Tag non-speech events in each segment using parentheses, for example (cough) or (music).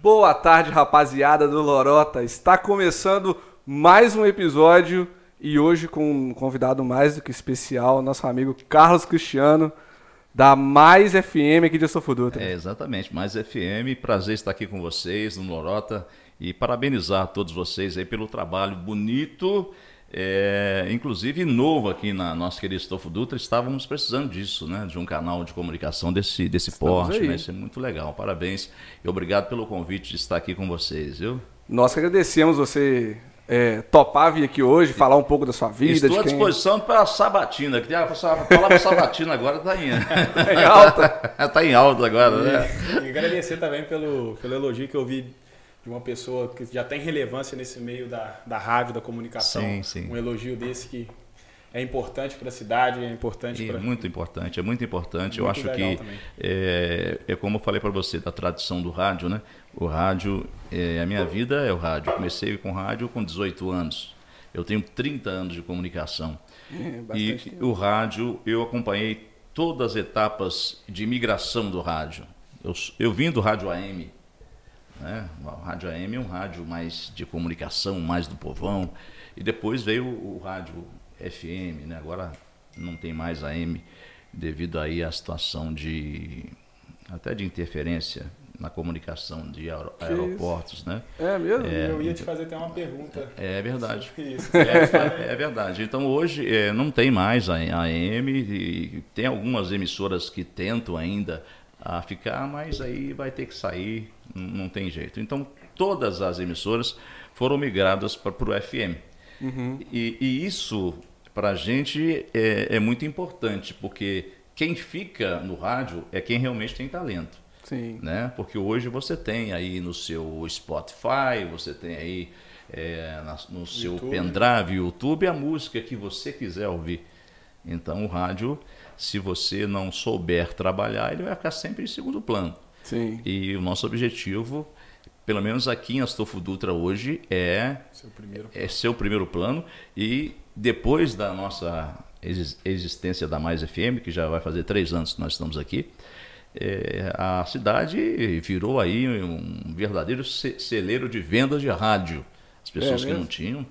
Boa tarde, rapaziada do Lorota. Está começando mais um episódio e hoje com um convidado mais do que especial, nosso amigo Carlos Cristiano, da Mais FM aqui de Astolfo Dutra. É, exatamente, Mais FM. Prazer estar aqui com vocês no Lorota e parabenizar todos vocês aí pelo trabalho bonito é, inclusive novo aqui na nossa querida Estofo Dutra, estávamos precisando disso, né? De um canal de comunicação desse, desse porte, né? Isso é muito legal. Parabéns e obrigado pelo convite de estar aqui com vocês, viu? Nós que agradecemos você é, topar vir aqui hoje, falar um pouco da sua vida. Estou à quem... disposição para a sabatina. Que a palavra (laughs) sabatina agora está em... (laughs) tá em alta. Está (laughs) em alta agora, né? E agradecer também pelo, pelo elogio que eu vi de uma pessoa que já tem relevância nesse meio da, da rádio, da comunicação. Sim, sim. Um elogio desse que é importante para a cidade, é importante para... Muito importante, é muito importante. Muito eu acho que, é, é, como eu falei para você, da tradição do rádio, né? O rádio, é, a minha vida é o rádio. Eu comecei com rádio com 18 anos. Eu tenho 30 anos de comunicação. É, e tempo. o rádio, eu acompanhei todas as etapas de migração do rádio. Eu, eu vim do rádio AM, né? O rádio AM é um rádio mais de comunicação, mais do povão. E depois veio o, rádio FM, né? agora não tem mais AM, devido aí à situação de até de interferência na comunicação de aer aeroportos, né? É mesmo? É, eu ia te fazer até uma pergunta. É, é verdade. (laughs) É, é, verdade. Então hoje é, não tem mais a AM e tem algumas emissoras que tentam ainda a ficar, mas aí vai ter que sair, não tem jeito. Então, todas as emissoras foram migradas para o FM. Uhum. E, e, isso, para a gente, é, é, muito importante, porque quem fica no rádio é quem realmente tem talento. Sim. Né? Porque hoje você tem aí no seu Spotify, você tem aí é, no seu YouTube. pendrive, YouTube, a música que você quiser ouvir. Então, o rádio se você não souber trabalhar, ele vai ficar sempre em segundo plano. Sim. E o nosso objetivo, pelo menos aqui em Astolfo Dutra hoje, é seu primeiro plano. é seu primeiro plano e depois da nossa existência da Mais FM, que já vai fazer três anos que nós estamos aqui, é, a cidade virou aí um verdadeiro celeiro de vendas de rádio. As pessoas é que não tinham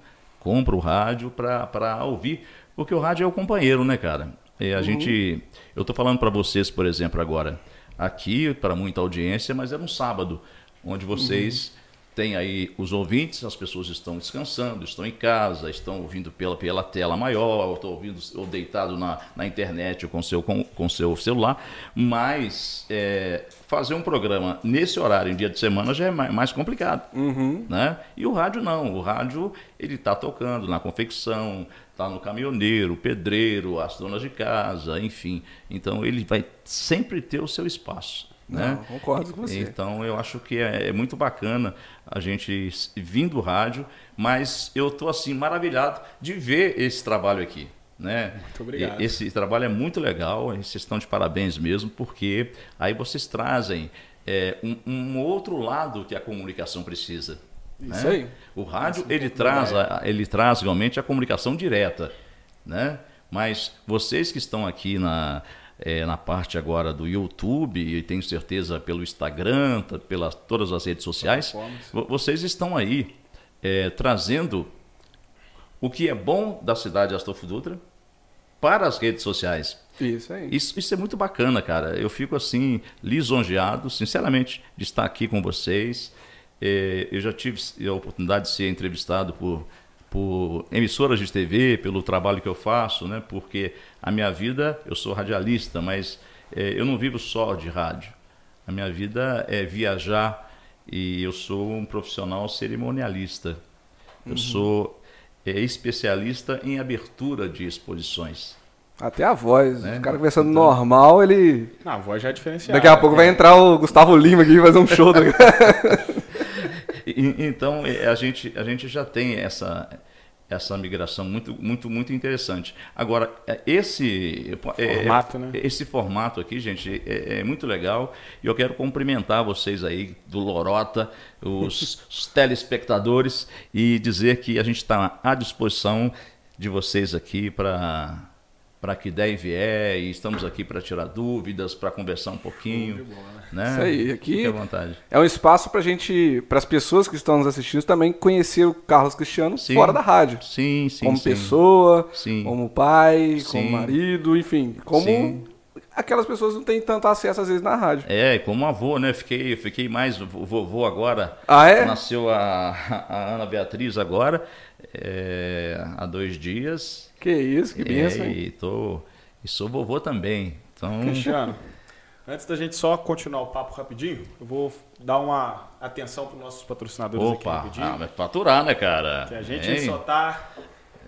compram o rádio para ouvir, porque o rádio é o companheiro, né, cara? É, a uhum. gente, eu estou falando para vocês, por exemplo, agora, aqui para muita audiência, mas era um sábado, onde vocês uhum. têm aí os ouvintes, as pessoas estão descansando, estão em casa, estão ouvindo pela, pela tela maior, ou estão ouvindo ou deitado na, na internet ou com seu com, com seu celular, mas é, fazer um programa nesse horário, em dia de semana, já é mais, complicado, uhum. né? E o rádio não, o rádio ele está tocando na confecção, está no caminhoneiro, pedreiro, as donas de casa, enfim. Então ele vai sempre ter o seu espaço. Né? Não, concordo com você. Então eu acho que é, é muito bacana a gente vir do rádio, mas eu estou assim maravilhado de ver esse trabalho aqui. Né? Muito obrigado. Esse trabalho é muito legal, vocês estão de parabéns mesmo, porque aí vocês trazem é, um, um outro lado que a comunicação precisa. Isso né? aí. O rádio ele traz, a, ele traz realmente a comunicação direta, né? Mas vocês que estão aqui na, é, na parte agora do YouTube e tenho certeza pelo Instagram, pelas todas as redes sociais, vocês estão aí é, trazendo o que é bom da cidade de Astolfo Dutra para as redes sociais. Isso aí. Isso, isso é muito bacana, cara. Eu fico assim lisonjeado, sinceramente, de estar aqui com vocês. É, eu já tive a oportunidade de ser entrevistado por, por emissoras de TV, pelo trabalho que eu faço, né? porque a minha vida, eu sou radialista, mas é, eu não vivo só de rádio. A minha vida é viajar e eu sou um profissional cerimonialista. Eu uhum. sou é, especialista em abertura de exposições. Até a voz. Né? O cara conversando então... normal, ele. Não, a voz já é diferenciada. Daqui a pouco vai entrar o Gustavo Lima aqui e fazer um show. (laughs) então é, a gente, a gente já tem essa, essa migração muito, muito, muito interessante. Agora, é, esse formato, é, né? esse formato aqui, gente, é, é, muito legal. E eu quero cumprimentar vocês aí do Lorota, os, (laughs) os telespectadores, e dizer que a gente está à disposição de vocês aqui para para que der e vier, e estamos aqui para tirar dúvidas, para conversar um pouquinho. Né? Isso aí, aqui Fique à vontade. é um espaço pra gente, para as pessoas que estão nos assistindo também conhecer o Carlos Cristiano Sim. fora da rádio. Sim, sim, como sim. pessoa, Sim. como pai, Sim. como marido, enfim, como Sim. aquelas pessoas não têm tanto acesso às vezes na rádio. É, como avô, né? Fiquei, fiquei mais vo- vovô agora. Ah, é? Nasceu a, (laughs) a Ana Beatriz agora, é, há dois dias. Que isso, que benção. É, e, tô, e sou vovô também. Então, Cristiano, (laughs) antes da gente só continuar o papo rapidinho, eu vou dar uma atenção para os nossos patrocinadores aqui opa, rapidinho. ah, vai faturar, né, cara? Que a gente Hein? só tá.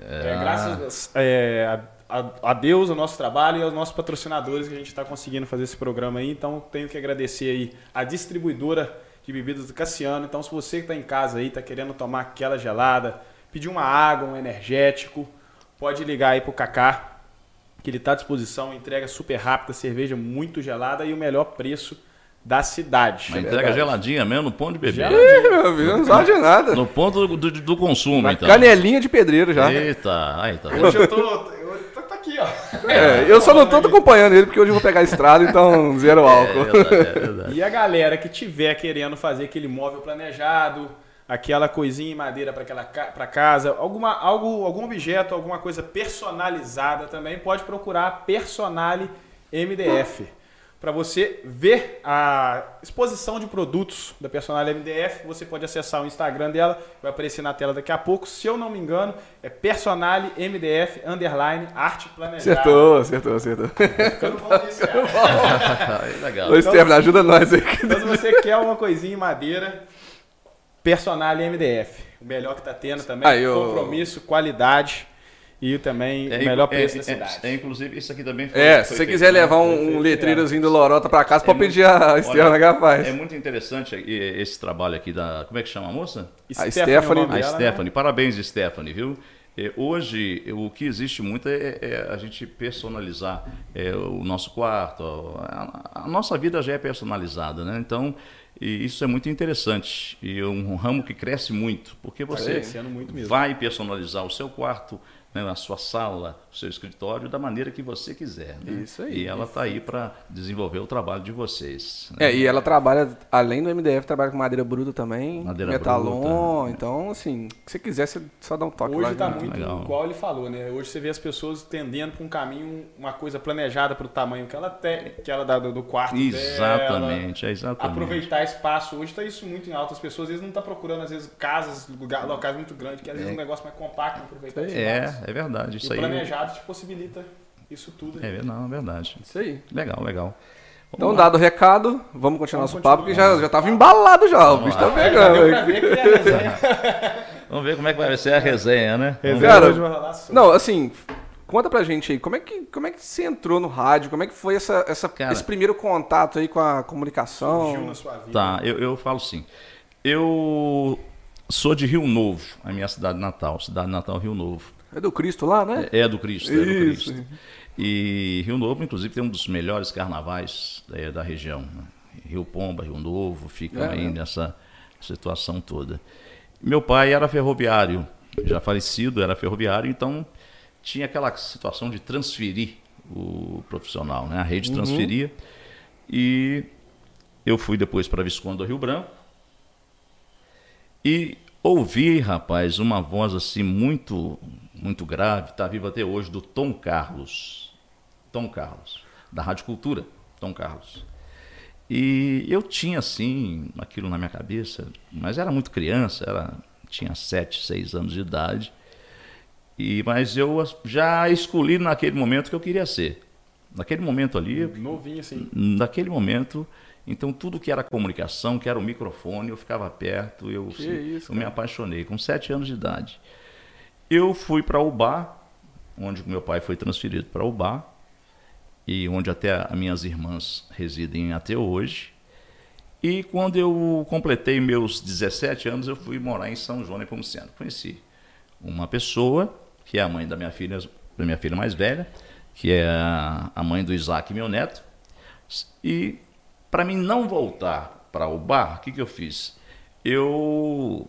é, graças é, a, a- a Deus, ao nosso trabalho e aos nossos patrocinadores que a gente está conseguindo fazer esse programa aí. Então, tenho que agradecer aí a distribuidora de bebidas do Cassiano. Então, se você que está em casa aí, está querendo tomar aquela gelada, pedir uma água, um energético, pode ligar aí pro Kaká, que ele está à disposição. Entrega super rápida, cerveja muito gelada e o melhor preço da cidade. Mas entrega geladinha mesmo no ponto de beber. Ih, não sabe de nada. No ponto do, do- do consumo, Uma então. canelinha de pedreiro já. Eita, aí tá? Hoje eu tô. Eu, tô, tô aqui, ó. É, eu só não tô acompanhando ele porque hoje eu vou pegar a estrada, então zero álcool. É verdade, é verdade. E a galera que tiver querendo fazer aquele móvel planejado, aquela coisinha em madeira para aquela para casa, alguma algo algum objeto, alguma coisa personalizada também pode procurar a Personale MDF. Para você ver a exposição de produtos da Personale MDF, você pode acessar o Instagram dela, vai aparecer na tela daqui a pouco. Se eu não me engano, é Personale MDF underline arte planejada. Acertou, acertou, acertou. Ficando bom isso, cara. (laughs) Legal. Ô, Estevam, ajuda nós aí. Então, se você quer uma coisinha em madeira, Personale MDF. O melhor que tá tendo também. Aí, ô- Compromisso, qualidade e também o É, melhor é, preço é, da cidade. É, inclusive, isso aqui também foi. É, foi se você quiser né? levar um, um letreirozinho do Lorota pra casa, É pode muito- pedir a Estevam Olha, Gafaz. É muito interessante esse trabalho aqui da. Como é que chama a moça? A Stephanie, Stephanie- o nome A dela, Stephanie. Parabéns, Stephanie, viu? É, hoje, o que existe muito é, é a gente personalizar é, o nosso quarto. A, a nossa vida já é personalizada, né? Então, e isso é muito interessante. E é um ramo que cresce muito, porque você muito vai personalizar o seu quarto, né, a sua sala, o seu escritório, da maneira que você quiser. né? Isso aí. E ela está aí para desenvolver o trabalho de vocês. né? É, e ela trabalha, além do MDF, trabalha com madeira bruta também, Madeira metalon, bruta. então assim, se você quiser, você só dá um toque. Hoje tá né? muito legal. igual ele falou, né? Hoje você vê as pessoas tendendo para um caminho, uma coisa planejada para o tamanho que ela tem, que ela dá do, do quarto dela. Exatamente, é exatamente. Aproveitar espaço. Hoje está isso muito em alta. As pessoas às vezes não estão procurando, às vezes, casas, lugar, locais muito grandes, que às vezes é um negócio mais compacto, aproveitar o espaço. É, é verdade. E Isso o aí. planejado te possibilita isso tudo. É, não, é verdade. Isso aí. Legal, legal. Então, Vamos lá. dado o recado, vamos continuar Vamos nosso papo, que continuar. já, já tava embalado já, o bicho tá Já deu pegando. é resenha. (laughs) Vamos ver como é que vai ser a resenha, né? Vamos Resenha Cara. Não, assim, conta pra gente aí, como é que, como é que você entrou no rádio? Como é que foi essa, essa- Cara. esse primeiro contato aí com a comunicação? Surgiu na sua vida. Tá, eu, eu falo sim. Eu sou de Rio Novo, a minha cidade natal. Cidade natal Rio Novo. É do Cristo lá, né? É do Cristo, é do Isso. Cristo. E Rio Novo, inclusive, tem um dos melhores carnavais eh, da região. Rio Pomba, Rio Novo, ficam É, aí né? nessa situação toda. Meu pai era ferroviário, já falecido, era ferroviário, então tinha aquela situação de transferir o profissional, né? A rede transferia. E eu fui depois para Visconde do Rio Branco e ouvi, rapaz, uma voz assim muito, muito grave, está vivo até hoje, do Tom Carlos. Tom Carlos, da Rádio Cultura, Tom Carlos. E eu tinha, assim, aquilo na minha cabeça, mas era muito criança, era, tinha sete, seis anos de idade. E, mas eu já escolhi naquele momento que eu queria ser. Naquele momento ali, Novinho assim. naquele momento, então tudo que era comunicação, que era o microfone, eu ficava perto, eu, assim, isso, eu me apaixonei com sete anos de idade. Eu fui para o bar, onde meu pai foi transferido para o bar, e onde até as minhas irmãs residem até hoje. E quando eu completei meus 17 anos, eu fui morar em São João Nepomuceno. Conheci uma pessoa, que é a mãe da minha filha, da minha filha mais velha, que é a a mãe do Isaac, meu neto. E para mim não voltar para o bar, o que, que eu fiz? Eu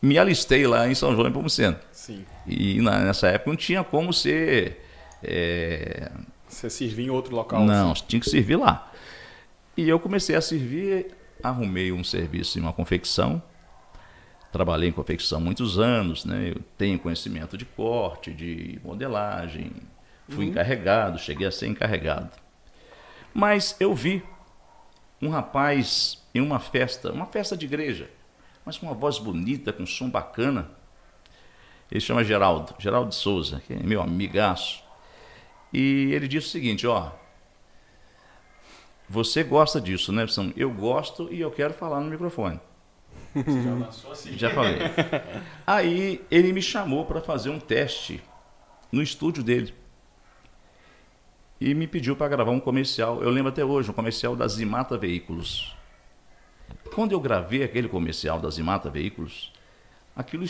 me alistei lá em São João Nepomuceno. Sim. E na- nessa época não tinha como ser É... Você servia em outro local? Não, assim? tinha que servir lá. E eu comecei a servir, arrumei um serviço em uma confecção. Trabalhei em confecção muitos anos, né? Eu tenho conhecimento de corte, de modelagem. Fui uhum. encarregado, cheguei a ser encarregado. Mas eu vi um rapaz em uma festa, uma festa de igreja, mas com uma voz bonita, com um som bacana. Ele chama Geraldo, Geraldo Souza, que é meu amigaço. E ele disse o seguinte, ó, você gosta disso, né? Eu gosto e eu quero falar no microfone. Você já lançou assim? Já falei. Aí ele me chamou para fazer um teste no estúdio dele. E me pediu para gravar um comercial. Eu lembro até hoje, um comercial da Zimata Veículos. Quando eu gravei aquele comercial da Zimata Veículos, aquilo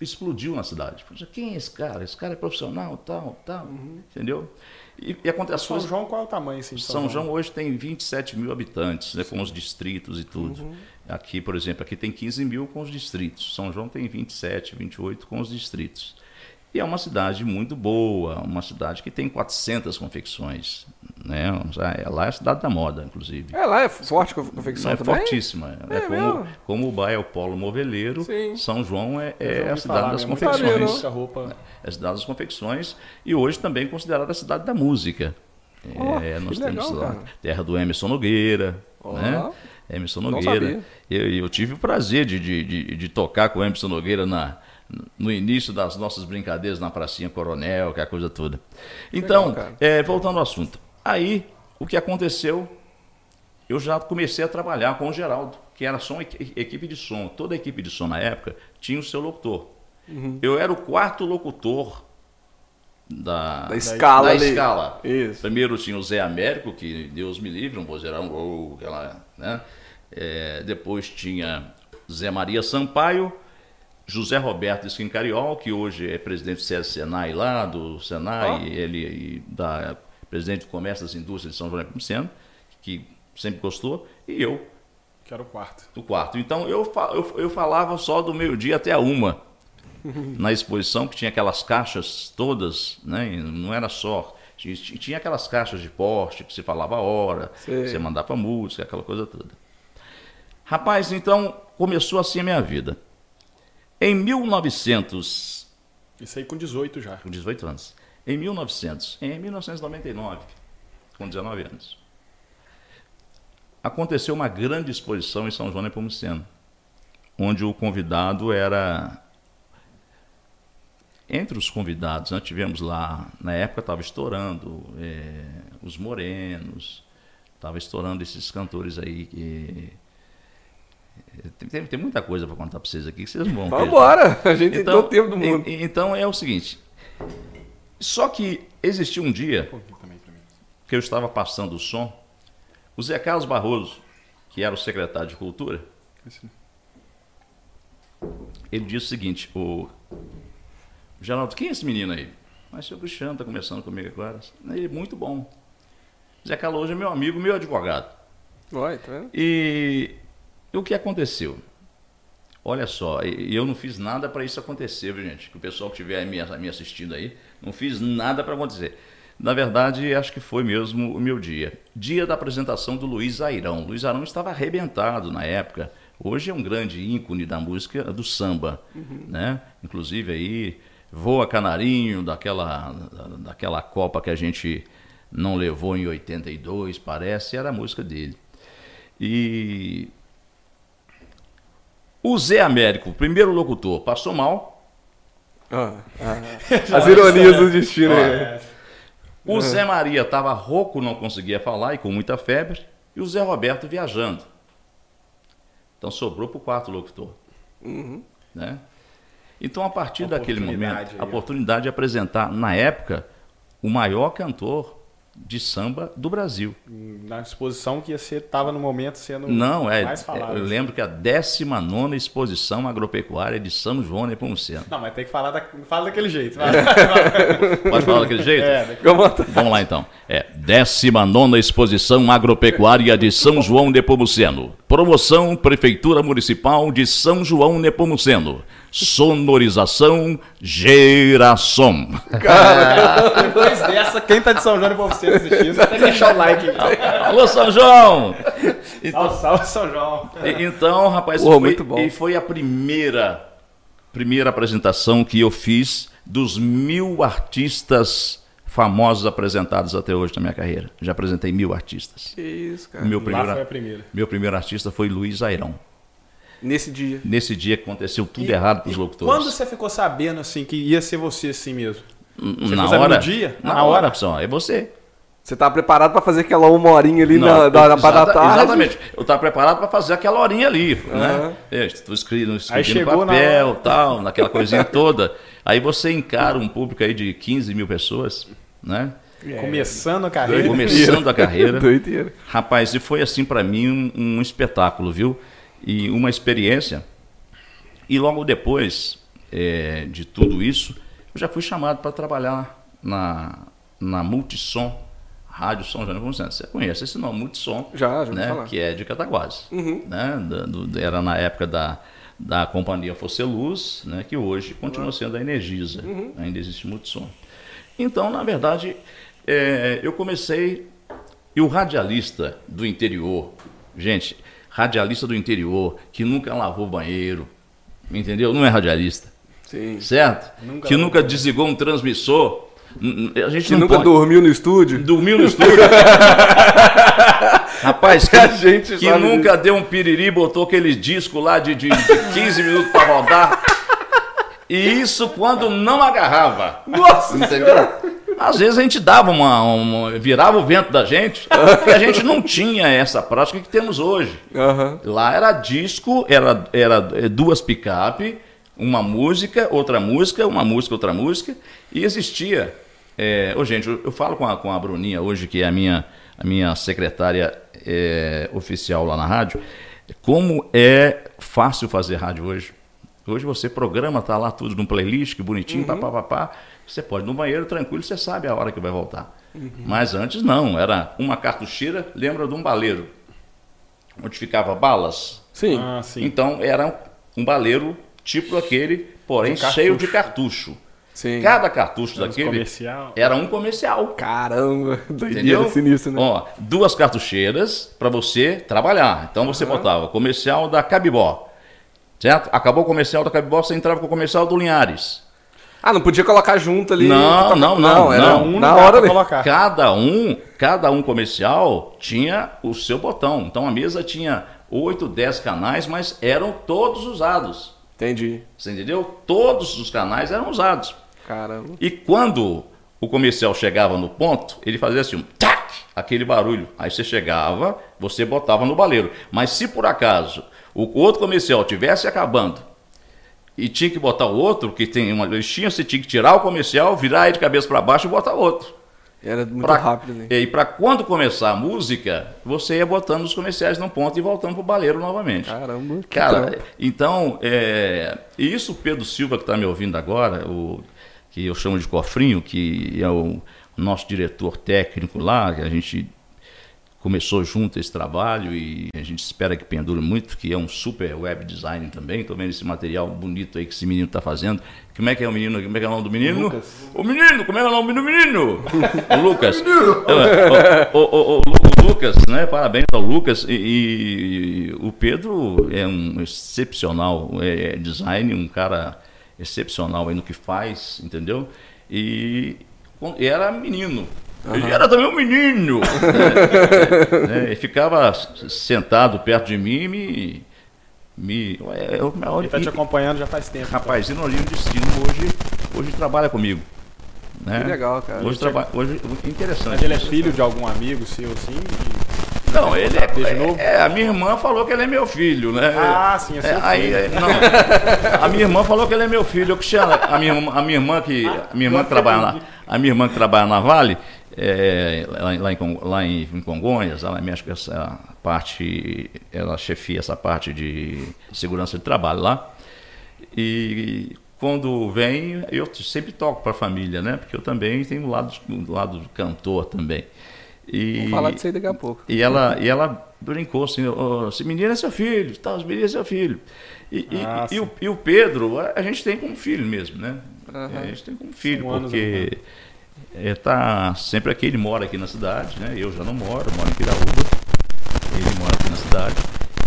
explodiu na cidade. Quem é esse cara? Esse cara é profissional, tal, tal. Uhum. Entendeu? E, e acontece São João, qual é o tamanho? Assim, São, São João? João hoje tem 27 mil habitantes, né, com os distritos e tudo. Uhum. Aqui, por exemplo, aqui tem 15 mil com os distritos. São João tem 27, 28 com os distritos. E é uma cidade muito boa, uma cidade que tem 400 confecções. Né? É, lá é a cidade da moda, inclusive. É, lá é forte a confecção é também? fortíssima. É, é como, como o Bahia é o polo moveleiro, Sim. São João é, é a cidade das confecções. Roupa. É a cidade das confecções e hoje também considerada a cidade da música. Oh, é, nós temos legal, lá terra do Emerson Nogueira, oh. né? Emerson Nogueira. Eu, eu, tive o prazer de, de, de, de tocar com o Emerson Nogueira na, no início das nossas brincadeiras na Pracinha Coronel, que é a coisa toda. Então, Legal, é, voltando ao assunto. Aí, o que aconteceu, eu já comecei a trabalhar com o Geraldo, que era som, equipe de som. Toda a equipe de som na época tinha o seu locutor. Uhum. Eu era o quarto locutor da, da escala. Da, escala. Isso. Primeiro tinha o Zé Américo, que Deus me livre, um vozeirão, oh, aquela, né? É, depois tinha Zé Maria Sampaio, José Roberto Esquincariol, que hoje é presidente do Senai lá, do Senai, oh. ele e da presidente do Comércio das Indústrias de São João Nepomuceno, que sempre gostou, e eu. Que era o quarto. O quarto. Então eu, eu, eu falava só do meio-dia até a uma (laughs) na exposição, que tinha aquelas caixas todas, né? não era só. Tinha, tinha aquelas caixas de poste que você falava a hora, você mandava música, aquela coisa toda. Rapaz, então começou assim a minha vida. Em 1900. Isso aí com 18 já. Com 18 anos. Em 1900, em 1999, com 19 anos, aconteceu uma grande exposição em São João Nepomuceno, onde o convidado era entre os convidados, nós tivemos lá, na época estava estourando é, os Morenos, estava estourando esses cantores aí que tem, tem, tem muita coisa para contar para vocês aqui que vocês não vão. Vamos embora, a gente então, tem todo o tempo do mundo. então é o seguinte. Só que existiu um dia que eu estava passando o som, o Zé Carlos Barroso, que era o secretário de Cultura, ele disse o seguinte: o Geraldo, quem é esse menino aí? Mas o seu Cristiano está conversando comigo agora. Ele é muito bom. Zé Carlos hoje é meu amigo, meu advogado. Oi, tá vendo? E e o que aconteceu? Olha só, eu não fiz nada para isso acontecer, viu, gente? Que o pessoal que estiver me, me assistindo aí, não fiz nada para acontecer. Na verdade, acho que foi mesmo o meu dia. Dia da apresentação do Luiz Airão. Luiz Airão estava arrebentado na época. Hoje é um grande ícone da música do samba, uhum. né? Inclusive aí voa canarinho daquela daquela Copa que a gente não levou em 82, parece, era a música dele. E o Zé Américo, primeiro locutor, passou mal. Ah, (laughs) ah, as ironias do destino. Ah, o Zé Maria estava rouco, não conseguia falar e com muita febre. E o Zé Roberto viajando. Então sobrou para o quarto locutor. Uhum. Né? Então, a partir daquele momento, aí, a oportunidade de apresentar, na época, o maior cantor de samba do Brasil. Na exposição que você estava no momento sendo Não, é, mais falado. eu lembro que a 19 exposição agropecuária de São João Nepomuceno. Não, mas tem que falar da, fala daquele jeito. (laughs) Pode falar daquele jeito? É, Vamos lá então. É 19 exposição agropecuária de São João Nepomuceno. Promoção Prefeitura Municipal de São João Nepomuceno. Sonorização Geração. Cara, depois dessa, quem tá de São João pra você assistindo, que deixar o like. Alô, São João! Então, salve, salve, São João. Então, rapaz, Pô, foi, muito bom. e foi a primeira, primeira apresentação que eu fiz dos mil artistas famosos apresentados até hoje na minha carreira. Já apresentei mil artistas. Que isso, cara. O meu Lá primeiro, foi a primeira. meu primeiro artista foi Luiz Airão. Nesse dia. Nesse dia que aconteceu tudo E- errado para os locutores. Quando você ficou sabendo assim que ia ser você assim mesmo? Você na hora, no dia? Na, Na hora, hora? pessoal, é você. Você tá preparado pra fazer aquela uma horinha ali Não, na, na da exata- tarde? Exatamente. Eu estava preparado para fazer aquela horinha ali, né? É, Estou Aí no na papel, hora. tal, naquela coisinha (laughs) toda. Aí você encara um público aí de 15 mil pessoas, né? Começando a carreira. Começando a carreira. (laughs) Doideira. Rapaz, e foi assim para mim um, um espetáculo, viu? E uma experiência. E logo depois é, de tudo isso, eu já fui chamado para trabalhar na, na Multissom, Rádio São João Nepomuceno. Você conhece esse nome, Multissom, Já, já né? que é de Cataguases. Uhum. Né? Do- era na época da, da companhia Foceluz, né? que hoje continua sendo a Energisa. Uhum. Ainda existe Multissom. Então, na verdade, é, eu comecei. E o radialista do interior, gente, radialista do interior que nunca lavou banheiro, entendeu? Não é radialista, Sim. certo? Nunca que nunca desligou um transmissor. A gente Que nunca pode... dormiu no estúdio? Dormiu no (laughs) estúdio. Rapaz, que, A gente que nunca deu um piriri botou aquele disco lá de, de, de 15 minutos para rodar. E isso quando não agarrava. Nossa! Entendeu? Às vezes a gente dava uma, uma- virava o vento da gente, porque (laughs) a gente não tinha essa prática que temos hoje. Aham. Lá era disco, era, era eh, duas picape, uma música, outra música, uma música, outra música, e existia. É, ô, gente, eu, eu falo com a, com a Bruninha hoje, que é a minha, a minha secretária eh, oficial lá na rádio, como é fácil fazer rádio hoje. Hoje você programa, tá lá tudo num playlist, que bonitinho, pá, pá, pá, pá. Você pode ir no banheiro tranquilo, você sabe a hora que vai voltar. Mas antes não, era uma cartucheira, lembra de um baleiro, onde ficava balas. Sim. Ah, sim. Então era um baleiro tipo aquele, porém cheio de cartucho. Sim. Cada cartucho Uns daquele comercial. era um comercial. Caramba, (laughs) doideira sinistro, né? Ó, duas cartucheiras para você trabalhar. Então você botava comercial da Cabibó. Certo? Acabou o comercial da Cabibó, você entrava com o comercial do Linhares. Ah, não podia colocar junto ali. Não, não, não, era não. Um na hora ali. colocar. Cada um, cada um comercial tinha o seu botão. Então a mesa tinha 8, 10 canais, mas eram todos usados. Entendi. Você entendeu? Todos os canais eram usados. Caramba. E quando o comercial chegava no ponto, ele fazia assim, um tac, aquele barulho. Aí você chegava, você botava no baleiro. Mas se por acaso o outro comercial tivesse acabando e tinha que botar o outro, que tem uma listinha, você tinha que tirar o comercial, virar ele de cabeça para baixo e botar outro. Era muito Pra- rápido, né? E para quando começar a música, você ia botando os comerciais num ponto e voltando pro baleiro novamente. Caramba. que Cara, trampo. então, é, isso o Pedro Silva que está me ouvindo agora, o, que eu chamo de Cofrinho, que é o nosso diretor técnico lá, que a gente começou junto esse trabalho e a gente espera que pendure muito, que é um super web design também. Estou vendo esse material bonito aí que esse menino está fazendo. Como é que é o menino? Como é que é o nome do menino? Lucas. O menino, como é que é o nome do menino? (laughs) o Lucas. É, o, o- o- o Lu- o Lucas, né? Parabéns ao Lucas. E, e o Pedro é um excepcional é, design, um cara excepcional aí no que faz, entendeu? E, e era menino. Ele era também um menino. né? (laughs) Né? E ficava sentado perto de mim e me. me é, eu- Ele tá te acompanhando já faz tempo. Rapaz, Inolinho Destino hoje, hoje trabalha comigo. Né? Que legal, cara. Hoje trabalha. Hoje, interessante. Mas ele é filho de algum amigo seu, assim? E- Não, ele Desde é, novo? é, A minha irmã falou que ele é meu filho, né? Ah, sim, é seu É, aí, filho. aí- não. A minha irmã falou que ele é meu filho. Eu, Cristiano, a minha, a minha irmã que. A minha irmã que trabalha na, a minha irmã que trabalha na Vale, é, lá, lá, em, lá em, Congonhas, ela mexe com essa parte, ela chefia essa parte de segurança de trabalho lá. E quando vem, eu sempre toco para a família, né? Porque eu também tenho o lado, o lado do cantor também. E, Vamos falar disso aí daqui a pouco. E ela, e ela brincou assim, oh, esse menino é seu filho, tá, os meninos é seu filho. E, ah, e, e, o, e, o, Pedro, a gente tem como filho mesmo, né? Uhum. A gente tem como filho, São porque é, tá sempre aqui, ele mora aqui na cidade, né? Eu já não moro, moro em Piraúba, ele mora aqui na cidade.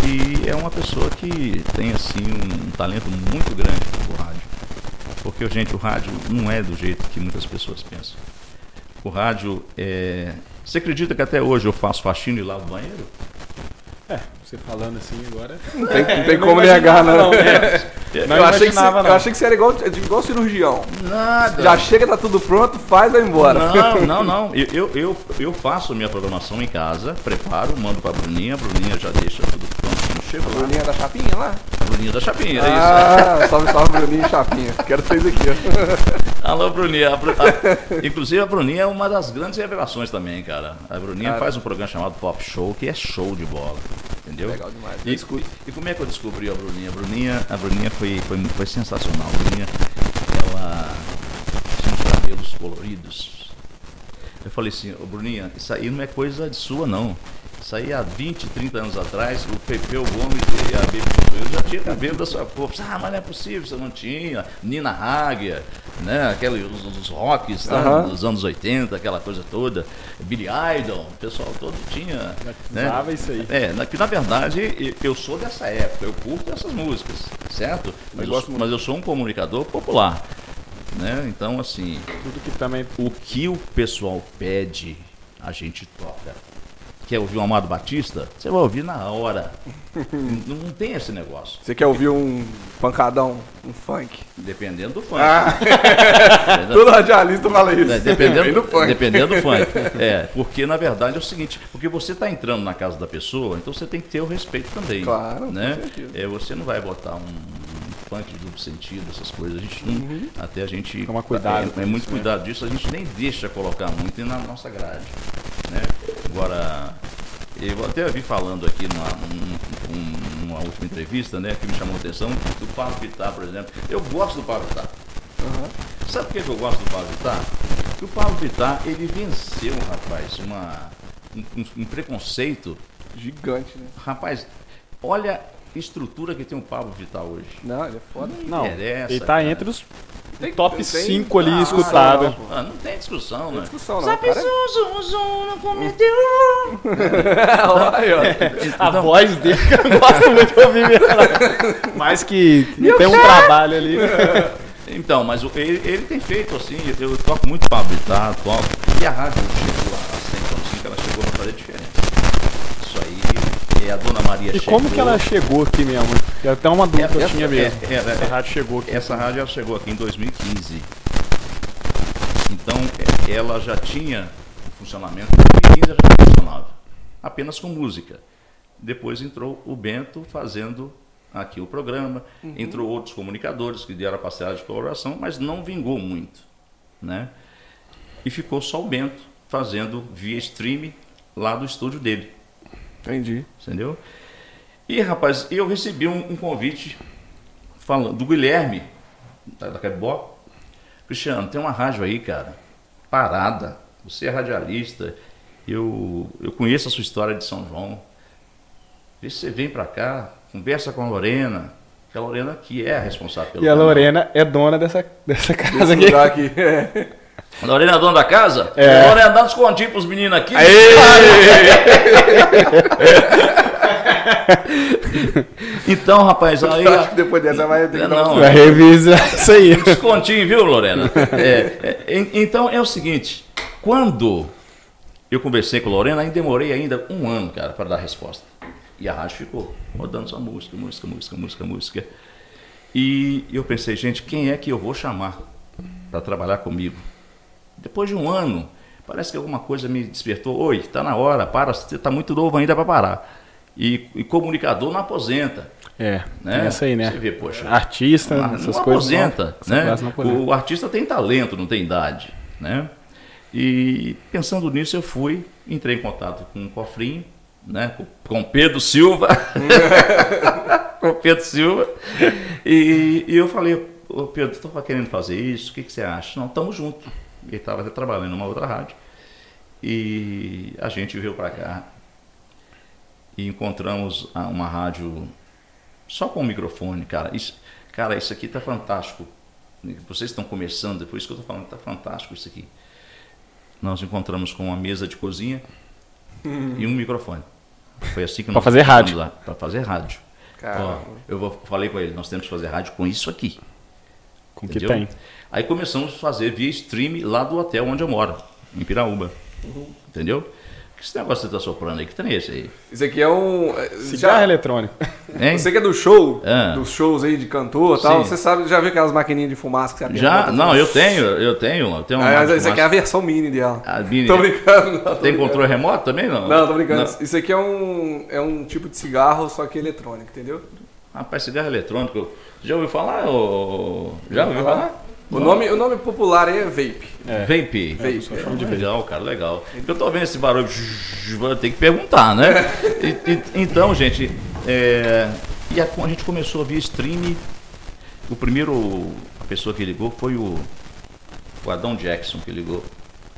E é uma pessoa que tem assim um talento muito grande pro rádio. Porque, gente, o rádio não é do jeito que muitas pessoas pensam. O rádio é. Você acredita que até hoje eu faço faxina e lavo banheiro? É, você falando assim agora. Não tem, não (laughs) tem como negar, não. não né? não eu, achei que você, não. eu achei que você era igual, igual cirurgião. Nada. Já chega, tá tudo pronto, faz, vai embora. Não, (laughs) não, não. Eu, eu, eu faço minha programação em casa, preparo, mando pra Bruninha, a Bruninha já deixa tudo pronto lá. Bruninha da Chapinha lá? Bruninha da Chapinha, é isso. Ah, salve, salve, Bruninha e Chapinha. Quero vocês aqui, ó. Alô, Bruninha. A, a, inclusive, a Bruninha é uma das grandes revelações também, cara. A Bruninha cara. faz um programa chamado Pop Show, que é show de bola. Entendeu? Legal demais. E, e, e, como é que eu descobri a Bruninha? A Bruninha, a Bruninha foi, foi, foi sensacional. A Bruninha, ela tinha os cabelos coloridos. Eu falei assim, ô Bruninha, isso aí não é coisa de sua não. Isso aí há 20, 30 anos atrás, o Pepeu Gomes e a Baby Consuelo já tinha cabelo da sua cor. Ah, mas não é possível, você não tinha. Nina Hagia, né? Aqueles, os, os rocks tá? dos anos 80, aquela coisa toda. Billy Idol, o pessoal todo tinha. Né? Usava isso aí. É, na, que na verdade eu sou dessa época, eu curto essas músicas, certo? Mas, eu, mas eu sou um comunicador popular. Né? Então, assim, tudo que também o que o pessoal pede, a gente toca quer ouvir um Amado Batista, você vai ouvir na hora. (laughs) não, não, tem esse negócio. Você quer ouvir um pancadão, um funk? Dependendo do funk. Ah. (laughs) (laughs) Todo radialista fala isso. É, dependendo, do funk. dependendo do funk. É, porque na verdade é o seguinte, porque você está entrando na casa da pessoa, então você tem que ter o respeito também. Claro, né? É, você não vai botar um funk duplo sentido, essas coisas. A gente não, uhum. até a gente Toma cuidado. É, é muito né? cuidado disso, a gente nem deixa colocar muito na nossa grade. Né? Agora, eu até vi falando aqui numa, numa, última entrevista, né, que me chamou a atenção, do Pablo Vittar, por exemplo. Eu gosto do Pablo Vittar. Uhum. Sabe por que eu gosto do Pablo Vittar? Porque o Pablo Vittar, ele venceu, rapaz, uma, um, um preconceito gigante, né? Rapaz, olha estrutura que tem o Pablo Vittar hoje. Não, ele é foda. Não, interessa, ele tá cara. entre os tem, top 5 ali ah, escutado. Não, ah, não tem discussão, né? Não tem discussão, não. Sabe, cara... zum, zum, não cometeu. (laughs) A então, voz dele, eu gosto muito de ouvir mesmo. Mais que, que tem um trabalho ali. Então, mas ele, ele, tem feito assim, eu toco muito Pablo tá? Toco. E a rádio chegou a 100 ela chegou a fazer diferença. E a dona Maria e chegou. E como que ela chegou aqui mesmo? É até uma dúvida que eu tinha mesmo. É, é, essa rádio chegou aqui. Essa rádio chegou aqui em 2015. Então, ela já tinha o funcionamento. Em 2015 ela já funcionava. Apenas com música. Depois entrou o Bento fazendo aqui o programa. Uhum. Entrou outros comunicadores que deram a parcela de colaboração, mas não vingou muito. Né? E ficou só o Bento fazendo via stream lá do estúdio dele. Entendi. Entendeu? E, rapaz, eu recebi um, um convite falando, do Guilherme, da, da Cabibó. Cristiano, tem uma rádio aí, cara, parada. Você é radialista. Eu, eu conheço a sua história de São João. Vê se você vem para cá, conversa com a Lorena. Que a Lorena que é a responsável pelo E a Lorena é dona dessa, dessa casa aqui. aqui. (laughs) A Lorena é dona da casa? É. A Lorena dá uns continhos pros meninos aqui. (laughs) então, rapaz, aí. Eu acho que depois dessa vai ter que não, vai revisar isso aí. Um descontinho, viu, Lorena? (laughs) É, é, então é o seguinte: quando eu conversei com a Lorena, aí demorei ainda um ano, cara, para dar resposta. E a rádio ficou rodando só música, música, música, música, música. E eu pensei, gente, quem é que eu vou chamar para trabalhar comigo? Depois de um ano, parece que alguma coisa me despertou. Oi, está na hora, para, você está muito novo ainda para parar. E, e, comunicador não aposenta. É, né? essa aí, né? Você vê, poxa. Artista, não, essas não coisas. Aposenta, não, né? Não aposenta. O artista tem talento, não tem idade, né? E pensando nisso, eu fui, entrei em contato com o Cofrinho, né, com Pedro Silva. (laughs) com Pedro Silva. E, e eu falei, ô Pedro, estou querendo fazer isso, o que, que você acha? Não, estamos juntos. Ele estava trabalhando numa outra rádio. E a gente veio para cá e encontramos uma rádio só com o microfone, cara. Isso, cara, isso aqui tá fantástico. Vocês estão começando, é por isso que eu estou falando, tá fantástico isso aqui. Nós encontramos com uma mesa de cozinha e um microfone. Foi assim que nós fazer rádio. Para fazer rádio. Ó, eu vou, falei com ele, nós temos que fazer rádio com isso aqui. Com que tem. Aí começamos a fazer via stream lá do hotel onde eu moro, em Piraúba. Uhum. Entendeu? Que esse negócio que você tá soprando aí, que tem esse aí? Isso aqui é um. É, Cigarro já... eletrônico. Hein? Você que é do show, ah. dos shows aí de cantor e tal, você sabe, já viu aquelas maquininhas de fumaça que você Já, não, eu tenho, eu tenho. Eu tenho uma ah, isso aqui é a versão mini dela. A mini. Tô brincando. Não, tô tem brincando. controle remoto também, não? Não, tô brincando. Não. Isso aqui é um, é um tipo de cigarro, só que eletrônico, entendeu? Rapaz, cigarro eletrônico, já ouviu falar? Ou... Já ouviu falar? O nome, o nome popular aí é vape. É. Vape. Vape. É, legal, cara, legal. Eu tô vendo esse barulho, vou ter que perguntar, né? (laughs) E, e, então, gente, é, e a, a, gente começou a ver stream. O primeiro, a pessoa que ligou foi o, o Adão Jackson que ligou.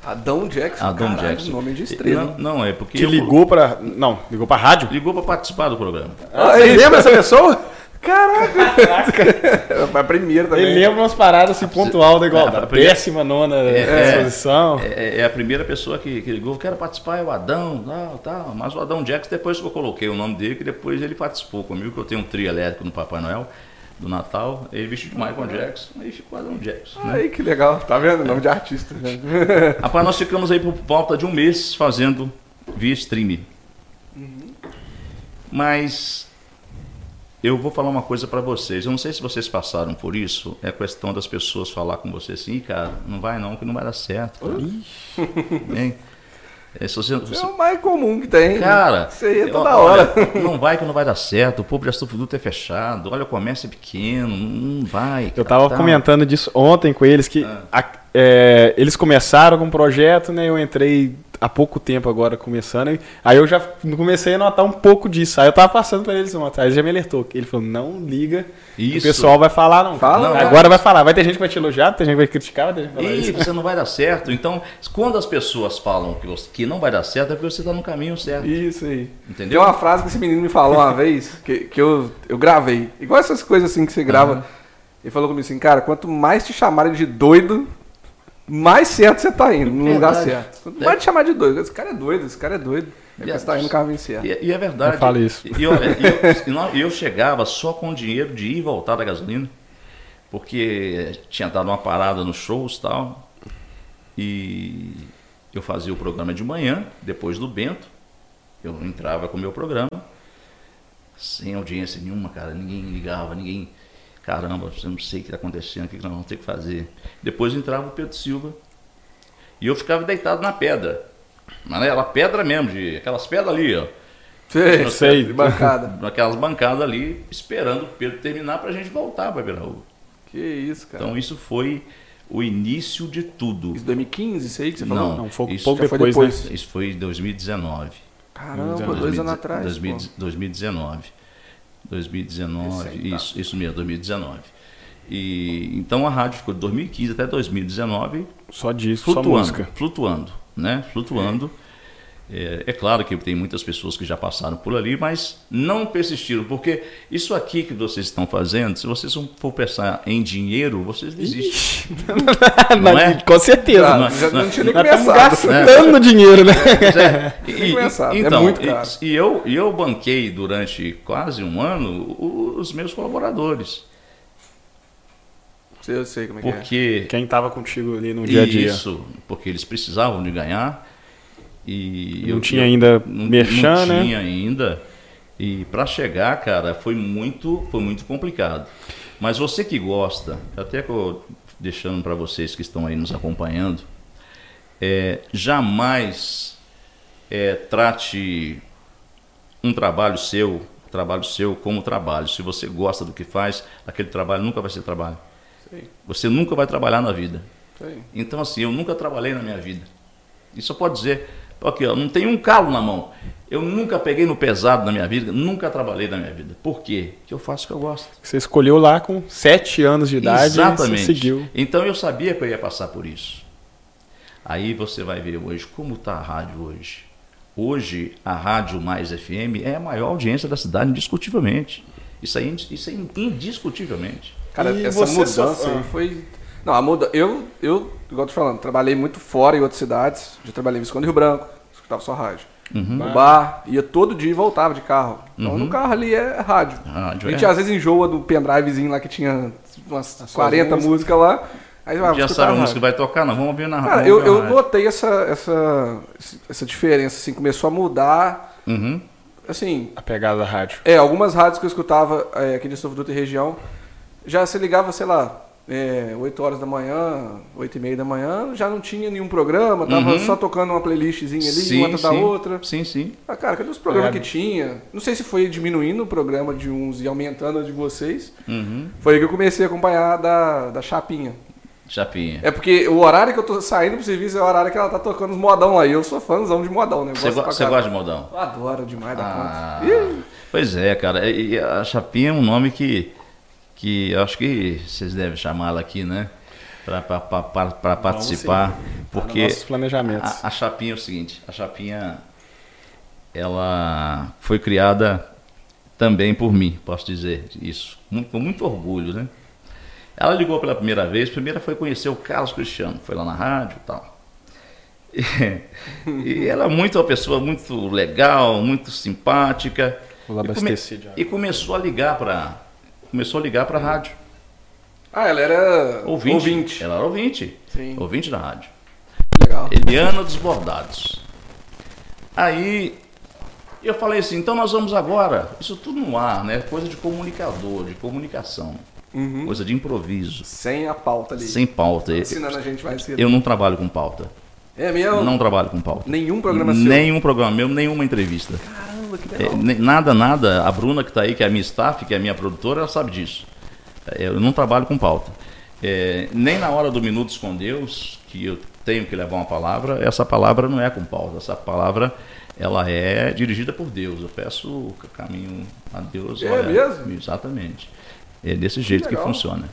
Adão Jackson? Adão Caralho, Jackson. nome de estrela. Não, não é porque. Que ligou para. Não, ligou para rádio? Ligou para participar do programa. Ah, você lembra essa pessoa? (laughs) Caraca! Foi (laughs) a primeira também. Ele lembra umas paradas assim, pontual da igual, da péssima nona é, exposição. É, é, é, a primeira pessoa que, que ligou, quero participar, é o Adão, tal, tal. Mas o Adão Jackson, depois que eu coloquei o nome dele, que depois ele participou comigo, que eu tenho um trio elétrico no Papai Noel do Natal, ele vestiu de Michael Jackson, aí ficou Adão Jackson. Né? Aí que legal, tá vendo? Nome de artista. Né? (laughs) Rapaz, nós ficamos aí por volta de um mês fazendo via streaming. Uhum. Mas eu vou falar uma coisa para vocês. Eu não sei se vocês passaram por isso. É questão das pessoas falar com você assim, cara, não vai não, que não vai dar certo. Cara. É, você, você... é o mais comum que tem. Cara, isso aí é toda hora. (laughs) não vai que não vai dar certo. O povo de produto é fechado. Olha, o comércio é pequeno. Não vai. Cara, eu tava tá. comentando disso ontem com eles que ah. a, é, eles começaram com um projeto, né? Eu entrei há pouco tempo agora começando. Aí eu já comecei a notar um pouco disso. Aí eu tava passando para eles ontem. Aí ele já me alertou. Ele falou: não liga. Isso. O pessoal vai falar, não. Fala, não, agora vai falar. Vai ter gente que vai te elogiar, tem gente que vai criticar, vai ter gente que vai falar. Ih, você não vai dar certo. Então, quando as pessoas falam que, você, que não vai dar certo, é porque você está no caminho certo. Isso aí. Entendeu? Tem uma frase que esse menino me falou uma vez, que, que eu, eu gravei. Igual essas coisas assim que você grava. Uhum. Ele falou comigo assim, cara, quanto mais te chamarem de doido, mais certo você tá indo, no lugar certo. Não vai te chamar de doido. Esse cara é doido, esse cara é doido. É você tá indo no caminho certo. E, e é verdade. Eu falo isso. E, eu, eu chegava só com dinheiro de ir e voltar da gasolina, porque tinha dado uma parada nos shows e tal. E eu fazia o programa de manhã, depois do Bento. Eu entrava com o meu programa, sem audiência nenhuma, cara. Ninguém ligava, ninguém caramba, eu não sei o que está acontecendo, o que nós vamos ter que fazer. Depois entrava o Pedro Silva e eu ficava deitado na pedra. Mas era pedra mesmo, de aquelas pedras ali, ó. Sei, sei, de bancada. (laughs) Aquelas bancadas ali, esperando o Pedro terminar para a gente voltar para Viraú. Que isso, cara. Então isso foi o início de tudo. Isso 2015, isso aí que você falou? Não, não foi isso pouco depois, foi depois. Né? Isso foi em 2019. Caramba, 2019. dois anos atrás. 2019. 2019, isso, isso mesmo, 2019. E, então a rádio ficou de 2015 até 2019 só disso, flutuando, só música. flutuando, né? Flutuando. É, é, claro que tem muitas pessoas que já passaram por ali, mas não persistiram, porque isso aqui que vocês estão fazendo, se vocês não for pensar em dinheiro, vocês desistem. (laughs) não, é? Com certeza. Não, não, não, não tinha nem começado. gastando dinheiro, né? É, (laughs) (laughs) e, é então, é muito caro. E, e, eu, e eu banquei durante quase um ano os meus colaboradores. Eu sei como é porque, que é. Quem estava contigo ali no dia a dia. Isso, porque eles precisavam de ganhar e não eu, tinha ainda não, merchan, não né? tinha ainda. E para chegar, cara, foi muito, foi muito complicado. Mas você que gosta, até que eu, deixando para vocês que estão aí nos acompanhando, é, jamais é, trate um trabalho seu, trabalho seu como trabalho. Se você gosta do que faz, aquele trabalho nunca vai ser trabalho. Sim. Você nunca vai trabalhar na vida. Sim. Então assim, eu nunca trabalhei na minha vida. Isso pode dizer. Aqui, ó, não tem um calo na mão. Eu nunca peguei no pesado na minha vida, nunca trabalhei na minha vida. Por quê? Porque eu faço o que eu gosto. Você escolheu lá com sete anos de idade Exatamente. e você seguiu. Então eu sabia que eu ia passar por isso. Aí você vai ver hoje como está a rádio hoje. Hoje a Rádio Mais FM é a maior audiência da cidade, indiscutivelmente. Isso aí, isso aí indiscutivelmente. Cara, E essa mudança só- aí ah. foi. Não, a muda. Eu, eu, igual eu tô falando, trabalhei muito fora em outras cidades. Já trabalhei em Visconde Rio Branco, escutava só rádio. Uhum. No bar, ia todo dia e voltava de carro. Então no carro ali é rádio. Rádio a gente é. às vezes enjoa do pendrivezinho lá que tinha umas suas 40 músicas. lá. Aí vai Já sabe a rádio. música que vai tocar? Não, vamos ouvir na Cara, vamos eu, eu rádio. notei essa, essa, essa diferença, assim, começou a mudar. Uhum. Assim, A pegada da rádio. é, algumas rádios que eu escutava é, aqui de São Dutra e região, já se ligava, sei lá, é, 8 horas da manhã, 8 e meia da manhã, já não tinha nenhum programa, tava Uhum. só tocando uma playlistzinha ali, Sim, uma da outra. Sim, sim. Ah, cara, cadê os programas É. que tinha? Não sei se foi diminuindo o programa de uns e aumentando o de vocês. Uhum. Foi aí que eu comecei a acompanhar da, da Chapinha. Chapinha. É porque o horário que eu tô saindo pro serviço é o horário que ela tá tocando os modão lá. E eu sou fãzão de modão, né? Você, go- gosta de modão? Eu adoro demais da Ah, conta. Ih, pois é, cara. E a Chapinha é um nome que, que acho que vocês devem chamá-la aqui, né? Para participar. Porque Tá nossos planejamentos. a, a Chapinha é o seguinte: a Chapinha ela foi criada também por mim, posso dizer isso. Muito- com muito orgulho, né? Ela ligou pela primeira vez, primeira foi conhecer o Carlos Cristiano, foi lá na rádio e tal. (laughs) E, e ela é muito uma pessoa muito legal, muito simpática. Vou lá E come-. E começou a ligar para começou a ligar para a rádio. Ah, ela era Ouvinte. ouvinte. Ela era ouvinte. Sim. Ouvinte da rádio. Legal. Eliana dos Bordados. Aí eu falei assim, então nós vamos agora, isso tudo no ar, né? Coisa de comunicador, de comunicação, Uhum. coisa de improviso, Sem a pauta ali. sem pauta. Eu, Ensinando a gente mais cedo. eu não trabalho com pauta. É mesmo? Não trabalho com pauta. Nenhum programa seu? Nenhum programa meu, nenhuma entrevista. Caramba, que É, legal. ne- nada, nada. A Bruna que está aí, que é a minha staff, que é a minha produtora, ela sabe disso. É, Eu não trabalho com pauta. É, nem na hora do Minutos com Deus, que eu tenho que levar uma palavra, essa palavra não é com pauta. Essa palavra ela é dirigida por Deus. Eu peço o caminho a Deus. É mesmo? Exatamente. É desse jeito que, legal. funciona.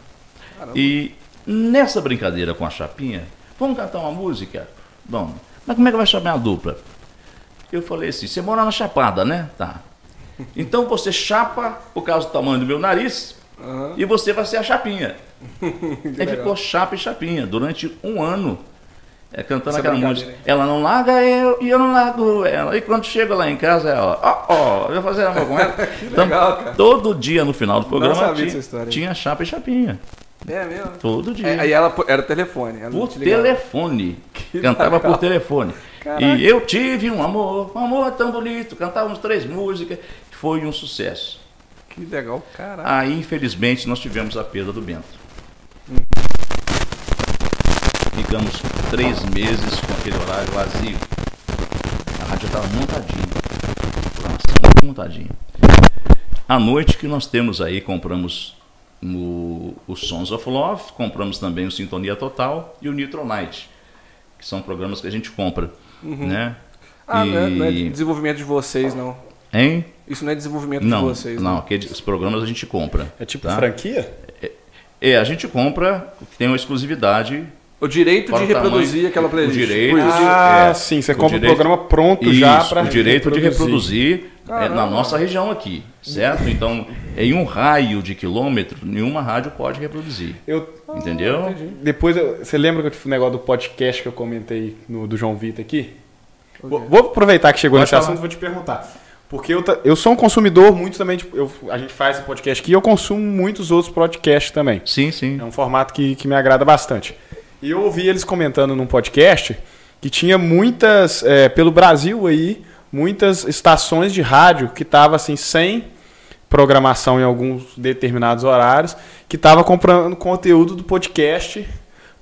Caramba. E nessa brincadeira com a chapinha, vamos cantar uma música? Vamos. Mas como é que vai chamar a dupla? Eu falei assim, você mora na Chapada, né? Tá. Então você chapa por causa do tamanho do meu nariz Aham. e você vai ser a chapinha. (laughs) Aí ficou chapa e chapinha durante um ano. é, cantando Essa aquela música. Ela não larga eu e eu não largo ela. E quando chega lá em casa, ela, ó, ó, eu vou fazer amor com ela. (laughs) Então, legal, cara. todo dia no final do programa tinha, tinha chapa e chapinha. É mesmo? Todo dia. É, aí ela era telefone. ela Por telefone. Cantava por telefone. Caraca. E eu tive um amor, um amor tão bonito. Cantávamos três músicas. Foi um sucesso. Que legal, caraca. Aí, infelizmente, nós tivemos a perda do Bento. Ficamos três meses com aquele horário vazio. A rádio estava montadinha. Muito montadinha. À noite que nós temos aí, compramos o, o Sons of Love, compramos também o Sintonia Total e o Nitro Night, que são programas que a gente compra. Né? Ah, não, é, não é E- desenvolvimento de vocês, não. Hein? Isso não é desenvolvimento Não, de vocês, não, aqueles os programas a gente compra. É tipo tá? franquia? É, a gente compra, tem uma exclusividade. O direito de o reproduzir tamanho, aquela playlist. o direito isso. de- Ah, é, sim, você o compra direito- o programa pronto já Isso, para o direito de reproduzir é, na nossa região aqui, certo? Então, em um raio de quilômetro, nenhuma rádio pode reproduzir. Eu, Entendeu? depois, eu- você lembra que um negócio do podcast que eu comentei no, do João Vitor aqui? Vou, vou aproveitar que chegou Pode nesse falar. assunto e vou te perguntar. Porque eu, eu sou um consumidor muito também, tipo, eu, a gente faz esse podcast aqui e eu consumo muitos outros podcasts também. Sim, sim. É um formato que, que me agrada bastante. E eu ouvi eles comentando num podcast que tinha muitas, é, pelo Brasil aí, muitas estações de rádio que estavam assim, sem programação em alguns determinados horários, que estavam comprando conteúdo do podcast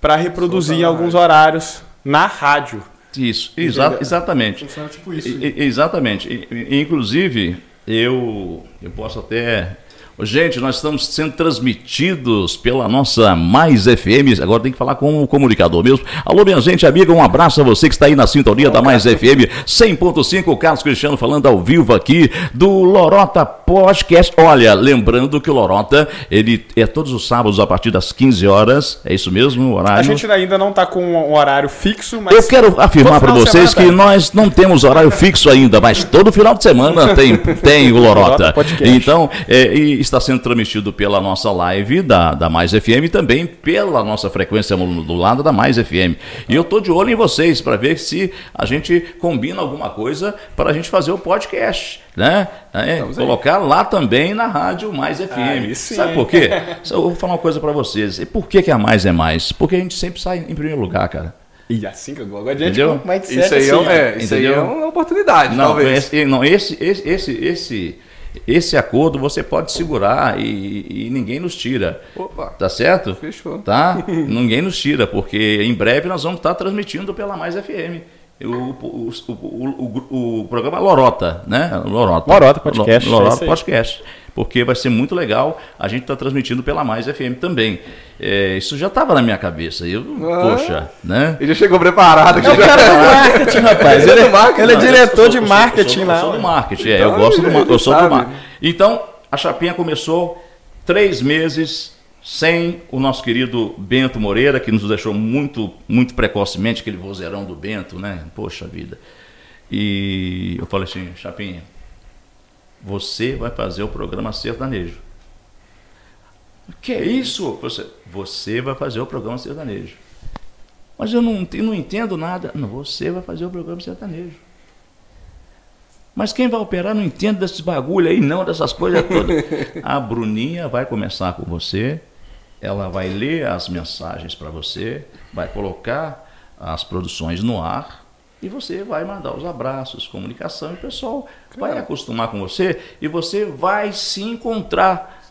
para reproduzir em alguns horários na rádio. Isso, exa exatamente. Tipo E- e- Exatamente. E- Inclusive, eu, eu posso até Gente, nós estamos sendo transmitidos pela nossa Mais FM. Agora tem que falar com o comunicador mesmo. Alô, minha gente, amiga, um abraço a você que está aí na sintonia da Mais FM 100.5. O Carlos Cristiano falando ao vivo aqui do Lorota Podcast. Olha, lembrando que o Lorota, ele é todos os sábados a partir das 15 horas. É isso mesmo, o horário? A gente ainda não está com um horário fixo, mas. Eu quero afirmar para vocês que nós não temos horário fixo ainda, mas todo final de semana tem, tem o (laughs) Lorota. Então, é, e está sendo transmitido pela nossa live da, da Mais FM e também pela nossa frequência do lado da Mais FM. E eu tô de olho em vocês para ver se a gente combina alguma coisa para a gente fazer o podcast, né? É, colocar lá também na rádio Mais FM. Sabe por quê? Eu vou falar uma coisa para vocês. E por que, que a Mais é mais? Porque a gente sempre sai em primeiro lugar, cara. E assim que eu vou adiante com mindset Isso aí, assim, é, é, isso aí é uma oportunidade, não, talvez. Esse, não, esse, esse, esse, esse, esse acordo você pode segurar e, e ninguém nos tira. Opa. Tá certo? Fechou. Tá? (laughs) ninguém nos tira, porque em breve nós vamos estar transmitindo pela Mais FM. O, o, o, o, o programa Lorota, né? Lorota. Lorota Podcast, Lorota é. Podcast. Porque vai ser muito legal. A gente está transmitindo pela Mais FM também. É, isso já estava na minha cabeça. Eu, Ah. poxa, né? Ele já chegou preparado. É o cara do marketing, rapaz. Ele, é marketing, ele é Não, diretor eu de sou- eu marketing sou, lá. Eu sou do marketing, é, Então, eu gosto do eu sou do marketing. Então, a Chapinha começou três meses sem o nosso querido Bento Moreira, que nos deixou muito, muito precocemente, aquele vozeirão do Bento, né? Poxa vida. E eu falei assim, Chapinha, você vai fazer o programa sertanejo. Que é isso? Você, você vai fazer o programa sertanejo. Mas eu não, eu não entendo nada. Não, você vai fazer o programa sertanejo. Mas quem vai operar não entende desses bagulho aí, não, dessas coisas todas. (laughs) A Bruninha vai começar com você, ela vai ler as mensagens para você, vai colocar as produções no ar e você vai mandar os abraços, comunicação, e o pessoal vai acostumar com você e você vai se encontrar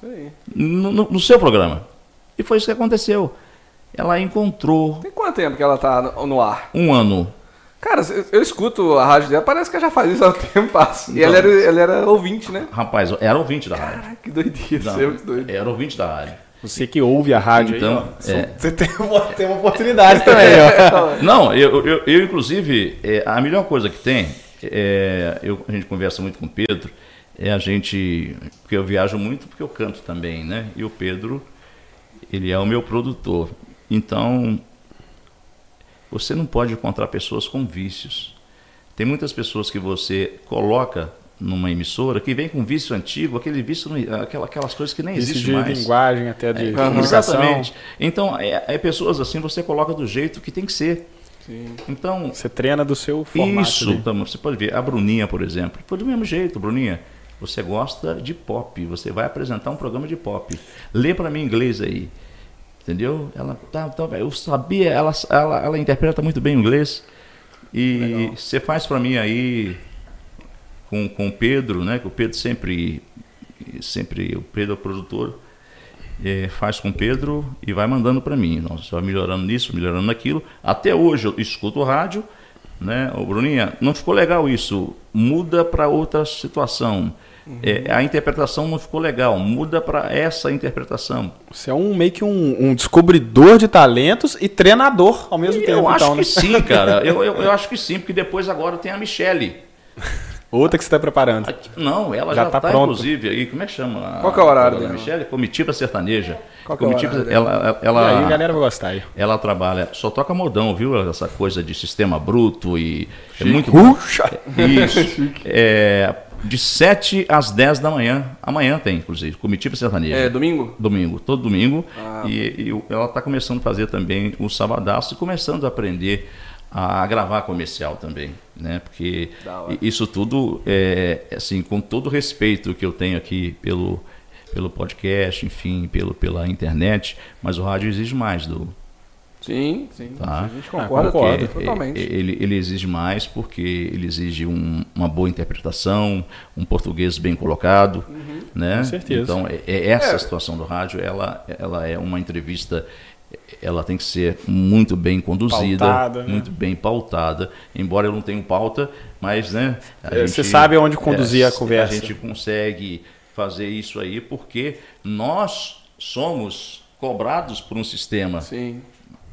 no, no- no seu programa. E foi isso que aconteceu. Ela encontrou Tem quanto tempo que ela tá no, ar? um ano. Cara, eu, escuto a rádio dela, parece que ela já faz isso há um tempo. Passa. E Então. ela era, ela era ouvinte, né? Rapaz, era ouvinte da rádio. Caraca, que doideira. Não, é era ouvinte da rádio. Você que ouve a rádio Então, aí, ó, é. você tem uma, tem uma oportunidade também, ó. (laughs) Não, eu, eu, eu, inclusive, é, a melhor coisa que tem, é, eu, a gente conversa muito com o Pedro, é a gente, porque eu viajo muito, porque eu canto também, né? E o Pedro, ele é o meu produtor. Então, você não pode encontrar pessoas com vícios. Tem muitas pessoas que você coloca numa emissora que vem com vício antigo, aquele vício, aquela- aquelas coisas que nem Isso existem de mais. linguagem, até de É, comunicação. Exatamente. Então, é, é pessoas assim, você coloca do jeito que tem que ser. Sim. Então, Você treina do seu formato. isso, então, você pode ver. A Bruninha, por exemplo, foi do mesmo jeito. Bruninha, você gosta de pop, você vai apresentar um programa de pop. Lê para mim em inglês aí. Entendeu? Ela, tá, tá, eu sabia, ela, ela, ela interpreta muito bem o inglês. E você faz para mim aí com, com o Pedro, né? Que o Pedro sempre, sempre o Pedro é o produtor, eh, faz com o Pedro e vai mandando para mim. Nós vai melhorando nisso, melhorando naquilo. Até hoje eu escuto o rádio, né? Ô, Bruninha, não ficou legal isso. Muda para outra situação. Eh, a interpretação não ficou legal. Muda para essa interpretação. Você é um meio que um, um descobridor de talentos e treinador ao mesmo E tempo. eu acho então, que né? sim, cara. Eu, eu, eu (laughs) acho que sim, porque depois agora tem a Michele. Outra que você está preparando. Aqui- não, ela Já já tá está, pronto. inclusive, aí, como é que chama? Qual que é o horário dela? Michele? Comitiva Sertaneja. Qual que é o Comitiva, horário ela, ela, E aí a ela, galera vai gostar aí. ela trabalha, só toca modão, viu? Essa coisa de sistema bruto e é muito bom. Puxa! (laughs) Isso. É, de 7 às 10 da manhã. Amanhã tem, inclusive, Comitiva Sertaneja. É, domingo? Domingo, todo domingo. Ah. E, e ela está começando a fazer também o sabadaço e começando a aprender a gravar comercial também, né? Porque isso tudo é assim, com todo o respeito que eu tenho aqui pelo pelo podcast, enfim, pelo pela internet, mas o rádio exige mais do Sim, sim. Tá. A gente concorda, concordo. totalmente. ele, ele exige mais porque ele exige um- uma boa interpretação, um português bem colocado, né? Com certeza. Então, é, é essa É. a situação do rádio, ela, ela é uma entrevista, ela tem que ser muito bem conduzida, Pautada, né? muito bem pautada, embora eu não tenha pauta, mas, né? a É, você sabe onde conduzir a A conversa. gente consegue fazer isso aí, porque nós somos cobrados por um sistema. Sim.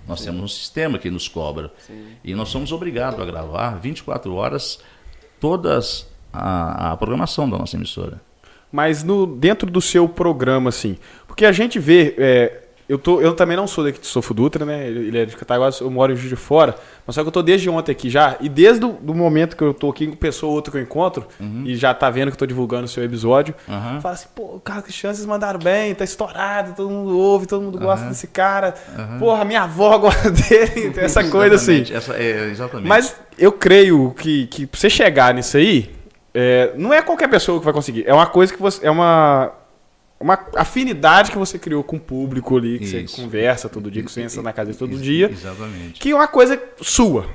Nós temos um sistema que nos cobra. Sim. E nós somos obrigados a gravar 24 horas todas a, a programação da nossa emissora. Mas no, dentro do seu programa, assim, porque a gente vê, é, eu, tô, eu também não sou daqui de Sofo Dutra, né? Ele é de Cataguases, eu moro em Juiz de Fora. Mas só que eu tô desde ontem aqui já. E desde o momento que eu tô aqui com pessoa ou outra que eu encontro, e já tá vendo que eu tô divulgando o seu episódio, Aham. fala assim, pô, cara, que chances mandaram bem, tá estourado, todo mundo ouve, todo mundo gosta Aham. desse cara. Porra, minha avó gosta (laughs) dele, tem essa (laughs) coisa assim. Exatamente, Essa, é, exatamente. Mas eu creio que, que pra você chegar nisso aí, é, não é qualquer pessoa que vai conseguir. É uma coisa que você. É uma. Uma afinidade que você criou com o público ali, que Isso. você conversa todo dia, que você entra na casa dele todo dia. Exatamente. Que é uma coisa sua.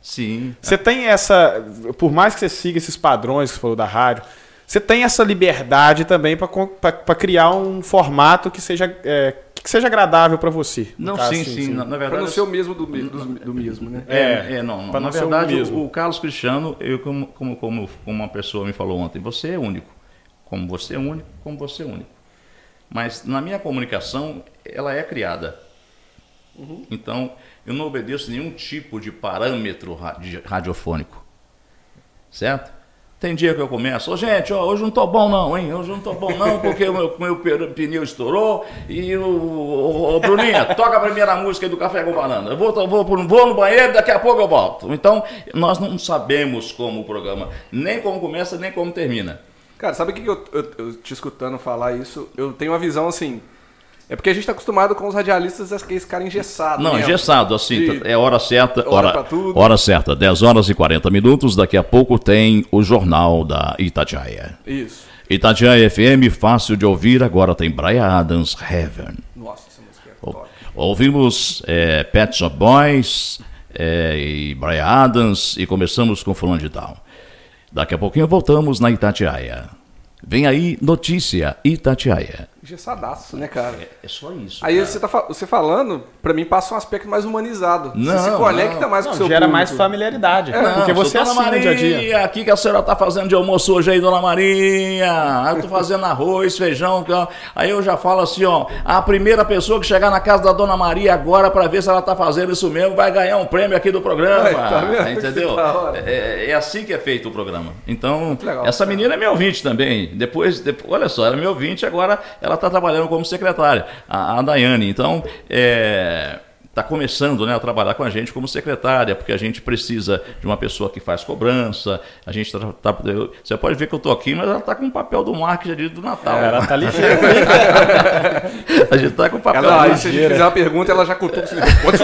Sim. Você tem essa. Por mais que você siga esses padrões que você falou da rádio, você tem essa liberdade também para criar um formato que seja, é, que seja agradável para você. Não, caso, sim, assim, sim. Na, na Pra verdade, não ser o mesmo do, do, do mesmo, né? É, é, não. na não ser o verdade, mesmo. o, o Carlos Cristiano, eu como, como, como uma pessoa me falou ontem, você é único. Como você é único, como você é único. Mas na minha comunicação, ela é criada. Então, eu não obedeço nenhum tipo de parâmetro radiofônico. Certo? Tem dia que eu começo, ô gente, ó, hoje não tô bom não, hein? Hoje não tô bom não, porque o meu, (laughs) meu pneu estourou e o, o, o Bruninha, toca a primeira música do Café com Banana. Eu vou, vou, vou no banheiro, daqui a pouco eu volto. Então, nós não sabemos como o programa, nem como começa, nem como termina. Cara, sabe o que, eu, eu, eu te escutando falar isso? Eu tenho uma visão assim. É porque a gente tá acostumado com os radialistas, aqueles caras engessados. Não, mesmo. engessado, assim, De- é hora certa. hora Hora, hora certa, 10 horas e 40 minutos. Daqui a pouco tem o Jornal da Itatiaia. Isso. Itatiaia FM, fácil de ouvir. Agora tem Brian Adams Heaven. Nossa, essa música é top. Ouvimos é, Pet Shop Boys é, e Brian Adams e começamos com Fulano de Tal. Daqui a pouquinho voltamos na Itatiaia. Vem aí, notícia Itatiaia. Engessadaço, né, cara? É, é só isso. Aí cara. você, tá, você falando, pra mim passa um aspecto mais humanizado. Não, você se conecta não. mais com o seu gera público. mais familiaridade. Não, porque você Dona assina no dia a dia. Maria, aqui que a senhora tá fazendo de almoço hoje aí, Dona Maria. Eu tô fazendo arroz, feijão. Aí eu já falo assim, ó. A primeira pessoa que chegar na casa da Dona Maria agora pra ver se ela tá fazendo isso mesmo vai ganhar um prêmio aqui do programa. Ai, tá? Entendeu? Hora. É, é assim que é feito o programa. Então, legal, essa cara. menina é meu ouvinte também. Depois, depois, olha só, ela é meu ouvinte, agora ela tá trabalhando como secretária, a, a Daiane. Então, é está começando né, a trabalhar com a gente como secretária, porque a gente precisa de uma pessoa que faz cobrança. A gente tá, tá- eu- você pode ver que eu estou aqui, mas ela está com o papel do marketing ali do Natal. Ela tá ligeira. (laughs) a gente está com o papel Ela, do aí, marketing. se a gente fizer uma pergunta, ela já cutuca isso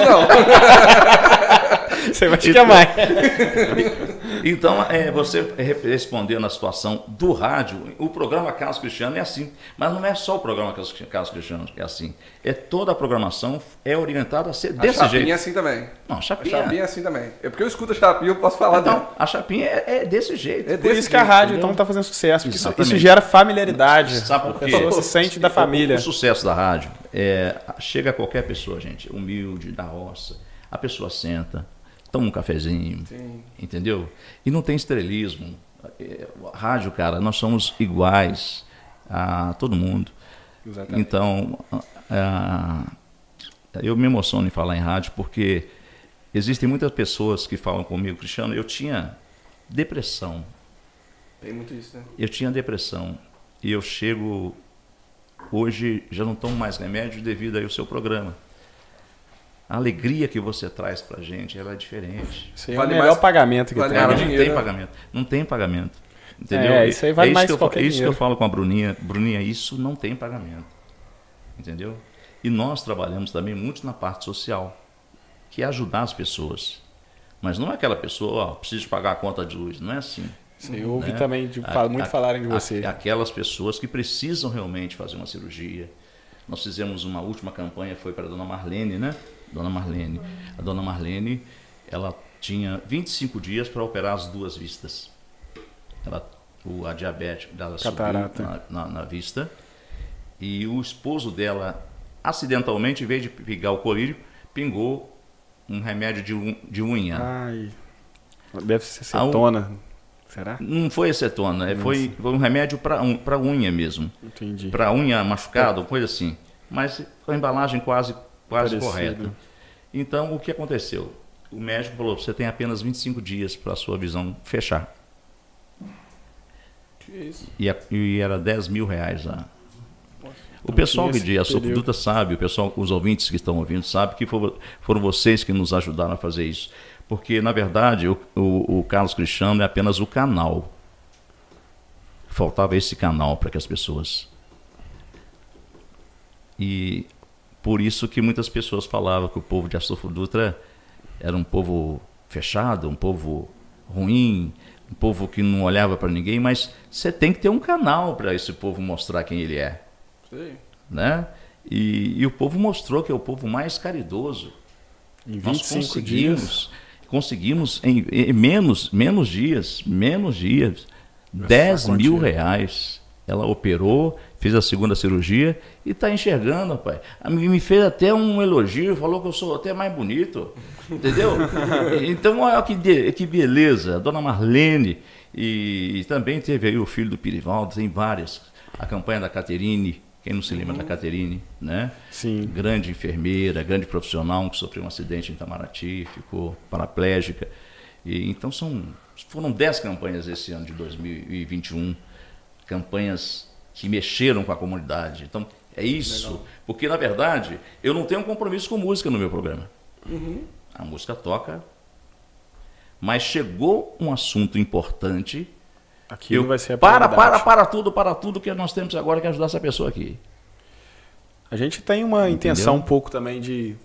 não. (laughs) (laughs) Você vai te chamar. (laughs) Então, é, você re- respondendo a situação do rádio, o programa Carlos Cristiano é assim. Mas não é só o programa Carlos Cristiano que é assim. É toda a programação é orientada a ser A desse Chapinha é jeito. assim também. Não, a A Chapinha. Chapinha é assim também. É porque eu escuto a Chapinha, eu posso falar dela. Então, a Chapinha é, é desse jeito. É Por desse isso que a jeito, rádio entendeu? então tá fazendo sucesso. Porque isso, isso gera familiaridade. Sabe por A quê? pessoa se sente da O- família. O, sucesso da rádio é, chega a qualquer pessoa, gente, humilde, da roça. A pessoa senta, toma um cafezinho, Sim. entendeu? E não tem estrelismo. É, rádio, cara, nós somos iguais a todo mundo. Exatamente. Então, eu me emociono em falar em rádio porque existem muitas pessoas que falam comigo, Cristiano, eu tinha depressão, Tem muito isso, né? eu tinha depressão e eu chego hoje já não tomo mais remédio devido ao seu programa. A alegria que você traz pra gente, ela é diferente. Isso aí é Vale o melhor mais- pagamento que vale tem. Cara, mais não dinheiro, tem né? pagamento. Não tem pagamento. Entendeu? É, isso aí vale isso mais que eu, fa- Isso que eu falo com a Bruninha. Bruninha, isso não tem pagamento. Entendeu? E nós trabalhamos também muito na parte social, que é ajudar as pessoas. Mas não é aquela pessoa, ó, preciso pagar a conta de luz. Não é assim. Sim, eu ouvi né? também de, A- muito a- falarem de a- você. Aquelas pessoas que precisam realmente fazer uma cirurgia. Nós fizemos uma última campanha, foi para a dona Marlene, né? Dona Marlene. A dona Marlene, ela tinha 25 dias para operar as duas vistas. Ela, o, a diabetes dela Catarata. subiu na, na- na vista. E o esposo dela, acidentalmente, em vez de pegar o colírio, pingou um remédio de, un- de unha. Ai. Deve ser o- cetona. Será? Não foi acetona, é, foi, foi um remédio para pra unha mesmo. Entendi. Para unha machucada, coisa assim. Mas com a embalagem quase, quase Parecido. correta. Então, o que aconteceu? O médico falou: você tem apenas 25 dias para a sua visão fechar. Que isso? E, a- e era 10 mil reais lá. O pessoal que de Açúcar período. Dutra sabe, o pessoal, os ouvintes que estão ouvindo sabe que foram, foram vocês que nos ajudaram a fazer isso. Porque, na verdade, o, o- o Carlos Cristiano é apenas o canal. Faltava esse canal para que as pessoas. E por isso que muitas pessoas falavam que o povo de Açúcar Dutra era um povo fechado, um povo ruim, um povo que não olhava para ninguém, mas você tem que ter um canal para esse povo mostrar quem ele é Sei. né? E, e o povo mostrou que é o povo mais caridoso. Em Nós 25 dias. conseguimos, conseguimos em, em menos, menos dias, menos dias, 10 mil reais. Ela operou, fez a segunda cirurgia e está enxergando, mim- Me fez até um elogio, falou que eu sou até mais bonito, entendeu? (laughs) então, olha que, de- que beleza. A dona Marlene, e, e também teve aí o filho do Pirivaldo, tem várias. A campanha da Caterine, quem não se lembra da Caterine, né? Sim. grande enfermeira, grande profissional que sofreu um acidente em Itamaraty, ficou paraplégica. E, então são, foram 10 campanhas esse ano de 2021, campanhas que mexeram com a comunidade. Então é isso, porque na verdade eu não tenho um compromisso com música no meu programa. A música toca, mas chegou um assunto importante. Aquilo eu, vai ser a para, para, para tudo, para tudo que nós temos agora que ajudar essa pessoa aqui. A gente tem uma intenção um pouco também de,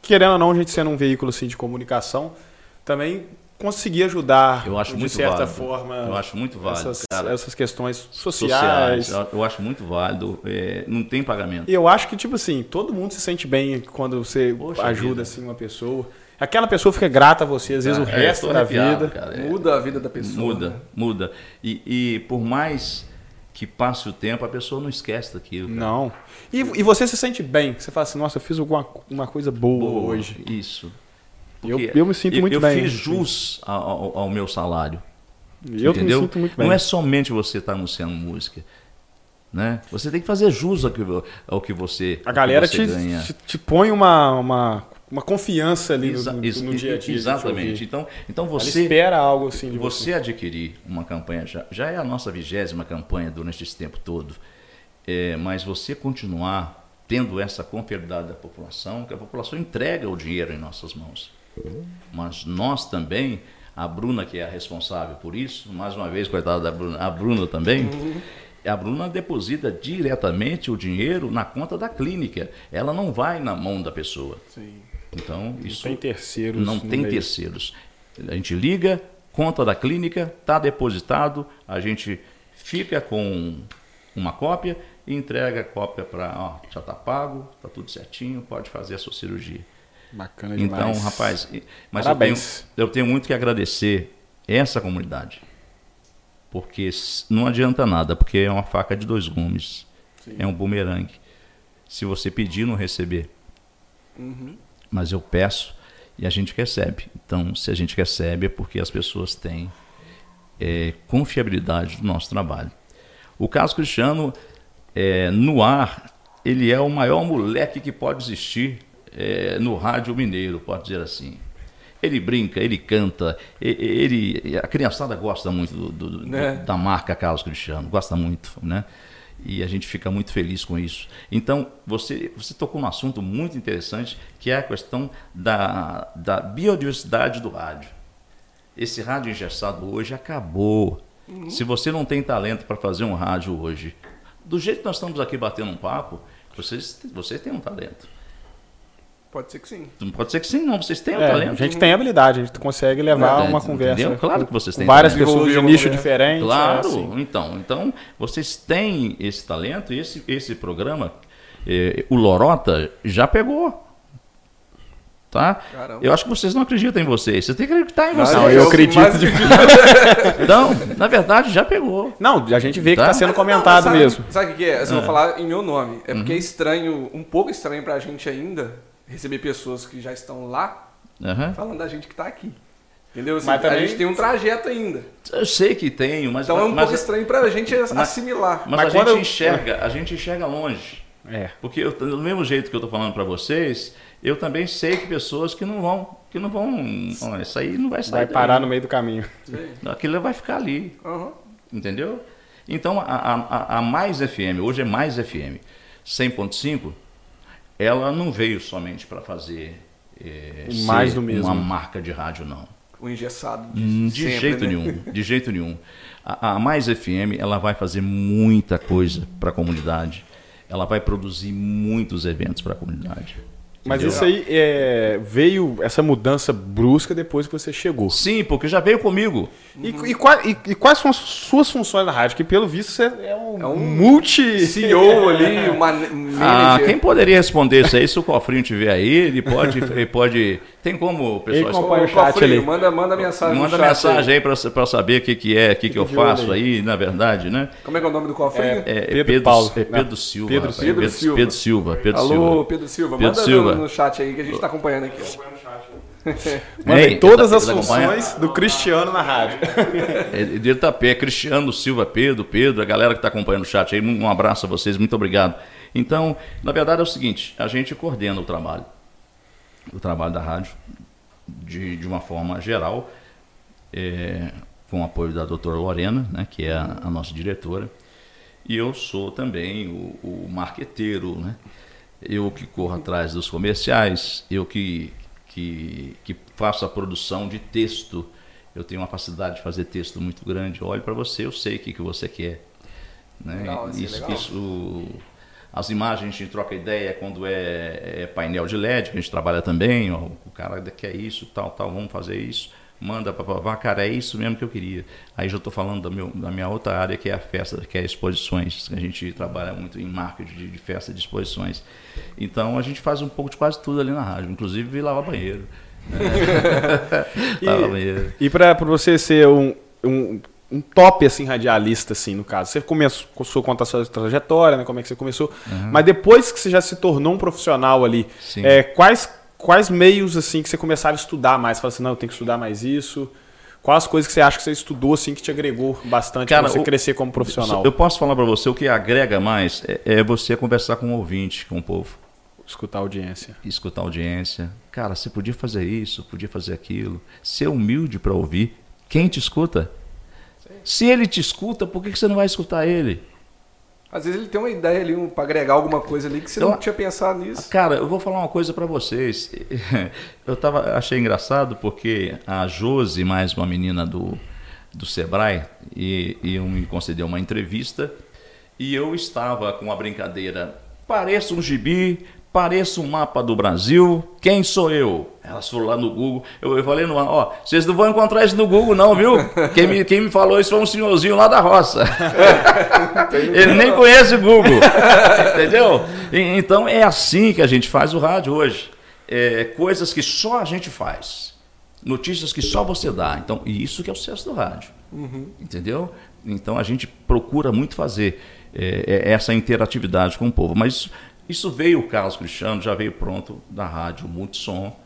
querendo ou não, a gente sendo um veículo assim, de comunicação, também conseguir ajudar, Eu acho de muito certa válido. forma, Eu acho muito válido, essas, cara. essas questões sociais. Eu- Eu acho muito válido. é, não tem pagamento. E eu acho que, tipo assim, todo mundo se sente bem quando você Poxa ajuda vida. assim, uma pessoa. Aquela pessoa fica grata a você, às vezes, o Cara, é, resto da vida. cara. É, Muda a vida da pessoa. muda, né? muda. E, e por mais que passe o tempo, a pessoa não esquece daquilo. cara. Não. E, e você se sente bem. Você fala assim, nossa, eu fiz alguma uma coisa boa, Boa, hoje. Isso. Eu, eu me sinto eu- muito eu bem. fiz jus ao, ao- meu salário. Eu entendeu? me sinto muito bem. Não é somente você estar anunciando música. Né? Você tem que fazer jus ao que, ao que você, A galera você te, ganha. te, te põe uma, uma, uma confiança ali no, Exa- no- no dia a dia. Exatamente. Então, então Ela você. espera algo assim de você. Você adquirir uma campanha, já, já é a nossa vigésima campanha durante esse tempo todo, é, mas você continuar tendo essa confiabilidade da população, que a população entrega o dinheiro em nossas mãos. Mas nós também, a Bruna, que é a responsável por isso, mais uma vez, coitada da Bruna, a Bruna também, a Bruna deposita diretamente o dinheiro na conta da clínica. Ela não vai na mão da pessoa. Sim. Então, Não isso tem terceiros. não tem meio. terceiros. A gente liga, conta da clínica, está depositado, a gente fica com uma cópia e entrega a cópia para, já está pago, está tudo certinho, pode fazer a sua cirurgia. Bacana Então, demais. rapaz, e- mas eu tenho, eu tenho muito que agradecer essa comunidade. Porque não adianta nada, porque é uma faca de dois gumes. É um bumerangue. Se você pedir, não receber. Uhum. Mas eu peço e a gente recebe. Então, se a gente recebe é porque as pessoas têm é, confiabilidade do nosso trabalho. O caso Cristiano, é, no ar, ele é o maior moleque que pode existir é, no rádio mineiro, pode dizer assim. Ele brinca, ele canta, ele, a criançada gosta muito do- do- Né? da marca Carlos Cristiano, gosta muito, né? E a gente fica muito feliz com isso. Então, você, você tocou num assunto muito interessante, que é a questão da, da biodiversidade do rádio. Esse rádio engessado hoje acabou. Se você não tem talento para fazer um rádio hoje, do jeito que nós estamos aqui batendo um papo, vocês, vocês têm um talento. Pode ser que sim. Não pode ser que sim, não. Vocês têm um É, talento. a gente tem habilidade, a gente consegue levar É, uma entendeu? conversa Claro que vocês com têm várias talento. pessoas de uma nicho conversa. diferente. Claro, é assim. então, então vocês têm esse talento e esse, esse programa, eh, o Lorota já pegou. Tá? Caramba. Eu acho que vocês não acreditam em vocês. Vocês têm que acreditar em Mas vocês. Não, eu acredito de- Então, na verdade, já pegou. Não, a gente vê que Tá? está sendo Mas comentado não, sabe- mesmo. Sabe o que que é? Assim, Eu vou falar em meu nome. É Uhum. porque é estranho, um pouco estranho pra gente ainda, receber pessoas que já estão lá Aham. falando da gente que tá aqui. Entendeu? Assim, Mas também- A gente tem um trajeto ainda. Eu sei que tenho, mas, Então é um mas, pouco estranho pra gente assimilar. mas Mas a quando gente eu- enxerga, a gente enxerga longe. É. Porque eu, do mesmo jeito que eu estou falando para vocês, eu também sei que pessoas que não vão, que não vão, ó, isso aí não vai sair. Vai daí. parar no meio do caminho. Aquilo vai ficar ali, Aham. entendeu? Então a, a, a- a Mais FM, hoje é Mais FM 100.5, ela não veio somente para fazer eh, Mais ser do mesmo. uma marca de rádio, não. O engessado. Hum, De sempre, jeito né? nenhum, de jeito nenhum. A, a Mais FM, ela vai fazer muita coisa para a comunidade. Ela vai produzir muitos eventos para a comunidade. Mas Entendeu? isso aí é, veio essa mudança brusca depois que você chegou. Sim, porque já veio comigo. E, e qua- e- e quais são as suas funções na rádio? Que pelo visto você é um, É um multi. CEO (laughs) ali, uma Ah, quem poderia responder isso aí, se o Cofrinho tiver aí, ele pode. Ele pode tem como, pessoal? Ele acompanha o chat Cofrinho, ali. Manda, manda mensagem Manda mensagem aí para eu saber o que, que é, o que, que eu faço aí, na verdade, né? Como é que é o nome do Cofrinho? É, é Pedro Pedro, Paulo. é Pedro Silva. Pedro. Silva. Pedro Silva. Pedro Silva. Pedro Alô, Silva. Pedro Silva. Pedro Manda Silva. No, no chat aí que a gente tá acompanhando aqui. Mandei (laughs) Ei, todas ele as tá- ele funções do Cristiano na rádio. É, Dele tá pé, Cristiano Silva, Pedro, Pedro, a galera que está acompanhando o chat aí, um abraço a vocês, muito obrigado. Então, na verdade é o seguinte, a gente coordena o trabalho, o trabalho da rádio, de, de uma forma geral, é, com o apoio da doutora Lorena, né, que é a, a nossa diretora, e eu sou também o, o marqueteiro, né? Eu que corro atrás dos comerciais, eu que, que, que faço a produção de texto. Eu tenho uma facilidade de fazer texto muito grande. Olho para você, eu sei o que, que você quer. Né? Legal, isso é legal. isso- as imagens a gente troca ideia quando é, é painel de LED, que a gente trabalha também. ó, o cara quer isso, tal, tal, vamos fazer isso. Manda para cara, é isso mesmo que eu queria. Aí já estou falando da, meu- da minha outra área, que é a festa, que é exposições. A gente trabalha muito em marketing de, de festa de exposições. Então a gente faz um pouco de quase tudo ali na rádio, inclusive lavar banheiro. (laughs) banheiro. E pra, pra você ser um, um, um top assim, radialista, assim, no caso, você começou, a contar a sua trajetória, né? Como é que você começou. Mas depois que você já se tornou um profissional ali, é, quais, quais meios assim que você começava a estudar mais? Fala assim, não, eu tenho que estudar mais isso. Quais as coisas que você acha que você estudou assim que te agregou bastante para você o- crescer como profissional? Eu posso falar para você, o que agrega mais é, é você conversar com o ouvinte, com o povo. Escutar a audiência. escutar a audiência. Cara, você podia fazer isso, podia fazer aquilo. Ser humilde para ouvir. Quem te escuta? Se ele te escuta, por que que você não vai escutar ele? Às vezes ele tem uma ideia ali um, pra agregar alguma coisa ali que você Eu- não tinha pensado nisso. Cara, eu vou falar uma coisa para vocês. (laughs) Eu tava, achei engraçado porque a Josi, mais uma menina do, do Sebrae, e, e me concedeu uma entrevista e eu estava com uma brincadeira. Pareço um gibi, pareço um mapa do Brasil. Quem sou eu? Elas foram lá no Google. Eu, eu falei no ó, vocês não vão encontrar isso no Google, não, viu? Quem me, quem me falou isso foi um senhorzinho lá da roça. (laughs) Ele nem conhece o Google. Entendeu? E- Então é assim que a gente faz o rádio hoje. É, coisas que só a gente faz. Notícias que só você dá. Então, e isso que é o sucesso do rádio. Entendeu? Então a gente procura muito fazer é, é, essa interatividade com o povo. Mas isso, veio, o Carlos Cristiano já veio pronto da rádio Multissom,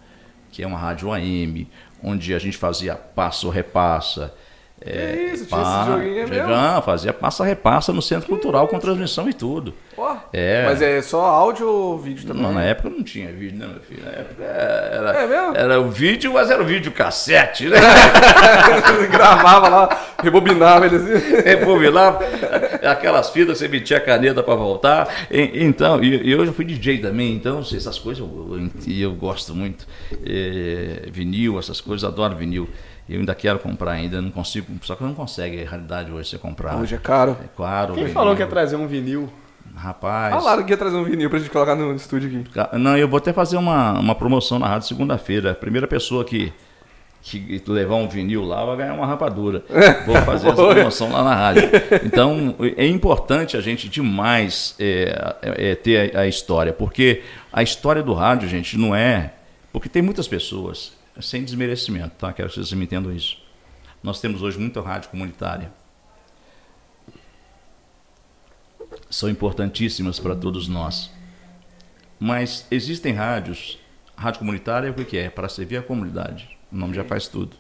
que é uma rádio AM, onde a gente fazia passo repassa. Que isso, tinha esse joguinho mesmo? Fazia passa-repassa no Centro Cultural com transmissão e tudo. É. Mas é só áudio ou vídeo também? Não, na época não tinha vídeo, né, meu filho? Na época era, É mesmo? era o vídeo, mas era o vídeo cassete, né? (laughs) Gravava lá, rebobinava ele assim. (laughs) Rebobinar aquelas fitas, você metia a caneta para voltar. E- então, e, e eu já fui DJ também, então essas coisas eu, eu, eu gosto muito. É, vinil, essas coisas, adoro vinil. Eu ainda quero comprar ainda, não consigo, só que não consegue, é realidade hoje você comprar. Hoje é caro. É claro. Quem vinil. falou que ia trazer um vinil? Rapaz. Falaram que ia trazer um vinil pra gente colocar no estúdio aqui. Não, eu vou até fazer uma, uma promoção na rádio segunda-feira. A primeira pessoa que, que levar um vinil lá vai ganhar uma rapadura. (laughs) Vou fazer essa promoção lá na rádio. Então, é importante a gente demais é, é, é, ter a, a história, porque a história do rádio, gente, não é. Porque tem muitas pessoas, sem desmerecimento, tá? Quero que vocês me entendam isso. Nós temos hoje muita rádio comunitária. São importantíssimas para todos nós. Mas existem rádios, rádio comunitária o que é? Para servir a comunidade. O nome já faz tudo.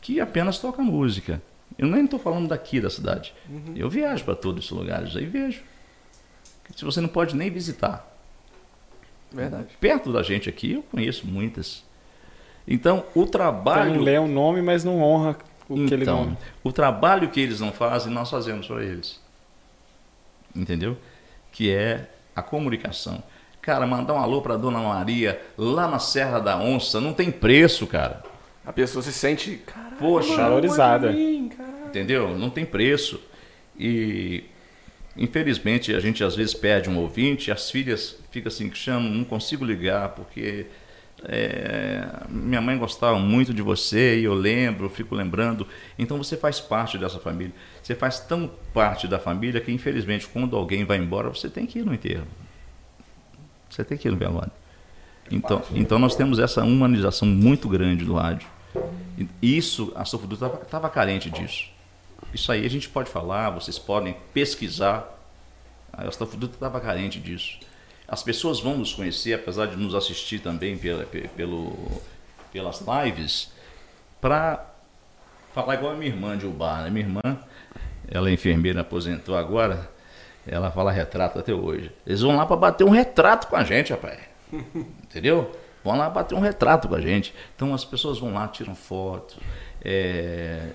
que apenas toca música. Eu nem estou falando daqui da cidade. Uhum. Eu viajo para todos esses lugares aí vejo. Se você não pode nem visitar. Verdade. Perto da gente aqui, eu conheço muitas. Então, o trabalho. Então, não lê o nome, mas não honra o então, que ele nome. O trabalho que eles não fazem, nós fazemos para eles. Entendeu? Que é a comunicação. Cara, mandar um alô para Dona Maria lá na Serra da Onça não tem preço, cara. A pessoa se sente, poxa, valorizada. Mim, entendeu? Não tem preço. E infelizmente a gente às vezes perde um ouvinte, as filhas ficam assim, chamam, não consigo ligar porque é, minha mãe gostava muito de você e eu lembro, fico lembrando. Então você faz parte dessa família. Você faz tão parte da família que, infelizmente, quando alguém vai embora, você tem que ir no enterro. Você tem que ir no velório. Então, então nós temos essa humanização muito grande do rádio. Isso, a Sofudu estava carente disso. Isso aí a gente pode falar, vocês podem pesquisar. A Sofudu estava carente disso. As pessoas vão nos conhecer, apesar de nos assistir também pela, pelo, pelas lives, para falar igual a minha irmã de Ubar. Né? Minha irmã, ela é enfermeira, aposentou agora, ela fala retrato até hoje. Eles vão lá para bater um retrato com a gente, rapaz. (laughs) Entendeu? Vão lá bater um retrato com a gente. Então as pessoas vão lá, tiram fotos. É...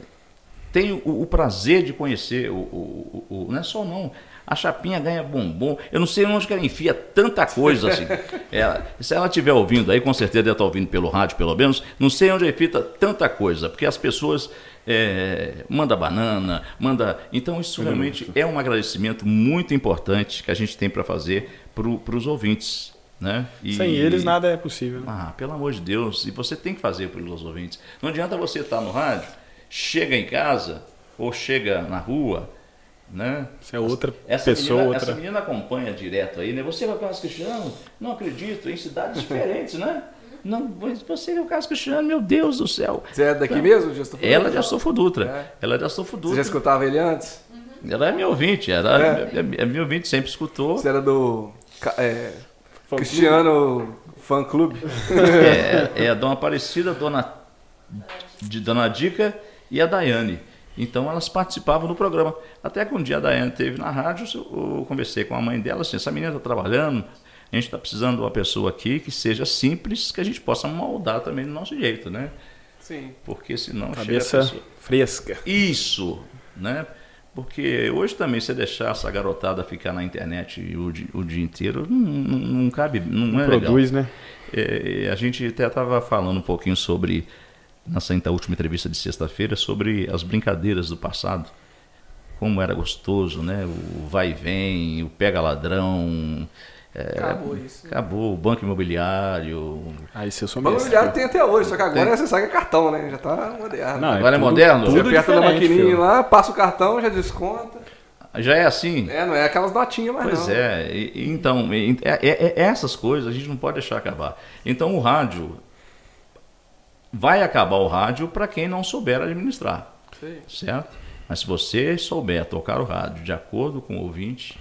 Tem o, o, prazer de conhecer o, o, o, Não é só não. A chapinha ganha bombom. Eu não sei onde que ela enfia tanta coisa assim. (laughs) Ela, se ela estiver ouvindo aí, com certeza deve estar ouvindo pelo rádio, pelo menos. Não sei onde enfia tanta coisa, porque as pessoas é, manda banana, manda. Então isso realmente é um agradecimento muito importante que a gente tem para fazer para os ouvintes. Né? E, Sem eles nada é possível. Né? Ah, pelo amor de Deus, e você tem que fazer para os ouvintes. Não adianta você estar tá no rádio, chega em casa ou chega na rua né? Você é outra essa pessoa. Menina, outra... Essa menina acompanha direto aí, né? Você é o Carlos Cristiano? Não acredito, em cidades (laughs) diferentes, né? Não, você é o Carlos Cristiano, meu Deus do céu. Você é daqui então, mesmo, de Astolfo Ela é de Astolfo Dutra. É. Ela é de Astolfo Dutra. Você já escutava ele antes? Uhum. Ela é meu ouvinte, era é. é, é meu ouvinte, sempre escutou. Você era do é, fã Cristiano Fã Clube? É, é a Dona Aparecida, Dona, de Dona Dica e a Daiane. Então elas participavam do programa. Até que um dia a Daiane teve na rádio, eu conversei com a mãe dela assim, essa menina está trabalhando, a gente está precisando de uma pessoa aqui que seja simples, que a gente possa moldar também do nosso jeito, né? Sim. Porque senão Cabeça pessoa... fresca. Isso, né? Porque hoje também, se deixar essa garotada ficar na internet o, dia, o dia inteiro, não, não, não cabe, não, não é produz, legal. né? É, a gente até estava falando um pouquinho sobre nessa última entrevista de sexta-feira sobre as brincadeiras do passado. Como era gostoso, né? O vai e vem, o pega ladrão. É, acabou isso. Acabou o banco imobiliário. Ah, isso eu sou O banco imobiliário tem até hoje, só que agora tem. você sabe que é cartão, né? Já tá moderno. Não, agora é, tudo, é moderno? Tudo você aperta na maquininha lá, passa o cartão, já desconta. Já é assim? É, não é aquelas notinhas mais pois não. Pois é. E, então, é, é, é, essas coisas a gente não pode deixar acabar. Então o rádio, vai acabar o rádio para quem não souber administrar. Sim. Certo? Mas se você souber tocar o rádio de acordo com o ouvinte,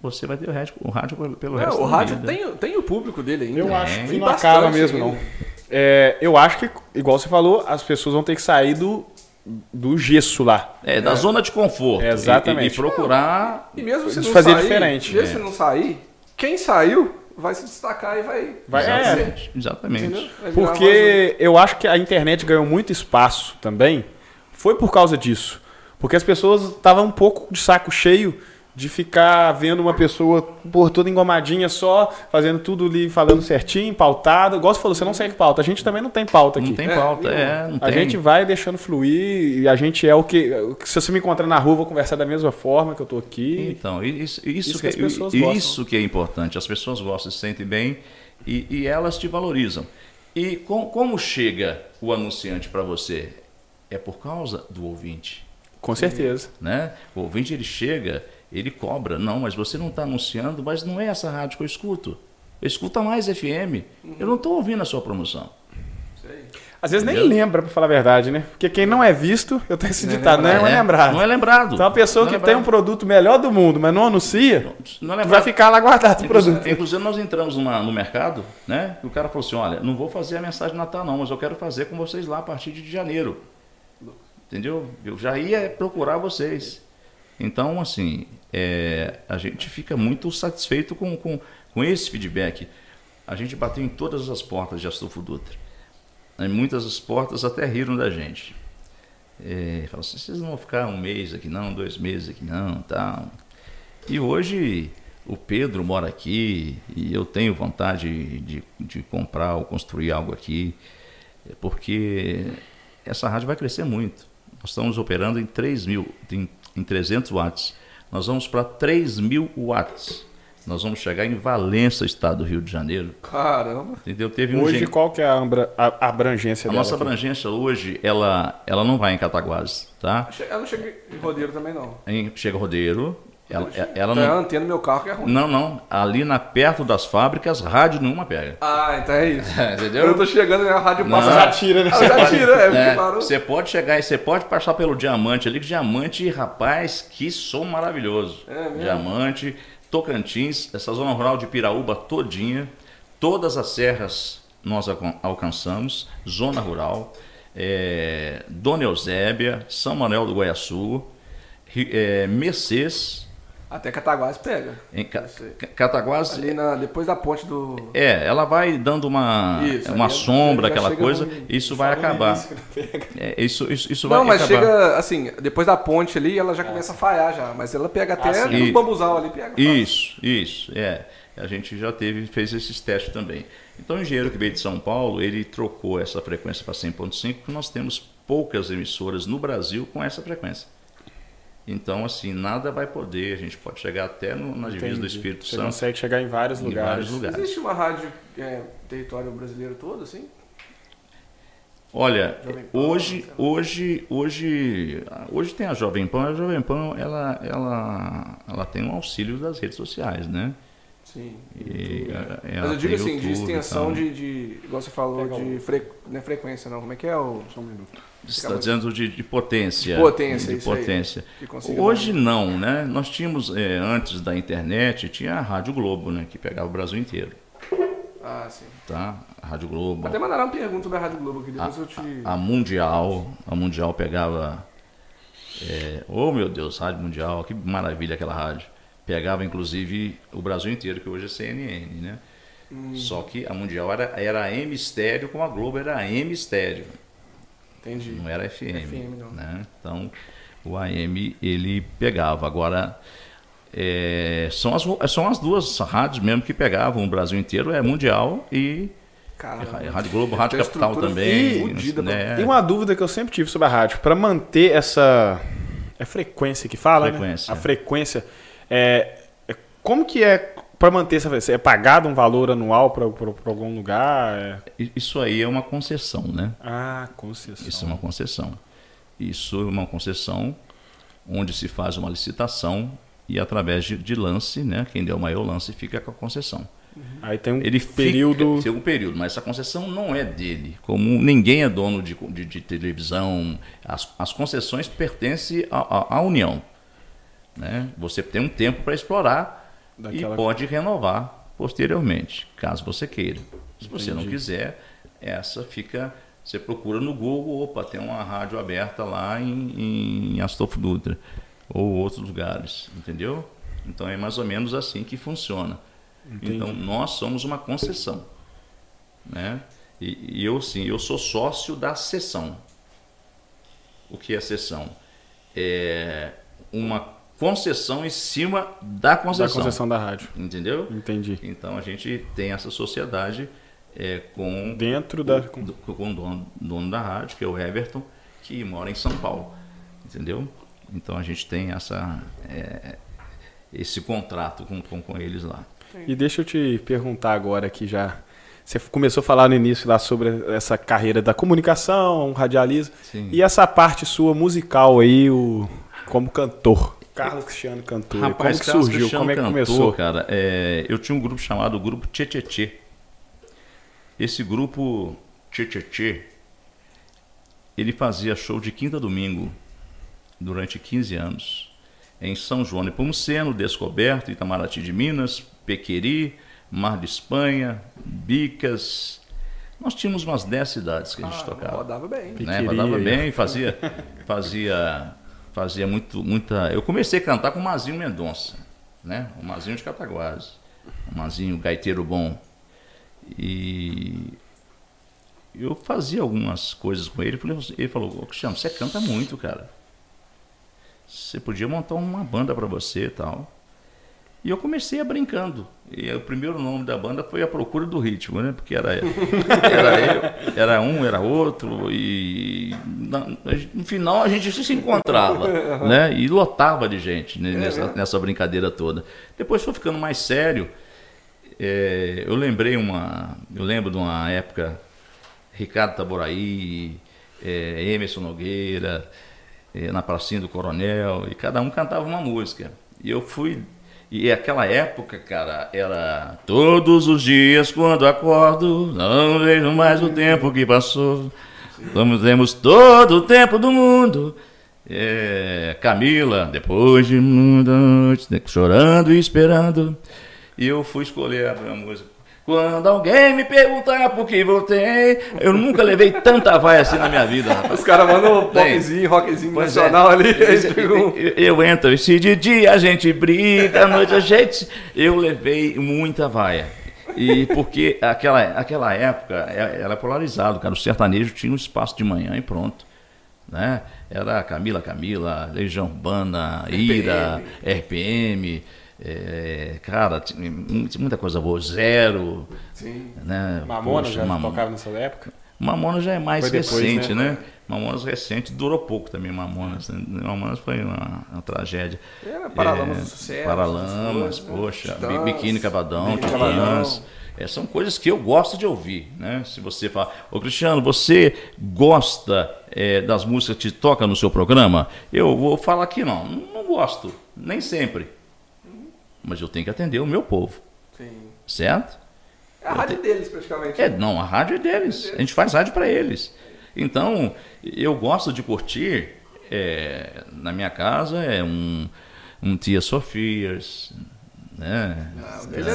você vai ter o rádio, o rádio pelo é, resto O rádio tem, tem o público dele ainda. Eu é. acho que não acaba mesmo, não. É, eu acho que, igual você falou, as pessoas vão ter que sair do, do gesso lá. É, da é. zona de conforto. É, exatamente. E, e procurar. E mesmo se não fazer sair, diferente. Mesmo se não sair, quem saiu vai se destacar e vai. vai exatamente. É, exatamente. Porque eu acho que a internet ganhou muito espaço também. Foi por causa disso. Porque as pessoas estavam um pouco de saco cheio de ficar vendo uma pessoa por toda engomadinha só, fazendo tudo ali, falando certinho, pautado. Igual você falou, você não segue pauta. A gente também não tem pauta aqui. Não tem pauta, é. é não a tem. gente vai deixando fluir e a gente é o que. Se você me encontrar na rua, eu vou conversar da mesma forma que eu tô aqui. Então, isso, isso, isso que, que, é, isso que é importante. As pessoas gostam, se sentem bem e, e elas te valorizam. E com, como chega o anunciante para você? É por causa do ouvinte. Com certeza. Né? O ouvinte ele chega ele cobra. Não, mas você não está anunciando, mas não é essa rádio que eu escuto. Eu escuto a mais FM. Uhum. Eu não estou ouvindo a sua promoção. Às vezes Entendeu? nem lembra, para falar a verdade, né? Porque quem não é visto, eu tenho esse ditado, não é, não é lembrado. Não é lembrado. Então a pessoa não que é tem um produto melhor do mundo, mas não anuncia, não, não é vai ficar lá guardado o produto. Inclusive nós entramos numa, no mercado, né? E o cara falou assim, olha, não vou fazer a mensagem de Natal não, mas eu quero fazer com vocês lá a partir de janeiro. entendeu? Eu já ia procurar vocês. Então, assim, é, a gente fica muito satisfeito com, com, com esse feedback. A gente bateu em todas as portas de Astolfo Dutra. Em muitas das portas até riram da gente. É, falaram assim, vocês não vão ficar um mês aqui não, dois meses aqui não, tal. E hoje o Pedro mora aqui e eu tenho vontade de, de comprar ou construir algo aqui, porque essa rádio vai crescer muito. Nós estamos operando em 3 mil, em, em 300 watts. Nós vamos para 3 mil watts. Nós vamos chegar em Valença, estado do Rio de Janeiro. Caramba. Entendeu? Teve um hoje, gen... qual que é a, a abrangência a dela? A nossa aqui? abrangência hoje, ela, ela não vai em Cataguases, tá? Ela não chega em Rodeiro também, não. Em, chega Rodeiro. Ela, ela, ela não... É a antena do meu carro que é ruim. Não, não. Ali na, perto das fábricas, rádio nenhuma pega. Ah, então é isso. (laughs) Entendeu? Eu tô chegando a rádio passa, já tira, né? Ah, já (laughs) tira, é. é você pode chegar e você pode passar pelo Diamante ali, que Diamante, rapaz, que som maravilhoso. É mesmo? Diamante... Tocantins, essa zona rural de Piraúba todinha, todas as serras nós alcançamos, zona rural, é, Dona Eusébia, São Manuel do Goiaçu, é, Mercês, até Cataguás pega. Em Ca Cataguás. Ali na, depois da ponte do. É, ela vai dando uma, isso, uma sombra, aquela coisa. No, isso vai acabar. É, isso, isso, isso Não, vai mas acabar. chega, assim, depois da ponte ali, ela já é. começa a falhar já. Mas ela pega até ah, no bambuzal ali. Pega, isso, isso. É. A gente já teve, fez esses testes também. Então, o engenheiro que veio de São Paulo, ele trocou essa frequência para 100.5, porque nós temos poucas emissoras no Brasil com essa frequência. Então, assim, nada vai poder. A gente pode chegar até no, na divisa do Espírito Você Santo. Você consegue chegar em vários em lugares. Vários lugares. Existe uma rádio é, território brasileiro todo, assim? Olha, hoje, hoje, hoje, hoje tem a Jovem Pan. A Jovem Pan, ela, ela, ela tem um auxílio das redes sociais, né? Sim. E, Mas eu digo assim, de extensão de, de, igual você falou, de fre, não é frequência não, como é que é o... Só um minuto. Você está dizendo de, de, potência. De potência, de potência. Hoje não, né? Nós tínhamos, é, antes da internet, tinha a Rádio Globo, né? Que pegava o Brasil inteiro. Ah, sim. Tá? A Rádio Globo. Até mandaram uma pergunta sobre a Rádio Globo aqui, depois a, eu te... A Mundial, a Mundial pegava... É, oh, meu Deus, Rádio Mundial, que maravilha aquela rádio. Pegava, inclusive, o Brasil inteiro, que hoje é CNN, né? Hum. Só que a Mundial era, era M estéreo, como a Globo era M estéreo. Entendi. Não era FM. FM não. Né? Então, o AM ele pegava. Agora, é, são, as, são as duas rádios mesmo que pegavam o Brasil inteiro, é Mundial e Caramba. Rádio Globo, Rádio Capital também. Né? e uma dúvida que eu sempre tive sobre a rádio, para manter essa é frequência que fala, né? frequência. Né? A frequência. É, é, como que é para manter essa? É pagado um valor anual para algum lugar? É... Isso aí é uma concessão, né? Ah, concessão. Isso é uma concessão. Isso é uma concessão onde se faz uma licitação e através de, de lance, né? Quem deu o maior lance fica com a concessão. Uhum. Aí tem um Ele período. Fica, tem um período, mas essa concessão não é dele. Como ninguém é dono de, de, de televisão, as, as concessões pertencem à, à União. Né? Você tem um tempo para explorar Daquela... e pode renovar posteriormente, caso você queira. Se você não quiser, essa fica. Você procura no Google, opa, tem uma rádio aberta lá em, em Astolfo Dutra ou outros lugares, entendeu? Então é mais ou menos assim que funciona. Entendi. Então nós somos uma concessão, né? E, e eu sim, eu sou sócio da sessão. O que é sessão? É uma concessão em cima da concessão. Da concessão da rádio. Entendeu? Entendi. Então a gente tem essa sociedade é, com. Dentro da. Com, com o dono, dono da rádio, que é o Everton, que mora em São Paulo. Entendeu? Então a gente tem essa, é, esse contrato com, com, com eles lá. E deixa eu te perguntar agora aqui já. Você começou a falar no início lá sobre essa carreira da comunicação, radialismo. Sim. E essa parte sua musical aí, o, como cantor. Carlos Cristiano cantor. Rapaz, como que surgiu? Cristiano como é que cantor, começou? Cara, é, eu tinha um grupo chamado Grupo Tchê Tchê Tchê. Esse grupo Tchê Tchê Tchê, ele fazia show de quinta a domingo durante 15 anos. Em São João Nepomuceno, Descoberto, Itamaraty de Minas, Pequeri, Mar de Espanha, Bicas, Nós tínhamos umas 10 cidades que a gente Ah, tocava. Rodava bem. né? Rodava bem, fazia, fazia, fazia muito, muita. Eu comecei a cantar com o Mazinho Mendonça, né? O Mazinho de Cataguases, o Mazinho gaiteiro bom. E eu fazia algumas coisas com ele. Ele falou: Ô, Cristiano, você canta muito, cara. Você podia montar uma banda para você e tal. E eu comecei a brincando. E o primeiro nome da banda foi A Procura do Ritmo, né? Porque era, era, eu, era um, era outro. E no final a gente se encontrava, né? E lotava de gente nessa, nessa brincadeira toda. Depois foi ficando mais sério. É, eu lembrei uma. Eu lembro de uma época, Ricardo Taboraí, é, Emerson Nogueira, é, na Pracinha do Coronel, e cada um cantava uma música. E eu fui. E aquela época, cara, era todos os dias quando acordo, não vejo mais o tempo que passou. Vamos temos todo o tempo do mundo. É, Camila, depois de muita noite, chorando e esperando. E eu fui escolher a música. Quando alguém me perguntar por que voltei, eu nunca levei tanta vaia assim na minha vida, rapaz. Os caras mandam popzinho, rockzinho Pois nacional é. ali. Eu, eu- eu entro, e se de dia a gente briga, à noite a gente. Eu levei muita vaia. E porque aquela, aquela época é- era polarizado, cara. O sertanejo tinha um espaço de manhã e pronto. Né? Era Camila Camila, Legião Urbana, Ira, RPM. É, cara, muita coisa boa. Zero. Sim. Né? Mamona Poxa, já Mam- tocava nessa época? Mamonas já é mais depois, recente, né? né? Mamonas recente, durou pouco também Mamonas. né? Mamonas foi uma, uma tragédia. Era Paralamas É, do Sucesso. Paralamas, né? poxa, Biquíni Cavadão, Titãs. É, são coisas que eu gosto de ouvir, né? Se você fala, ô Cristiano, você gosta é, das músicas que toca no seu programa? Eu vou falar que não, não gosto, nem sempre. Mas eu tenho que atender o meu povo, Sim. certo? É a rádio deles, praticamente. É, não, a rádio é deles. A gente faz rádio para eles. Então, eu gosto de curtir. é, na minha casa é um, um Tia Sofias, né? Ele é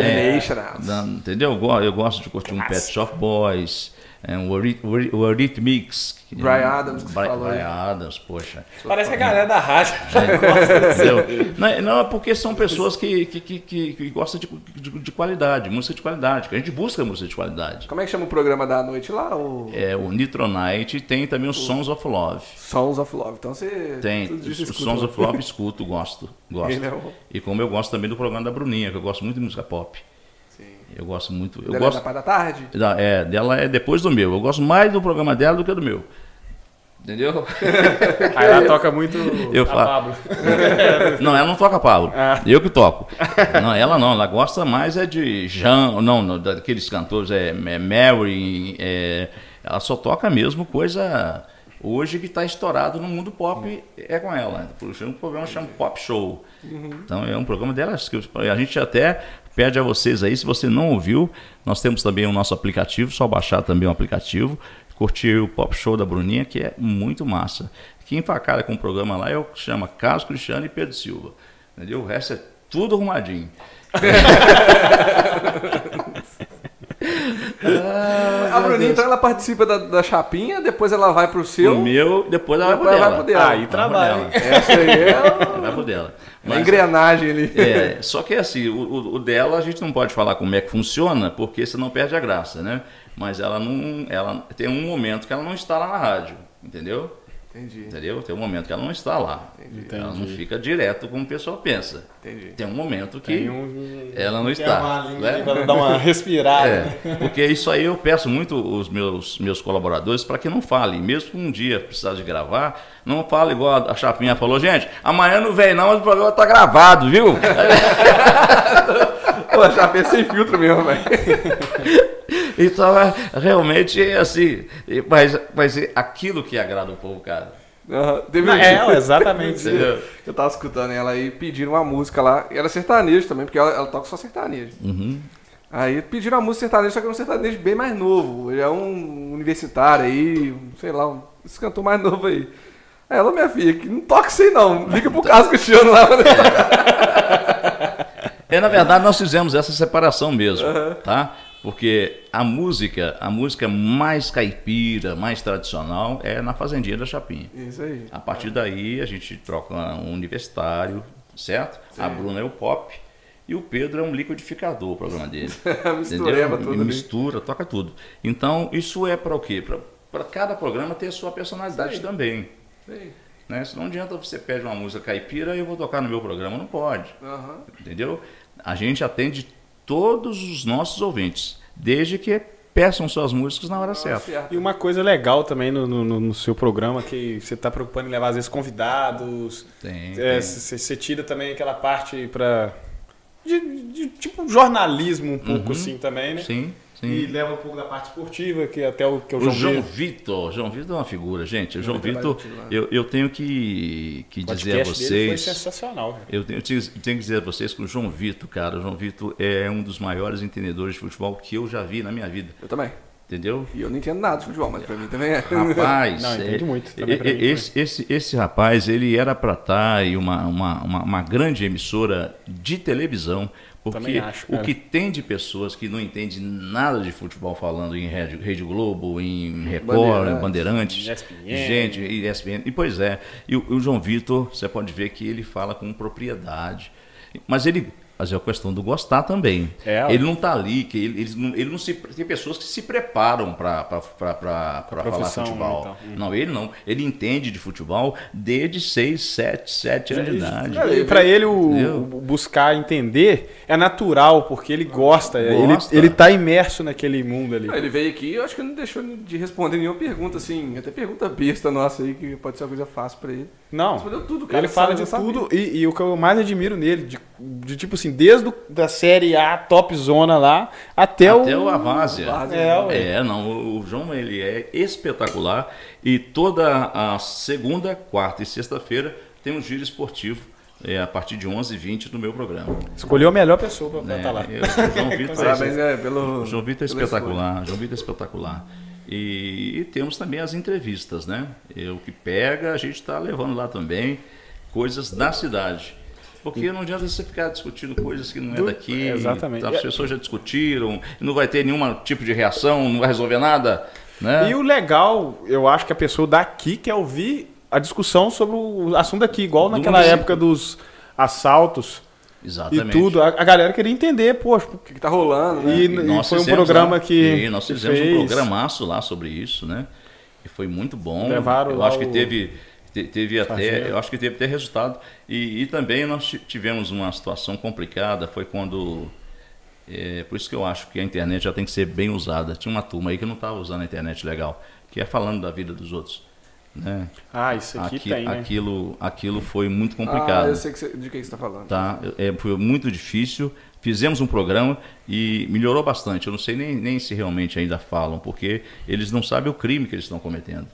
é. International. Da- entendeu? Eu Eu gosto de curtir um Pet Shop Boys, é, um o Eurythmics. Brian Adams, que você Brian, falou aí. Brian Adams, poxa. Parece que a galera da rádio. Entendeu? Não, é- não, é porque são pessoas que, que, que, que- que gostam de, de, de qualidade, música de qualidade. que A gente busca música de qualidade. Como é que chama o programa da noite lá? O É, o Nitronite tem também o Sons of Love. Sons of Love. Então você. Tem, os. Sons of Love escuto, gosto. gosto. (laughs) É E como eu gosto também do programa da Bruninha, que eu gosto muito de música pop. Eu gosto muito. Eu Dela é gosto, da parte da tarde? da- é, dela é depois do meu. Eu gosto mais do programa dela do que do meu. Entendeu? Aí ela toca muito Eu a falo. Pablo. (laughs) Não, ela não toca Pablo. Ah. Eu que toco. Não, ela não. Ela gosta mais é de Jean, não, não, daqueles cantores, é, é Mary. é, ela só toca mesmo coisa hoje que está estourado no mundo pop é com ela. Puxa, um programa chama Pop Show. Então é um programa delas que a gente até pede a vocês aí, se você não ouviu, nós temos também o nosso aplicativo, só baixar também o aplicativo, curtir o Pop Show da Bruninha, que é muito massa. Quem facada com o programa lá é o que chama Carlos Cristiano e Pedro Silva. Entendeu? O resto é tudo arrumadinho. (laughs) a Bruninha, então, ela participa da, da chapinha, depois ela vai pro seu. O meu, depois ela vai pro Depois vai dela. pro dela. Aí trabalha, Vai hein? pro dela. Essa aí é Vai pro dela. a Mas- engrenagem ali. É, só que assim, o, o- o dela a gente não pode falar como é que funciona, porque senão perde a graça, né? Mas ela não. Ela tem um momento que ela não está lá na rádio, entendeu? Entendi, Entendeu? Tem um momento que ela não está lá. Ela não fica direto como o pessoal pensa. entendi. Tem um momento que um... ela não está. uma né? pra dar uma respirada. É, porque isso aí eu peço muito os meus, meus colaboradores para que não falem. Mesmo que um dia precisar de gravar, não fale igual a Chapinha falou, gente, amanhã não vem não, mas o programa tá gravado, viu? (laughs) (laughs) Pô, a chapinha é sem filtro mesmo, velho. Então, é, realmente, é assim, mas, mas é aquilo que agrada o povo, cara. Aham. Teve um é, dia- exatamente. (laughs) um Eu tava escutando ela aí, pediram uma música lá. E era sertanejo também, porque ela, ela toca só sertanejo. Uhum. Aí pediram uma música sertaneja, só que era um sertanejo bem mais novo. Ele é um universitário aí, sei lá, um, esse cantor mais novo aí. Aí ela, minha filha, que não toca isso aí não. Liga pro caso Cristiano lá. (laughs) É, na verdade, nós fizemos essa separação mesmo, tá? Porque a música, a música mais caipira, mais tradicional é na Fazendinha da Chapinha. Isso aí. A partir daí a gente troca um universitário, certo? A Bruna é o pop e o Pedro é um liquidificador, o programa (laughs) dele. Mistureba Entendeu? tudo ali. Mistura, toca tudo. Então, isso é para o quê? Para cada programa ter a sua personalidade Sim. também. Sim. Né? Se não adianta você pede uma música caipira e eu vou tocar no meu programa, não pode. Aham. Entendeu? A gente atende todos os nossos ouvintes, desde que peçam suas músicas na hora certa. E uma coisa legal também no, no- no seu programa, que você está preocupando em levar, às vezes, convidados. Tem, É. Você você tira também aquela parte para. De, de- tipo jornalismo um pouco Uhum. assim também, né? Sim, sim. E leva um pouco da parte esportiva, que até o que é o O João, João Vitor- João Vitor é uma figura, gente. O João Vitor, eu, eu tenho que, que o dizer a podcast dele foi vocês. sensacional. Eu tenho, eu tenho que dizer a vocês que o João Vitor, cara, o João Vitor é um dos maiores entendedores de futebol que eu já vi na minha vida. Eu também. Entendeu? E eu não entendo nada de futebol, mas pra mim também é. Rapaz, (laughs) Não, entende é- muito, também pra mim, esse, esse, esse rapaz, ele era para estar em uma, uma, uma, uma grande emissora de televisão, porque acho, o que tem de pessoas que não entendem nada de futebol falando em Rede, Rede Globo, em Record, em Bandeirantes, ESPN. gente, e ESPN, e pois é, e o, o João Vitor, você pode ver que ele fala com propriedade, mas ele mas é a questão do gostar também. É, ele não está ali, que ele, ele, não, ele não se tem pessoas que se preparam para falar futebol. então. Hum. Não, ele não. Ele entende de futebol desde 6, 7, 7 anos de idade. E pra ele o, o buscar entender é natural, porque ele gosta, Gosta. Ele, ele tá imerso naquele mundo ali. Ele veio aqui eu acho que não deixou de responder nenhuma pergunta, assim. Até pergunta besta nossa aí, que pode ser uma coisa fácil pra ele. Não, Respondeu tudo, cara. ele fala de tudo e, e o que eu mais admiro nele, de, de tipo assim, desde o, da série A, top zona lá, até, Até o... o Avásia. Várzea, É. É, não, o- o João ele é espetacular e toda a segunda, quarta e sexta-feira tem um giro esportivo é, a partir de 11h20 no meu programa. Escolheu a melhor pessoa pra né? estar lá. Eu- o João Vitor (laughs) Parabéns, é, é, pelo. o João Vitor é espetacular, o João Vitor é espetacular. E, e temos também as entrevistas, né? Eu que pega, a gente está levando lá também coisas da cidade. Porque não adianta você ficar discutindo coisas que não é Do- daqui. exatamente. As pessoas já discutiram, não vai ter nenhum tipo de reação, não vai resolver nada. Né? E o legal, eu acho que a pessoa daqui quer ouvir a discussão sobre o assunto aqui, igual Do naquela município. época dos assaltos Exatamente. e tudo. A, a galera queria entender, poxa, O que, que tá rolando, né? E- E nós foi um programa lá- que E nós fizemos fez. um programaço lá sobre isso, né? E foi muito bom. Levaram eu acho que o- teve, te- teve até, Sargento. eu acho que teve até resultado. E, e também nós ti- tivemos uma situação complicada, foi quando é, por isso que eu acho que a internet já tem que ser bem usada. Tinha uma turma aí que não estava usando a internet legal, que é falando da vida dos outros. Né? ah, isso aqui, Aqui- tem, né? aquilo, aquilo foi muito Ah, complicado eu sei que você- de que você tá falando. tá? É, foi muito difícil. Fizemos um programa e melhorou bastante. Eu não sei nem, nem se realmente ainda falam, porque eles não sabem o crime que eles estão cometendo.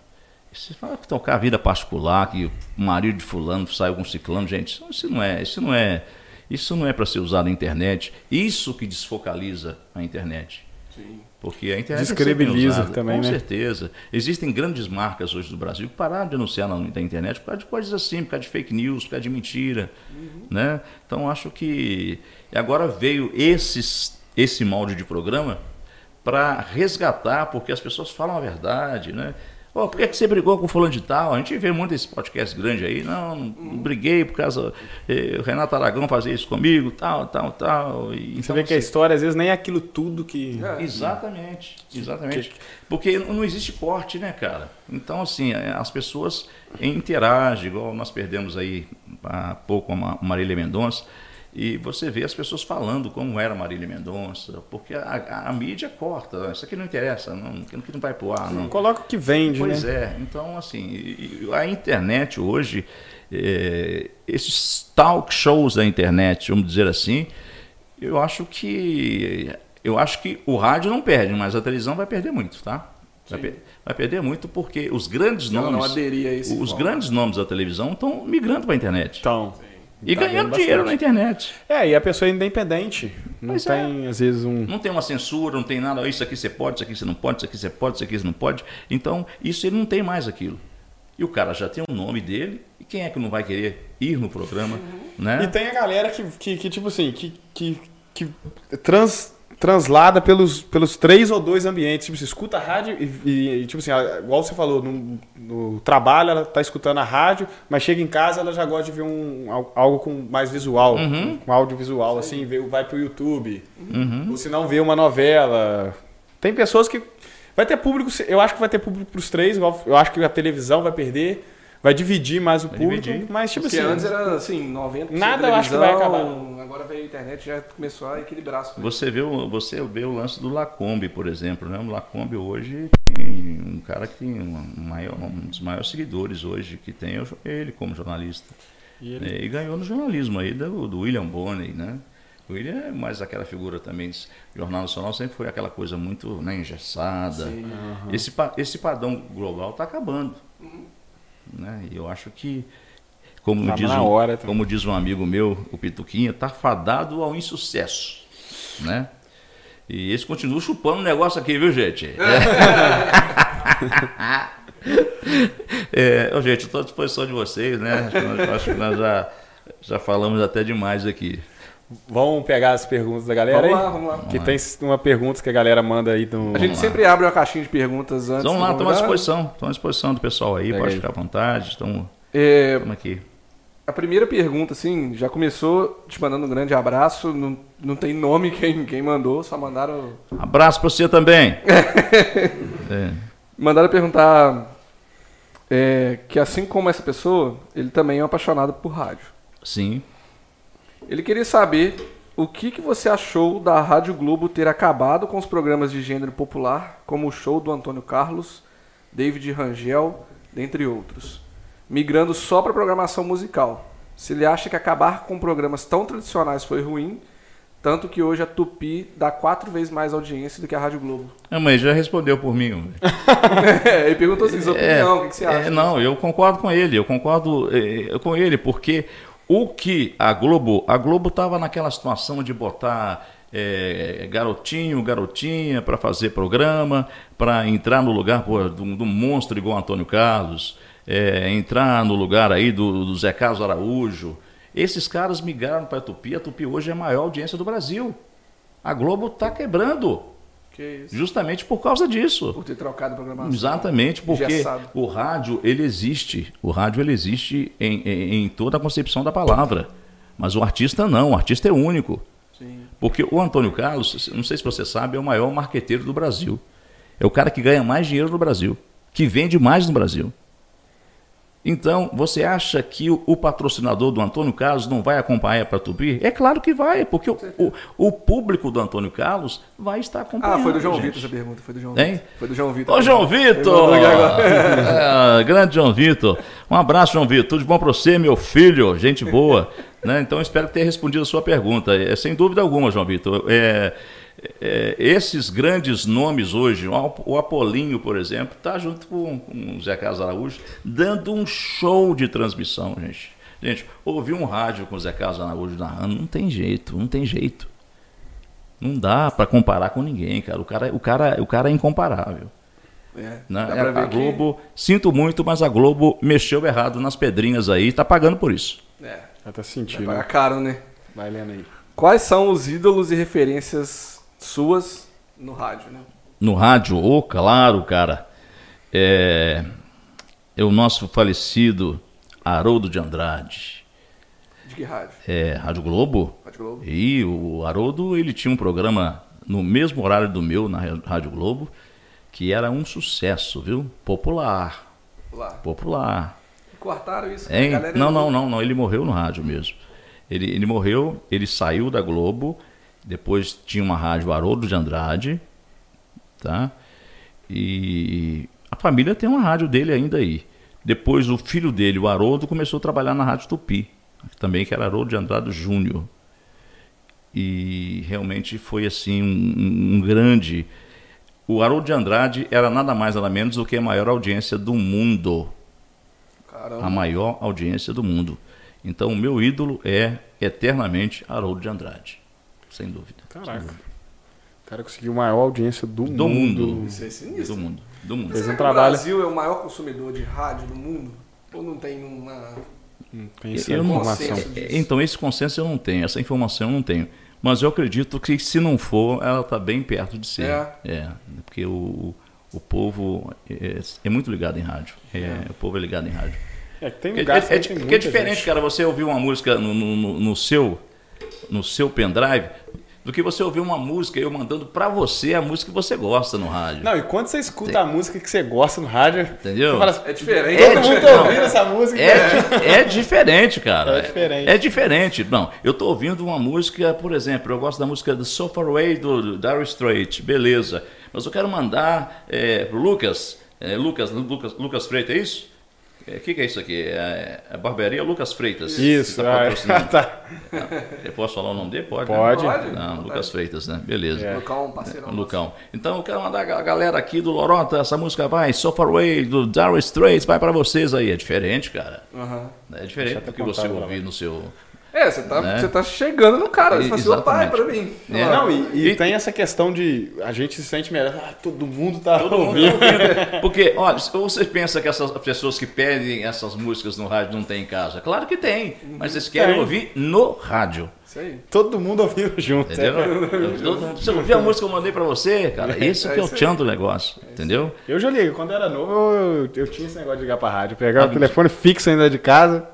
Você fala que tocar a vida particular, que o marido de fulano saiu com ciclano, gente, isso- não é, isso não é, isso não é para ser usado na internet. Isso que desfocaliza a internet. Sim. Porque a internet bem Descredibiliza usada, também, com né? certeza. Existem grandes marcas hoje do Brasil que pararam de anunciar na, na internet por causa de coisas assim, por causa de fake news, por causa de mentira. Né? Então acho que. E agora veio esses, esse molde de programa para resgatar, porque as pessoas falam a verdade. Né? Ó, por que, que você brigou com o fulano de tal? A gente vê muito esse podcast grande aí. Não, não, não briguei por causa. Eh, o Renato Aragão fazia isso comigo, tal, tal, tal. E, Você então, vê que a assim, história às vezes nem é aquilo tudo que. É. Exatamente, exatamente. Porque não existe corte, né, cara? Então, assim, é, as pessoas interagem, igual nós perdemos aí há pouco a Ma- Marília Mendonça, e você vê as pessoas falando como era Marília Mendonça, porque a, a- a mídia corta, isso aqui não interessa, não, isso aqui não vai pro ar, não. Coloca o que vende, Pois né? é, então assim, a internet hoje, é, esses talk shows da internet, vamos dizer assim, eu acho que eu acho que o rádio não perde, mas a televisão vai perder muito, tá? Vai, per- vai perder muito porque os grandes não nomes, os formato. grandes nomes da televisão estão migrando para a internet Então. E tá ganhando dinheiro bastante. na internet. É, e a pessoa é independente. Não Pois é. tem, às vezes, um. Não tem uma censura, não tem nada. Isso aqui você pode, isso aqui você não pode, isso aqui você pode, isso aqui você não pode. Então, isso ele não tem mais aquilo. E o cara já tem o nome dele, e quem é que não vai querer ir no programa? Né? E tem a galera que, que, que, tipo assim, que, que, que trans, translada pelos, pelos três ou dois ambientes. Tipo, você escuta a rádio e, e tipo assim, igual você falou, no, no, trabalho ela tá escutando a rádio, mas chega em casa ela já gosta de ver um, algo com mais visual, uhum. com audiovisual, assim, vê, vai pro YouTube. Uhum. Ou se não vê uma novela. Tem pessoas que. Vai ter público, eu acho que vai ter público pros três, eu acho que a televisão vai perder vai dividir mais o vai público, dividir. mas tipo Porque assim... antes era assim, 90% Nada eu acho que vai acabar. Agora veio a internet já começou a equilibrar as coisas. Você vê, o, você vê o lance do Lacombe, por exemplo, né? O Lacombe hoje tem um cara que tem um, maior, um dos maiores seguidores hoje que tem é ele como jornalista. E, ele... É, e ganhou no jornalismo aí do, do William Bonney, né? O William é mais aquela figura também. O Jornal Nacional sempre foi aquela coisa muito né, engessada. Sim, uhum. esse, esse padrão global está acabando. Uhum. Né? E eu acho que, como, tá diz um, hora, tá? como diz um amigo meu, o Pituquinha, está fadado ao insucesso. Né? E esse continua chupando o negócio aqui, viu, gente? (laughs) É. é, gente, estou à disposição de vocês, né? Acho que nós já, já falamos até demais aqui. Vamos pegar as perguntas da galera vamos aí? Lá, vamos lá. Que tem uma pergunta que a galera manda aí. No... A gente sempre abre uma caixinha de perguntas antes. Vamos lá, estamos à disposição. Estamos à disposição do pessoal aí, Pega pode aí. ficar à vontade. Estamos, é... aqui. A primeira pergunta, assim, já começou te mandando um grande abraço. Não, não tem nome quem, quem mandou, só mandaram. Abraço para você também. (laughs) é. Mandaram perguntar é, que, assim como essa pessoa, ele também é um apaixonado por rádio. Sim. Ele queria saber o que, que você achou da Rádio Globo ter acabado com os programas de gênero popular, como o show do Antônio Carlos, David Rangel, dentre outros, migrando só para programação musical. Se ele acha que acabar com programas tão tradicionais foi ruim, tanto que hoje a Tupi dá quatro vezes mais audiência do que a Rádio Globo. É, mas já respondeu por mim. é, (laughs) ele perguntou assim, sua opinião, é, o que, você acha? É, não, eu concordo com ele, eu concordo é, com ele, porque o que a Globo, a Globo estava naquela situação de botar é, garotinho, garotinha para fazer programa, para entrar no lugar pô, do, do, monstro igual Antônio Carlos, é, entrar no lugar aí do, do Zé Carlos Araújo. Esses caras migraram para a Tupi. A Tupi hoje é a maior audiência do Brasil. A Globo está quebrando. Justamente por causa disso. Por ter trocado a programação. Exatamente, porque Gessado. o rádio, ele existe. O rádio, ele existe em, em, em, toda a concepção da palavra. Mas o artista não, o artista é único. Sim. Porque o Antônio Carlos, não sei se você sabe, é o maior marqueteiro do Brasil. É o cara que ganha mais dinheiro no Brasil, que vende mais no Brasil. Então, você acha que o, o, patrocinador do Antônio Carlos não vai acompanhar para Tupi? É claro que vai, porque o, o, o, público do Antônio Carlos vai estar acompanhando. Ah, foi do João gente. Vitor essa pergunta, foi do João hein? Vitor. Foi do João Vitor. Ô, João Vitor! (laughs) é, grande João Vitor. Um abraço, João Vitor. Tudo de bom para você, meu filho. Gente boa. né? Então, espero ter respondido a sua pergunta. É, sem dúvida alguma, João Vitor. É, é, esses grandes nomes hoje, o Apolinho, por exemplo, está junto com, com o Zé Carlos Araújo, dando um show de transmissão, gente. Gente, ouvir um rádio com o Zé Carlos Araújo narrando, não tem jeito, não tem jeito. Não dá para comparar com ninguém, cara. O cara, o cara, o cara é incomparável. É, né? a, a Globo, que... sinto muito, mas a Globo mexeu errado nas pedrinhas aí, tá pagando por isso. É, já tá sentindo. Vai pagar caro, né? Vai lendo aí. Quais são os ídolos e referências suas no rádio, né? No rádio, oh, claro, cara. É, é o nosso falecido Haroldo de Andrade. De que rádio? É, Rádio Globo. Rádio Globo. E o Haroldo, ele tinha um programa no mesmo horário do meu, na Rádio Globo, que era um sucesso, viu? Popular. Popular. Popular. Cortaram isso? Hein? Não, não, não, não. Ele morreu no rádio mesmo. Ele, ele morreu, ele saiu da Globo depois tinha uma rádio Haroldo de Andrade, tá? E a família tem uma rádio dele ainda aí. Depois o filho dele, o Haroldo, começou a trabalhar na Rádio Tupi, também que era Haroldo de Andrade Júnior. E realmente foi assim um, um grande. O Haroldo de Andrade era nada mais nada menos do que a maior audiência do mundo. Caramba. A maior audiência do mundo. Então o meu ídolo é eternamente Haroldo de Andrade sem dúvida. Caraca. Sem dúvida. O cara conseguiu a maior audiência do, do mundo. mundo. Isso é sinistro. Do mundo. Do mundo. Será um trabalho... o Brasil é o maior consumidor de rádio do mundo? Ou não tem uma. Não tem essa informação. Então, esse consenso eu não tenho, essa informação eu não tenho. Mas eu acredito que se não for, ela está bem perto de ser. É. é porque o, o povo é, é muito ligado em rádio. É, É. O povo é ligado em rádio. É, que tem Porque lugar é, é, é diferente, gente. cara, você ouvir uma música no- no- no seu no seu pendrive do que você ouvir uma música eu mandando pra você a música que você gosta no rádio. Não, e quando você escuta a música que você gosta no rádio, Entendeu? você fala assim, É diferente. todo É mundo tá não. ouvindo essa música. É, di- é diferente, cara. É diferente. É, diferente. Não, eu tô ouvindo uma música, por exemplo, eu gosto da música do So Far Away do, do Dire Straits, beleza. Mas eu quero mandar é, pro Lucas, é, Lucas, Lucas, Lucas Freitas, é isso? O que, que é isso aqui? É, é Barbearia Lucas Freitas. Isso, tá ah, (laughs) tá. Eu posso falar o nome dele? Pode. né? Pode. Pode? Não, Lucas Freitas, né? Beleza. É. Lucão, parceirão. Lucão. Então eu quero mandar a galera aqui do Lorota, essa música vai, So Far Away, do Dire Straits, vai pra vocês aí. É diferente, cara. Aham. É diferente do que você ouvir no seu. É, você tá, Né? você tá chegando no cara. Você fala assim, opa, é pra mim. É. Não, e, e E- tem essa questão de a gente se sente melhor. Ah, todo mundo tá Todo mundo ouvindo. ouvindo. (laughs) Porque, olha, se você pensa que essas pessoas que pedem essas músicas no rádio não tem em casa? Claro que tem, mas eles querem Tem. ouvir no rádio. Isso aí. Todo mundo ouvindo junto. Entendeu? Eu- Você ouviu a música que eu mandei pra você, cara? Esse que é o isso tchan do negócio, entendeu? Eu já liguei, quando eu era novo, eu, eu tinha esse negócio de ligar pra rádio. Pegar o telefone fixo ainda de casa.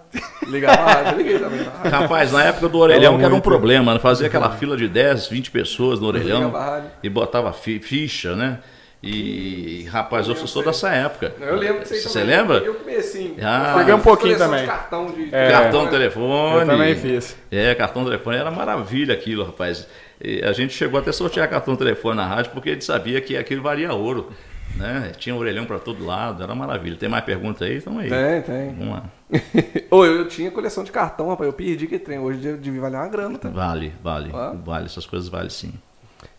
Ligar pra rádio, eu liguei (laughs) também. Rapaz, na época do orelhão, Fala que era um problema, né? fazia aquela fila de 10, 20 pessoas no orelhão Liga pra rádio. e botava fi- ficha, né? E, rapaz, eu sou dessa época. Eu lembro aí Você também. lembra? Eu comecei. Ah. Peguei um pouquinho também. de cartão de... É. Cartão telefone. Eu também fiz. É, cartão telefone era maravilha aquilo, rapaz. E a gente chegou até a sortear cartão telefone na rádio porque a gente sabia que aquilo valia ouro. Né? Tinha orelhão para todo lado, era maravilha. Tem mais pergunta aí? Então aí. Tem, tem. Vamos lá. (laughs) Ô, eu, eu tinha coleção de cartão, rapaz. Eu perdi que trem. Hoje devia- devia valer uma grana, tá? Vale, vale, Ah. vale. Essas coisas valem sim.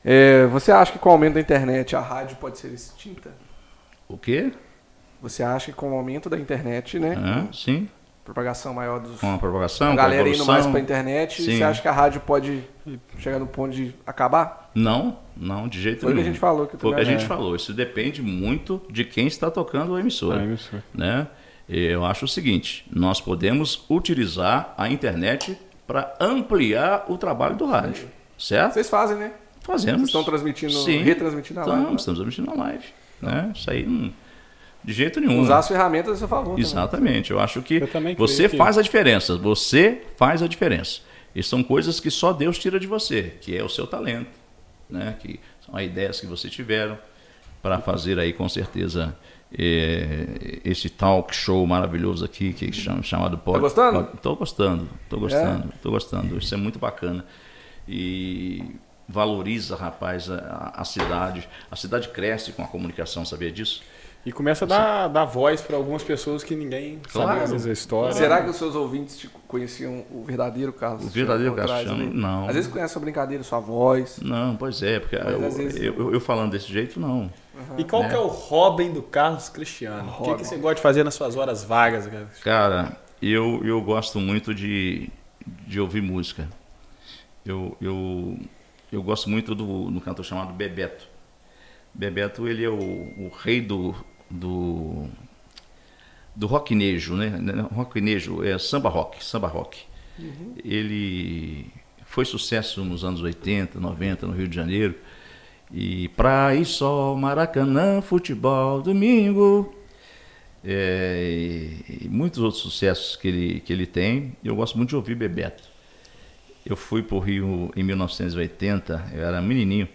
É, você acha que com o aumento da internet a rádio pode ser extinta? O quê? Você acha que com o aumento da internet, né? Hã? sim. Propagação maior dos. Com a propagação, a com a galera indo mais pra internet, Sim. você acha que a rádio pode chegar no ponto de acabar? Não, não, de jeito Foi o que nenhum. a gente falou aqui Foi o que a gente falou. Isso depende muito de quem está tocando a emissora. né? Eu acho o seguinte: nós podemos utilizar a internet para ampliar o trabalho do rádio, certo? Vocês fazem, né? Fazemos. Vocês estão transmitindo, Sim. retransmitindo a live. Estamos, né? estamos transmitindo a live. Né? Isso aí, não- de jeito nenhum. Usar as ferramentas a seu favor. também. Exatamente. Eu acho que Eu também você que- faz a diferença. Você faz a diferença. E são coisas que só Deus tira de você, que é o seu talento, né? Que são as ideias que você tiveram para fazer aí com certeza eh, esse talk show maravilhoso aqui que chama, chamado Pod. Tá gostando? Pod- Tô gostando, tô gostando, tô gostando. Isso é muito bacana e valoriza, rapaz, a, a cidade. A cidade cresce com a comunicação, sabia disso? E começa a dar, dar voz para algumas pessoas que ninguém Claro. sabe a história. Será que os seus ouvintes te conheciam o verdadeiro Carlos? O verdadeiro trás Cassiano, ali? não. Às vezes conhece a brincadeira, sua voz. Não, pois é, porque eu, vezes- eu- eu- eu falando desse jeito, não. E qual que é o Robin do Carlos Cristiano? O que, Robin. que você gosta de fazer nas suas horas vagas? cara? Cara, eu, eu gosto muito de, de ouvir música. Eu, eu, eu gosto muito do, do cantor chamado Bebeto. Bebeto, ele é o, o rei do, do, do rocknejo, né? Rocknejo é samba rock, samba rock. Ele foi sucesso nos anos 80, 90 no Rio de Janeiro. E praia e sol, Maracanã, futebol, domingo. É, e, e muitos outros sucessos que ele, que ele tem. Eu gosto muito de ouvir Bebeto. Eu fui para o Rio em 1980, eu era menininho,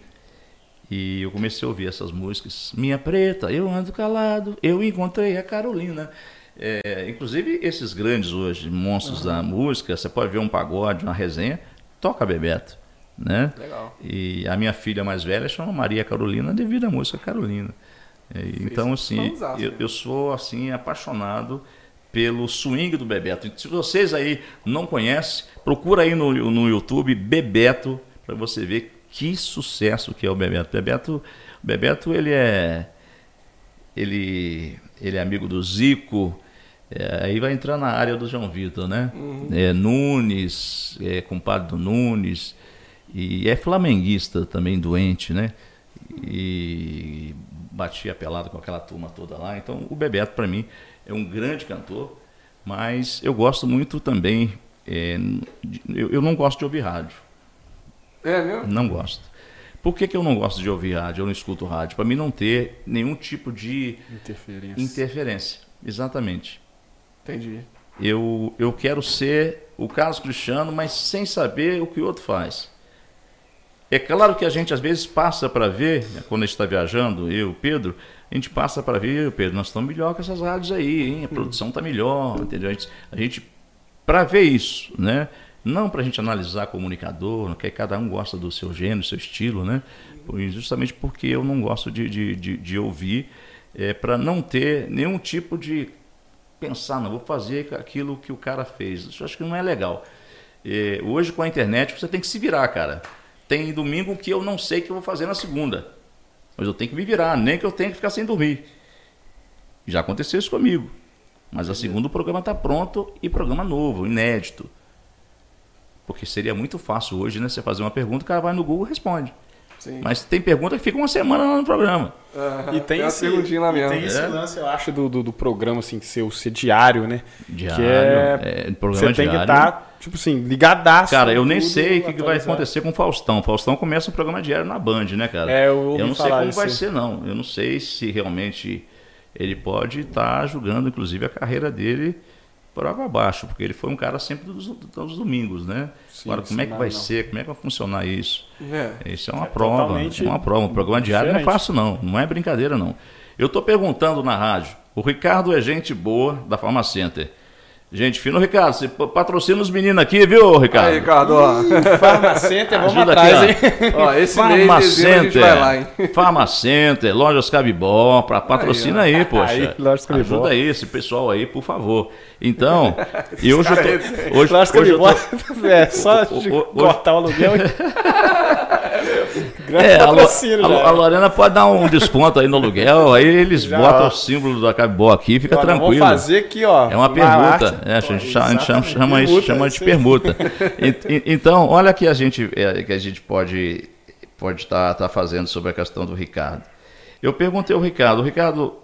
e eu comecei a ouvir essas músicas. Minha preta, eu ando calado, eu encontrei a Carolina. É, inclusive, esses grandes hoje, monstros da música, você pode ver um pagode, uma resenha, toca Bebeto. Né? Legal. E a minha filha mais velha chama Maria Carolina devido à música Carolina. É, então, assim, eu, né? eu sou assim apaixonado pelo swing do Bebeto. Se vocês aí não conhecem, procura aí no, no YouTube Bebeto para você ver que sucesso que é o Bebeto. Bebeto, Bebeto ele é ele ele é amigo do Zico. é, aí vai entrar na área do João Vitor, né? É, Nunes, é compadre do Nunes e é flamenguista também doente, né? E batia pelado com aquela turma toda lá. Então, o Bebeto para mim é um grande cantor, mas eu gosto muito também. é, de- eu, eu não gosto de ouvir rádio. É mesmo? Não gosto. Por que, que eu não gosto de ouvir rádio? Eu não escuto rádio? Para mim não ter nenhum tipo de Interferência. interferência. Exatamente. Entendi. Eu, eu quero ser o Carlos Cristiano, mas sem saber o que o outro faz. É claro que a gente às vezes passa para ver, né, quando a gente está viajando, eu, Pedro, a gente passa para ver, Pedro, nós estamos melhor com essas rádios aí, hein? a produção está melhor, entendeu? A gente, gente para ver isso, né? Não para a gente analisar comunicador, que cada um gosta do seu gênero, do seu estilo, né? Justamente porque eu não gosto de, de, de, de ouvir, é, para não ter nenhum tipo de pensar, não, vou fazer aquilo que o cara fez. Isso eu acho que não é legal. É, hoje com a internet você tem que se virar, cara. Tem domingo que eu não sei o que eu vou fazer na segunda. Mas eu tenho que me virar, nem que eu tenha que ficar sem dormir. Já aconteceu isso comigo. Mas a segunda o programa está pronto e programa novo, inédito. Porque seria muito fácil hoje, né? Você fazer uma pergunta, o cara vai no Google e responde. Sim. Mas tem pergunta que fica uma semana lá no programa. Uhum. E tem, tem esse, perguntinha lá mesmo. tem esse é. lance, eu acho, do, do, do, programa, assim, ser, ser diário, né? Diário. Que é, é programa você tem diário. que estar, tá, tipo assim, ligadaço. Cara, eu nem sei o que, que, vai acontecer com o Faustão. O Faustão começa um programa diário na Band, né, cara? É, eu, eu não sei como isso. vai ser, não. Eu não sei se realmente ele pode estar tá julgando, inclusive, a carreira dele por água abaixo, porque ele foi um cara sempre dos, dos domingos, né? Sim, Agora, como é que vai não. ser? Como é que vai funcionar isso? É. Isso é uma é prova. É uma prova. Um programa diário diferente. não é fácil, não. Não é brincadeira, não. Eu estou perguntando na rádio. O Ricardo é gente boa da Farma Center. Gente fino, Ricardo, você patrocina os meninos aqui, viu, Ricardo? Aí, Ricardo, ó. Farmacenter, vamos Ajuda atrás, aqui, hein? Ó, esse Farmacenter, mês de vai lá, hein? Farmacenter, Lojas Cabibó, pra, patrocina aí, aí poxa. Aí, Lojas Cabibó. Ajuda aí esse pessoal aí, por favor. Então, e hoje eu tô... Hoje, Lojas Cabibó, tô... (laughs) é só hoje, cortar o aluguel (laughs) é, a, a, a, Lorena pode dar um desconto aí no aluguel, aí eles já, botam ó. o símbolo da Cabibó aqui e fica Agora, tranquilo. Vamos fazer aqui, ó. É uma permuta. É, a gente, chama, a gente chama, chama, isso, chama de permuta. (laughs) então, olha que a gente, é, que a gente pode pode estar tá, tá fazendo sobre a questão do Ricardo. Eu perguntei ao Ricardo, Ricardo,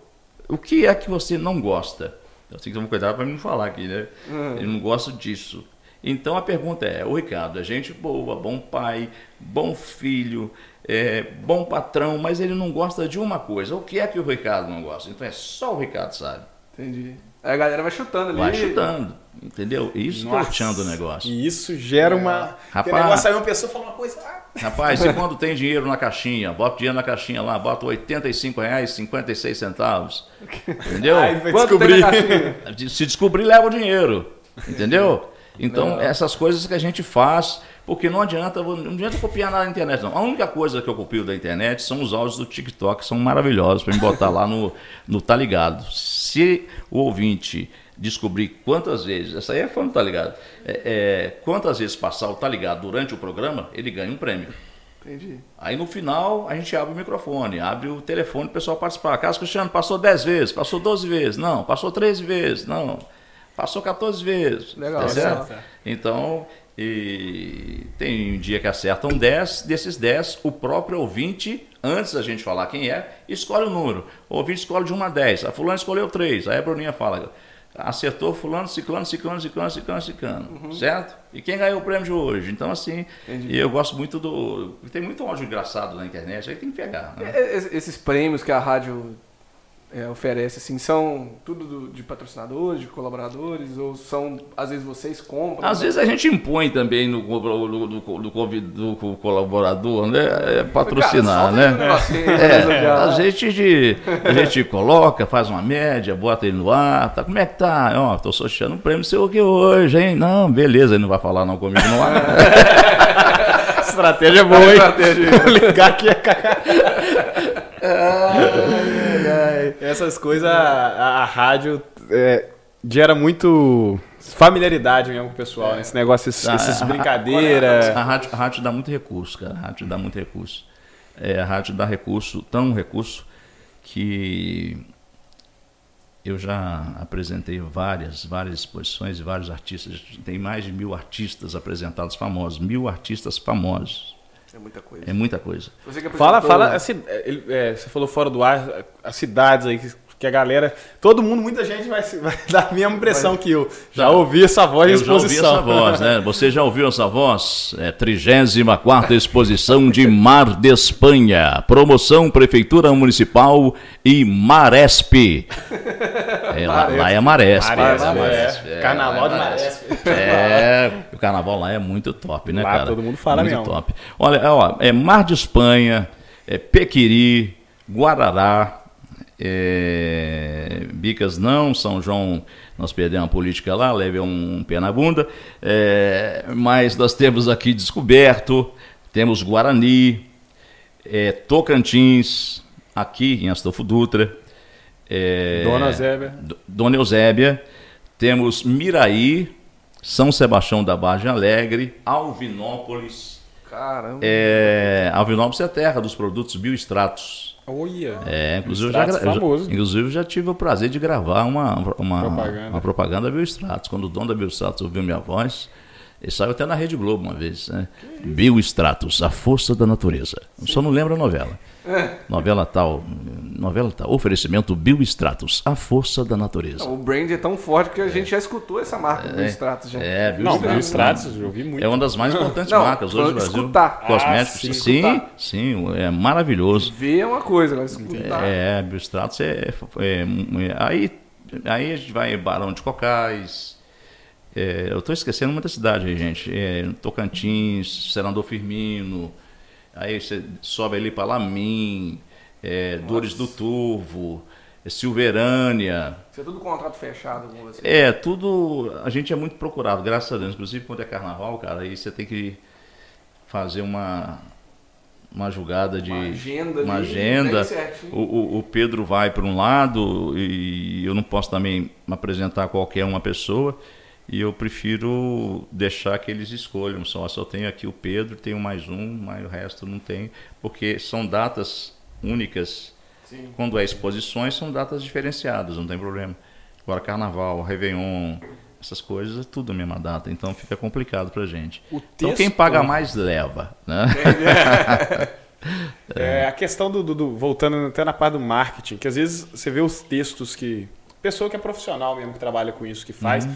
o que é que você não gosta? Eu tenho que tomar cuidado para não falar aqui, né? Hum. Eu não gosto disso. Então a pergunta é: o Ricardo é gente boa, bom pai, bom filho, é, bom patrão, mas ele não gosta de uma coisa. O que é que o Ricardo não gosta? Então é só o Ricardo sabe. Entendi. Aí a galera vai chutando ali. Vai chutando, entendeu? Isso Nossa. que é o tchan do negócio. E isso gera uma. Rapaz, negócio aí uma pessoa fala uma coisa. Ah. Rapaz, (laughs) e quando tem dinheiro na caixinha? Bota dinheiro na caixinha lá, bota R$ 85,56 centavos. Entendeu? Ai, vai descobrir. (laughs) Se descobrir, leva o dinheiro. Entendeu? Então, essas coisas que a gente faz, porque não adianta, não adianta copiar nada na internet, não. A única coisa que eu copio da internet são os áudios do TikTok, que são maravilhosos para me botar lá no, no Tá Ligado. Se o ouvinte descobrir quantas vezes, essa aí é fã do Tá Ligado, é, é, quantas vezes passar o Tá Ligado durante o programa, ele ganha um prêmio. Entendi. Aí no final a gente abre o microfone, abre o telefone para o pessoal participar. Carlos Cristiano passou 10 vezes, passou 12 vezes, não, passou 13 vezes, não. Passou 14 vezes. Legal, tá certo? Então, e tem um dia que acertam 10, desses 10, o próprio ouvinte, antes da gente falar quem é, escolhe o número. O ouvinte escolhe de 1 a 10. A fulano escolheu 3. Aí a Bruninha fala, acertou fulano, ciclano, ciclano, ciclano, ciclano, ciclano. Uhum. Certo? E quem ganhou o prêmio de hoje? Então, assim, e eu gosto muito do... Tem muito áudio engraçado na internet, aí tem que pegar. Né? Esses prêmios que a rádio é, oferece, assim, são tudo do, de patrocinadores, de colaboradores, ou são, às vezes vocês compram? Às né? vezes a gente impõe também no, no, no, no, no colaborador, né? É patrocinar, Cara, né? é, a, gente, a gente coloca, faz uma média, bota ele no ar, tá, como é que tá? Ó, tô sorteando um prêmio seu aqui hoje, hein? Não, beleza, ele não vai falar não comigo no ar. (laughs) Estratégia boa, hein? Estratégia. (laughs) Ligar aqui é (laughs) ai. Essas coisas, a, a rádio é, gera muito familiaridade mesmo com o pessoal, é. esse negócio, esses, ah, essas brincadeiras. A, a, rádio, a rádio dá muito recurso, cara. A rádio dá muito recurso. É, a rádio dá recurso, tão recurso, que eu já apresentei várias, várias exposições e vários artistas. Tem mais de mil artistas apresentados famosos, mil artistas famosos. É muita coisa. É muita coisa. Fala, fala, assim, é, é, você falou fora do ar, as cidades aí que que a galera, todo mundo, muita gente vai, vai (laughs) dar a mesma impressão que eu. Já ouvi essa voz eu em exposição. Já ouvi essa voz, né? (laughs) Você já ouviu essa voz? É 34 exposição de Mar de Espanha. Promoção Prefeitura Municipal e Maresp. (laughs) É, lá, lá, é Maresp. Maresp, é, Maresp. É, Carnaval de Maresp. É, o carnaval lá é muito top, né, lá cara? todo mundo fala muito mesmo. top. Olha, ó, é Mar de Espanha, é Pequiri, Guarará, é, Bicas não, São João nós perdemos a política lá, leve um, um pé na bunda, é, mas nós temos aqui descoberto, temos Guarani, é, Tocantins, aqui em Astolfo Dutra, é, Dona Eusébia. Dona Eusébia, temos Miraí, São Sebastião da Barra Alegre, Alvinópolis. Caramba. É, Alvinópolis é a terra dos produtos bioestratos. Olha. É, inclusive, eu já, eu já- famoso. inclusive já tive o prazer de gravar uma, uma, Propaganda. uma propaganda Bioestratos. Quando o dono da Bioestratos ouviu minha voz, ele saiu até na Rede Globo uma vez. Né? Bioestratos, a força da natureza. Só não lembro a novela. É. Novela tal, novela tal, oferecimento Bioestratos, a força da natureza. O brand é tão forte que a gente já escutou essa marca do Stratos já. É, Não, Bioestratos. Bioestratos, eu ouvi muito. É uma das mais importantes Não, marcas hoje no Brasil. escutar. Cosméticos. Ah, sim, sim, escutar. sim, é maravilhoso. Ver é uma coisa, agora escutar. É, Biostratos é, é- é- aí, aí a gente vai em Barão de Cocais. É, eu estou esquecendo muita cidade aí, gente. É, Tocantins, Senador Firmino. Aí você sobe ali para Lamim, é, Dores do Turvo, é, Silverânia. Isso é tudo contrato fechado com você. É, tudo. A gente é muito procurado, graças a Deus. Inclusive quando é carnaval, cara, aí você tem que fazer uma, uma julgada de. Uma agenda ali, uma agenda. bem certinho. O, o- Pedro vai para um lado e eu não posso também me apresentar qualquer uma pessoa. E eu prefiro deixar que eles escolham. Só, só tenho aqui o Pedro, tenho mais um, mas o resto não tem. Porque são datas únicas. Sim. Quando é exposições, são datas diferenciadas, não tem problema. Agora, carnaval, Réveillon, essas coisas, é tudo a mesma data, então fica complicado pra gente. Então, quem paga mais, leva. Né? (laughs) É, a questão do, do- do- Voltando até na parte do marketing, que às vezes você vê os textos que. Pessoa que é profissional mesmo, que trabalha com isso, que faz. Uhum.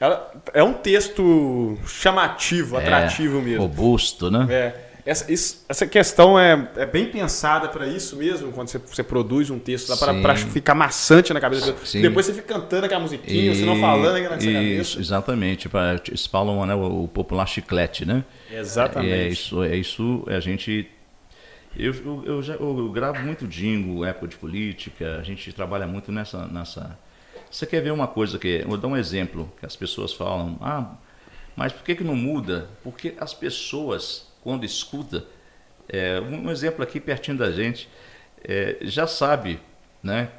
Ela, é um texto chamativo, atrativo É, mesmo. Robusto, né? É, essa, isso- essa questão é, é bem pensada para isso mesmo, quando você, você produz um texto lá para ficar maçante na cabeça. Sim. Depois você fica cantando aquela musiquinha, você não falando aqui na sua Isso, cabeça. exatamente. Eles falam né, o, o popular chiclete, né? Exatamente. É isso, é isso. A gente. Eu, eu, eu já, eu gravo muito jingle, época de política, a gente trabalha muito nessa. nessa... Você quer ver uma coisa que. Eu vou dar um exemplo, que as pessoas falam, ah, mas por que, que não muda? Porque as pessoas, quando escuta, é, um exemplo aqui pertinho da gente, é, já sabe, né?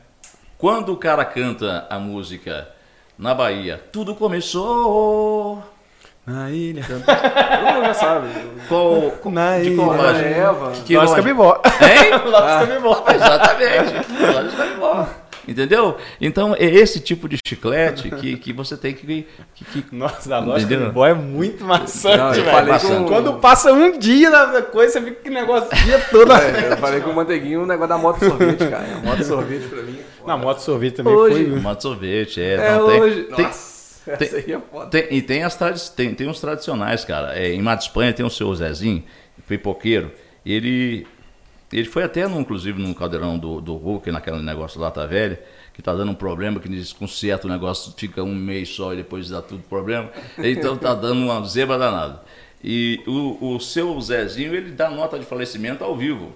Quando o cara canta a música na Bahia, tudo começou. Na ilha. (laughs) Todo mundo já sabe. Qual, Na de ilha. qual loja? Eva. Que loja? Cabibó. Hein? (laughs) Nós Cabibó. Exatamente. De Cabibó. Entendeu? Então é esse tipo de chiclete que, que você tem que. que- que- Nossa, da loja Entendeu? Cabibó é muito maçante, Não, velho. falei com- Quando passa um dia na coisa, você fica com aquele negócio o dia todo. É, eu falei com o Manteiguinho o negócio da moto sorvete, cara. A moto (laughs) sorvete pra mim. é foda. Na moto sorvete também Hoje- foi. Tomate sorvete, é. É não, tem- hoje. tem- Nossa, tem- essa aí é foda. Tem- e tem, as tradi tem, tem uns tradicionais, cara. É, em Mata Espanha tem o seu Zezinho, pipoqueiro. Ele, ele foi até, no, inclusive, num caldeirão do, do Hulk, naquele negócio lá, tá velho, que tá dando um problema, que eles consertam o negócio, fica um mês só e depois dá tudo problema. Então tá dando uma zebra danada. E o, o seu Zezinho, ele dá nota de falecimento ao vivo.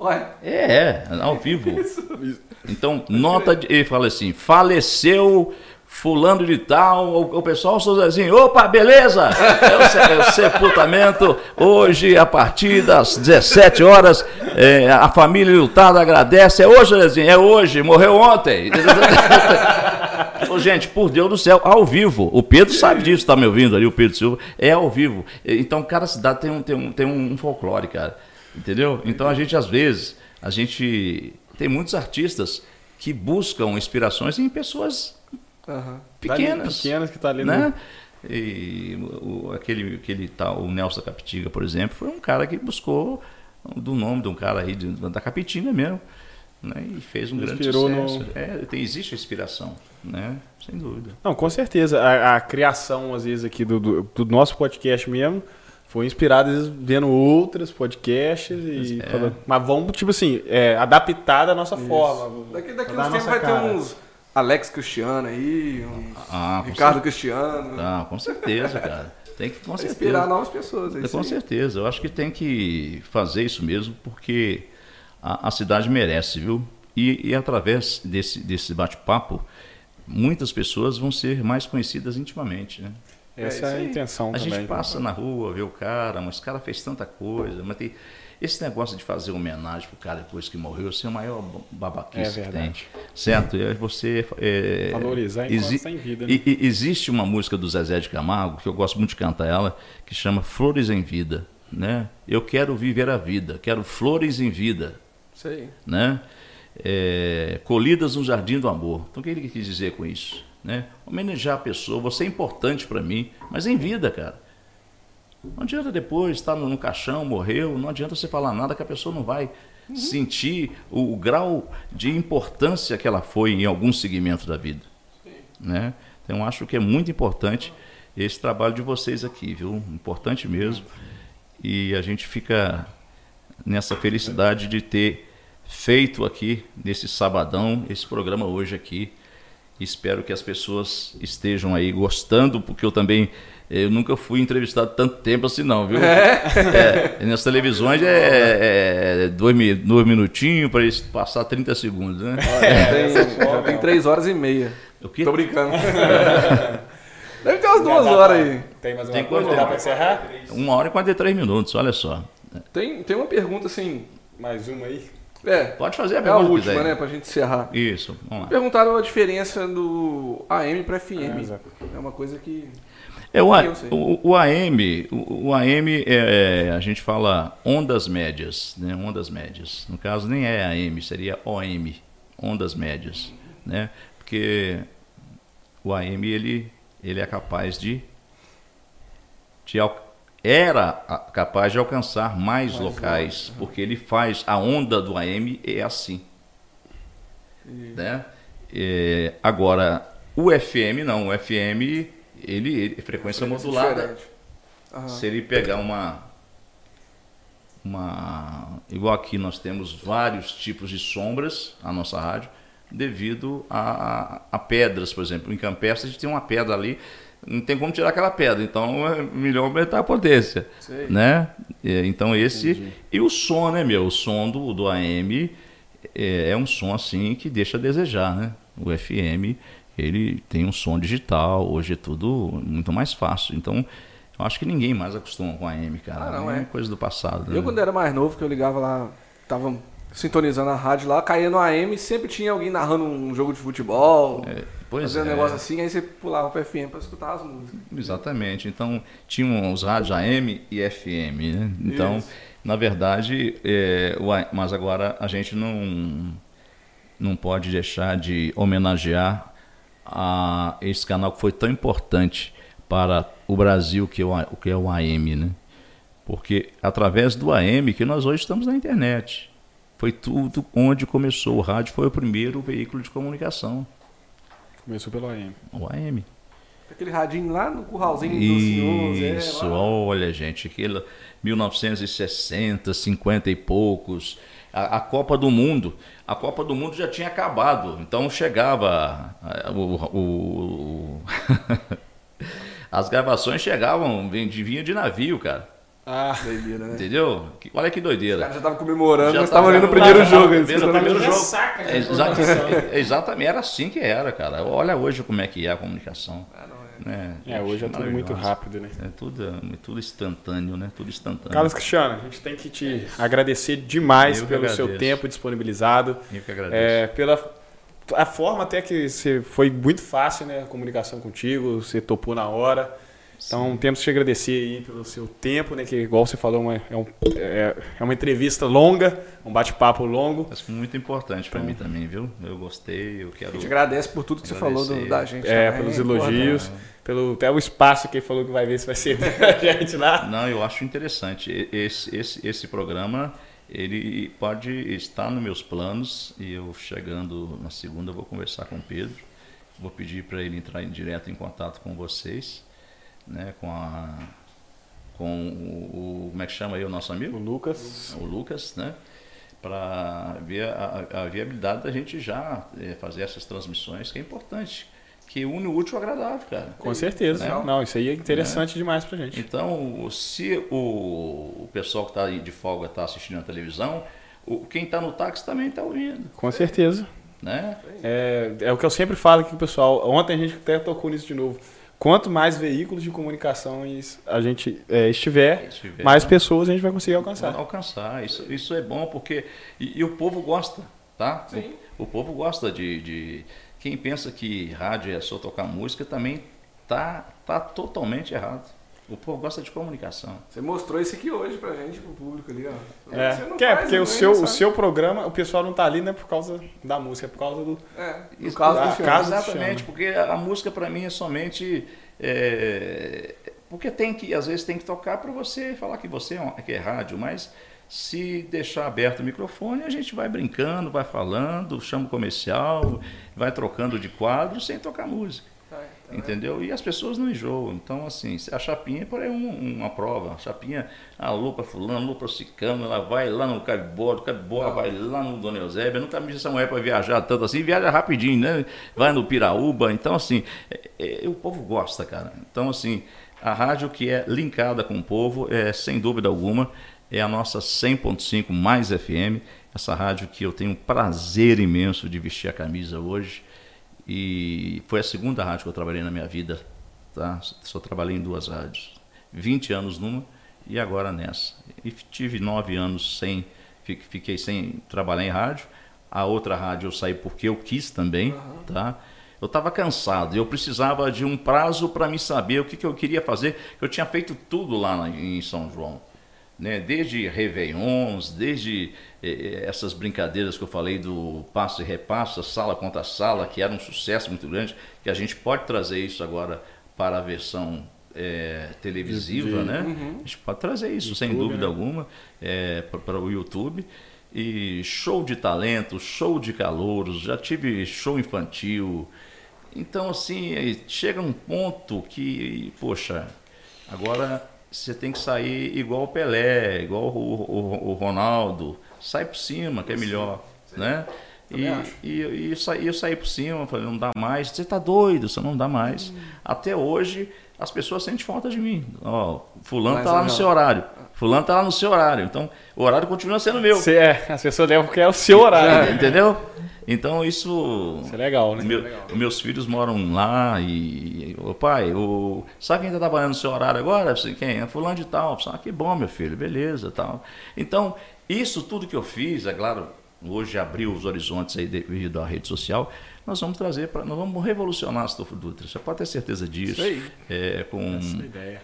Ué, É, é, ao vivo. (laughs) Então, nota de. Ele fala assim: faleceu fulano de tal, o, o pessoal, o seu Zezinho, opa, beleza? É o, é o sepultamento, hoje, a partir das 17 horas, é, a família lutada agradece. É hoje, Zezinho? É hoje, morreu ontem. (laughs) Gente, por Deus do céu, ao vivo. O Pedro sabe disso, tá me ouvindo ali, o Pedro Silva. É ao vivo. Então, cada cidade tem um, tem um, tem um folclore, cara. Entendeu? Então, a gente, às vezes, a gente tem muitos artistas que buscam inspirações em pessoas aham. pequenas. Pequenas que tá ali né? E o, aquele, aquele tal, o Nelson Capitiga, por exemplo, foi um cara que buscou do nome de um cara aí de- da Capitinga mesmo. né? E fez um Inspirou grande sucesso. no- É, tem, existe a inspiração, né? Sem dúvida. Não, com certeza. A, a criação, às vezes, aqui do, do, do nosso podcast mesmo foi inspirada, às vezes, vendo outros podcasts e É. falando. Mas vamos, tipo assim, é, adaptar da nossa Isso. forma. Daqui, daqui uns a tempos vai ter cara. uns Alex Cristiano aí, uns Ah, com Ricardo Cristiano. Ah, com certeza, cara. Tem que, com certeza. inspirar novas pessoas. É isso Com aí. certeza. Eu acho que tem que fazer isso mesmo, porque a, a cidade merece, viu? E, e através desse, desse bate-papo, muitas pessoas vão ser mais conhecidas intimamente, né? Essa É é, a intenção A também. gente passa na rua, vê o cara, mas o cara fez tanta coisa, mas tem esse negócio de fazer homenagem pro cara depois que morreu, isso é o maior babaquice É que verdade. tem. Certo? E aí você é, Valorizar enquanto está em vida, né? e- e- existe uma música do Zezé de Camargo que eu gosto muito de cantar ela, que chama Flores em Vida, né? Eu quero viver a vida, quero flores em vida, aí. né? É, colhidas no jardim do amor. Então o que ele quis dizer com isso? Né? Homenagear a pessoa, você é importante para mim, mas em vida, cara. Não adianta depois estar no, no caixão, morreu, não adianta você falar nada que a pessoa não vai sentir o, o grau de importância que ela foi em algum segmento da vida. Né? Então acho que é muito importante esse trabalho de vocês aqui, viu? Importante mesmo. E a gente fica nessa felicidade de ter feito aqui nesse sabadão esse programa hoje aqui. Espero que as pessoas estejam aí gostando, porque eu também eu nunca fui entrevistado tanto tempo assim não, viu? É, nas televisões é, é dois, mi- dois minutinhos para passar 30 segundos, né? Tem- já tem três horas e meia. O quê? Tô brincando. (laughs) Deve ter umas duas horas aí. Tem mais Tem uma coisa? quanto Dá para encerrar? Uma hora e 43 minutos, olha só. Tem, tem uma pergunta assim. Mais uma aí. É, Pode fazer a é a pergunta última, quiser. né? Pra gente encerrar. Isso, vamos lá. Perguntaram a diferença do AM pra FM. É, exato. É uma coisa que. É, o, A- o, o AM, o, o AM é, é, a gente fala ondas médias, né? Ondas médias. No caso nem é AM, seria OM, ondas médias, né? Porque o AM ele, ele é capaz de, de era capaz de alcançar mais locais, porque ele faz a onda do AM é assim, né? É, agora o FM não, o FM ele, ele frequência modulada. Aham. Se ele pegar uma uma igual aqui nós temos vários tipos de sombras na nossa rádio devido a, a, a pedras, por exemplo, em Campestre a gente tem uma pedra ali, não tem como tirar aquela pedra, então é melhor aumentar a potência, Sei. né? É, Então esse e o som, né, meu? O som do, do AM é, é um som assim que deixa a desejar, né? O FM ele tem um som digital, hoje é tudo muito mais fácil. Então, eu acho que ninguém mais acostuma com a AM, cara. Ah, não, é é. coisa do passado. né? Eu, quando era mais novo, que eu ligava lá, tava sintonizando a rádio lá, caía no AM, sempre tinha alguém narrando um jogo de futebol, Pois fazendo é. um negócio assim, aí você pulava pro FM pra escutar as músicas. Exatamente. Então, tinham os rádios AM e FM, né? Então, Isso. na verdade, é, o mas agora a gente não, não pode deixar de homenagear a esse canal que foi tão importante para o Brasil, que é o, que é o AM, né? Porque através do AM que nós hoje estamos na internet. Foi tudo onde começou. O rádio foi o primeiro veículo de comunicação. Começou pelo AM. O AM. Aquele radinho lá no curralzinho do senhor, Zé, Isso, lá. olha, gente, aquilo 1960, 50 e poucos. A, a Copa do Mundo, a Copa do Mundo já tinha acabado, então chegava ah, o, o- (laughs) as gravações chegavam, vinha de navio, cara. Ah, Doideira, né? Entendeu? Que- Olha que Os doideira. caras já estavam comemorando, Já nós estávamos ali no primeiro já jogo. tava eles vendo o estavam- primeiro jogo. Saca de É, exa- informação. (laughs) é, exatamente, era assim que era, cara. Olha hoje como é que é a comunicação. Ah. Né? É, hoje é tudo muito rápido, né? É tudo, é tudo instantâneo, né? Tudo instantâneo. Carlos Cristiano, a gente tem que te agradecer demais Eu pelo seu tempo disponibilizado. Eu que agradeço. É, pela a forma até que você foi muito fácil, né? A comunicação contigo, você topou na hora. Então temos que te agradecer aí pelo seu tempo, né? Que igual você falou, uma- é, um- é- é uma entrevista longa, um bate-papo longo. Mas foi muito importante pra mim também, viu? Eu gostei, eu quero. A gente agradece por tudo que você falou do- da gente. É, também, pelos porra, elogios, pelo até o espaço que ele falou que vai ver se vai ser (laughs) a gente lá. Não, eu acho interessante. Esse, esse, esse programa ele pode estar nos meus planos e eu chegando na segunda vou conversar com o Pedro. Vou pedir para ele entrar em direto em contato com vocês, né, com a com o, como é que chama aí o nosso amigo? O Lucas. O Lucas, né? Para ver a, a, viabilidade da gente já é, fazer essas transmissões, que é importante que une o útil ao agradável, cara. Com certeza. Né? Não, isso aí é interessante é. demais pra gente. Então, se o, o pessoal que está de folga está assistindo a televisão, o, quem está no táxi também está ouvindo. Com certeza. Né? É, é o que eu sempre falo aqui com o pessoal. Ontem a gente até tocou nisso de novo. Quanto mais veículos de comunicação a gente é, estiver, estiver, mais né? pessoas a gente vai conseguir alcançar. Alcançar. Isso, isso é bom porque. E, e o povo gosta, tá? Sim. O, o povo gosta de, de quem pensa que rádio é só tocar música também tá, tá totalmente errado. O povo gosta de comunicação. Você mostrou isso aqui hoje pra gente, pro público ali, ó. É, que é porque o seu, o seu programa, o pessoal não tá ali, não é por causa da música, é por causa do. É, por isso, causa do caso Exatamente, porque a música pra mim é somente. É, porque tem que, às vezes tem que tocar para você falar que você é, que é rádio, mas se deixar aberto o microfone, a gente vai brincando, vai falando, chama o comercial, vai trocando de quadro sem tocar música. Entendeu? E as pessoas não enjoam. Então, assim, a chapinha por aí é um, uma prova. A chapinha, a lupa fulano, a lupa cicano, ela vai lá no Cabibora, o Cabibora vai lá no Dona Eusébia. Nunca me disse essa mulher para viajar tanto assim, viaja rapidinho, né? Vai no Piraúba. Então, assim, é, é, o povo gosta, cara. Então, assim, a rádio que é linkada com o povo, é sem dúvida alguma, é a nossa 100.5 mais FM, essa rádio que eu tenho um prazer imenso de vestir a camisa hoje. E foi a segunda rádio que eu trabalhei na minha vida, tá? Só trabalhei em duas rádios. 20 anos numa e agora nessa. E tive nove anos sem, fiquei sem trabalhar em rádio. A outra rádio eu saí porque eu quis também, uhum. tá? Eu estava cansado, eu precisava de um prazo para me saber o que, que eu queria fazer. Eu tinha feito tudo lá em São João né? desde Réveillons, desde essas brincadeiras que eu falei do passo e repasso, sala contra sala, que era um sucesso muito grande, que a gente pode trazer isso agora para a versão é, televisiva, né? Uhum. A gente pode trazer isso, YouTube, sem dúvida né? alguma, é, para o YouTube. E show de talento, show de calouros, já tive show infantil. Então, assim, chega um ponto que, poxa, agora você tem que sair igual o Pelé, igual o, o, o Ronaldo. Sai por cima, que é melhor. Sim. Né? E, e, e, eu, saí, eu saí por cima, falei, não dá mais. Você está doido, você não dá mais. Hum. Até hoje, as pessoas sentem falta de mim. Ó, fulano está lá no seu horário. Fulano está lá no seu horário. Então, o horário continua sendo meu. Você é, as pessoas levam porque é o seu horário. É, entendeu? Então isso. Isso é legal, né? Meu, é legal. Meus filhos moram lá e. O pai, o, sabe quem está trabalhando no seu horário agora? Quem? É fulano de tal. Ah, que bom, meu filho, beleza tal. Então, isso tudo que eu fiz, é claro, hoje abriu os horizontes aí devido à rede social. Nós vamos trazer para. Nós vamos revolucionar a Astolfo Dutra. Você pode ter certeza disso. É, com,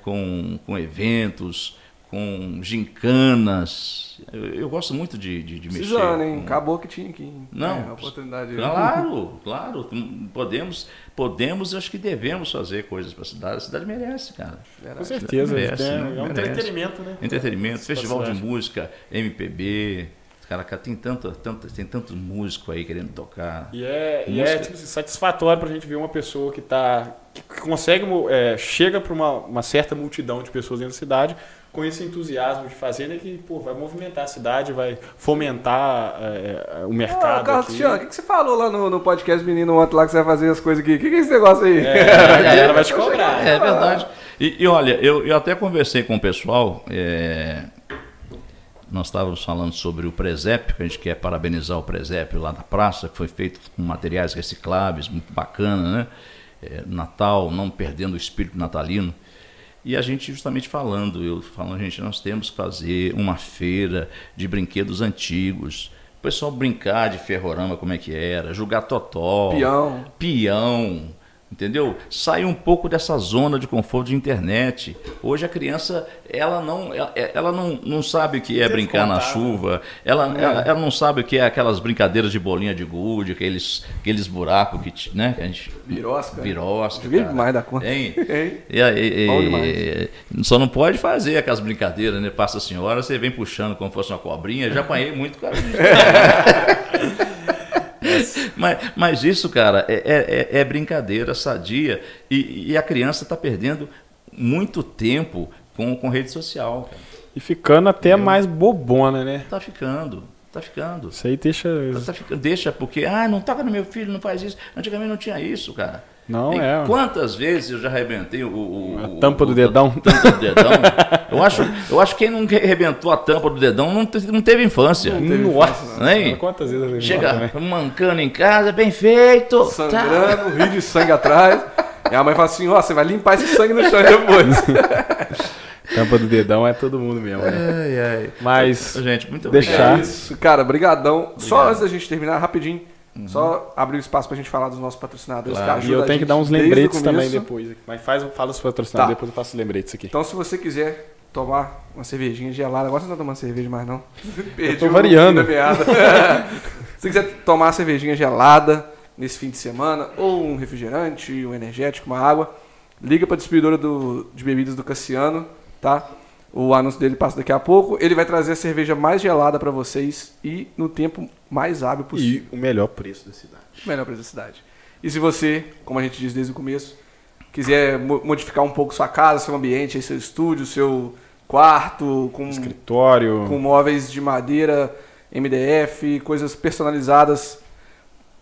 com, com eventos com gincanas. Eu, eu gosto muito de, de, de mexer. Precisando, hein? Com... Acabou que tinha aqui. Não. É, oportunidade. Claro, (laughs) claro. Podemos, podemos, acho que devemos fazer coisas para a cidade. A cidade merece, cara. Com certeza. Merece, é, né? é um entretenimento, né? Entretenimento, festival de música, MPB. Cara, tem tanto, tanto, tem tanto músico aí querendo tocar. E é, e é tipo, satisfatório pra gente ver uma pessoa que tá. que consegue. É, chega para uma, uma certa multidão de pessoas dentro da cidade com esse entusiasmo de fazer, né, que pô, vai movimentar a cidade, vai fomentar é, o mercado. Ah, Carlos Cristiano, o que, que você falou lá no, no podcast Menino ontem lá que você vai fazer as coisas aqui? O que, que é esse negócio aí? É, (laughs) a galera vai te cobrar. É verdade. E, e, olha, eu, eu até conversei com o pessoal. É, nós estávamos falando sobre o presépio, que a gente quer parabenizar o presépio lá na praça, que foi feito com materiais recicláveis, muito bacana, né? É, Natal, não perdendo o espírito natalino. E a gente justamente falando, eu falando, gente, nós temos que fazer uma feira de brinquedos antigos. O pessoal brincar de ferrorama como é que era, jogar totó, peão, peão entendeu? Sai um pouco dessa zona de conforto de internet. Hoje a criança, ela não, ela, ela não, não sabe o que é brincar na chuva, ela, É. ela, ela não sabe o que é aquelas brincadeiras de bolinha de gude, aqueles, aqueles buracos que, né, que a gente... Virosca. Virosca, Joguei demais da conta. Hein? (laughs) Hein? E e- demais. só não pode fazer aquelas brincadeiras, né? Passa a senhora, você vem puxando como fosse uma cobrinha. Já apanhei muito, cara. (laughs) mas, mas isso, cara, é, é- é- é brincadeira sadia. E, e a criança está perdendo muito tempo com, com rede social. Cara. E ficando até mais bobona, né? Tá ficando, tá ficando. Isso aí deixa. Tá ficando- deixa, porque, ah, não toca no meu filho, não faz isso. Antigamente não tinha isso, cara. Não E é. Quantas vezes eu já arrebentei o, o- A o- tampa do o- dedão. a tampa do dedão? eu, acho, eu acho que quem não arrebentou a tampa do dedão não, te- não teve infância. Nossa, Hein? senhora, quantas vezes eu Chega também. mancando em casa, bem feito. tá. Sangrando, rio de sangue atrás. E a mãe fala assim, ó, você vai limpar esse sangue no chão depois. (laughs) Tampa do dedão é todo mundo mesmo, né? Ai, ai. Mas. Gente, muito Deixar. obrigado. É isso, cara, brigadão. Só antes da gente terminar, rapidinho, só abrir o espaço pra gente falar dos nossos patrocinadores Claro. E eu a tenho que dar uns lembretes também depois. Mas faz, fala os patrocinadores, Tá. depois eu faço lembretes aqui. Então, se você quiser tomar uma cervejinha gelada, agora você não tá tomando cerveja mais, não. (laughs) Perdi tô o variando. (laughs) se você quiser tomar uma cervejinha gelada nesse fim de semana, ou um refrigerante, um energético, uma água, liga pra distribuidora do, de bebidas do Cassiano, tá? O anúncio dele passa daqui a pouco. Ele vai trazer a cerveja mais gelada pra vocês e no tempo mais hábil possível. E o melhor preço da cidade. melhor preço da cidade. E se você, como a gente diz desde o começo, quiser mo- modificar um pouco sua casa, seu ambiente, seu estúdio, seu quarto, com, Escritório. com móveis de madeira, MDF, coisas personalizadas,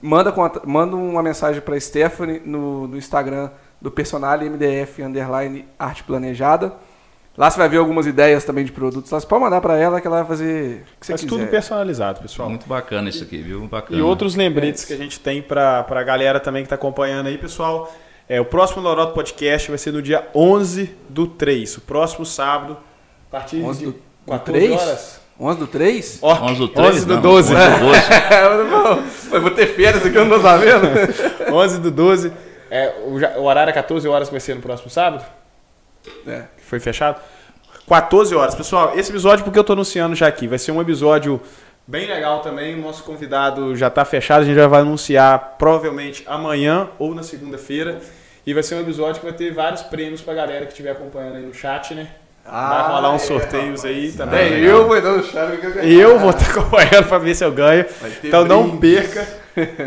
manda, manda uma mensagem para Stephanie no, no Instagram do Personale MDF underline arte planejada. Lá você vai ver algumas ideias também de produtos. Lá você pode mandar para ela que ela vai fazer o que você Faz quiser. tudo personalizado, pessoal. Muito bacana isso aqui, viu? Bacana. E outros lembretes que a gente tem para a galera também que está acompanhando aí, pessoal. É, o próximo Loroto Podcast vai ser no dia 11 do 3, o próximo sábado, a partir 11 de do- do 14 3? horas. 11 do 3? Ó, 11 do 3, 11 do não, 12. 11 do 12. eu vou ter férias aqui, eu não tô sabendo. (laughs) 11 do 12. É, o horário é 14 horas que vai ser no próximo sábado, É. foi fechado. 14 horas. Pessoal, esse episódio, porque eu tô anunciando já aqui, vai ser um episódio bem legal também. O nosso convidado já tá fechado, a gente já vai anunciar provavelmente amanhã ou na segunda-feira. E vai ser um episódio que vai ter vários prêmios pra galera que estiver acompanhando aí no chat, né? vai rolar uns sorteios aí também. É, eu vou dando chave que eu vou estar acompanhando para ver se eu ganho. Vai ter Então não brinde. perca.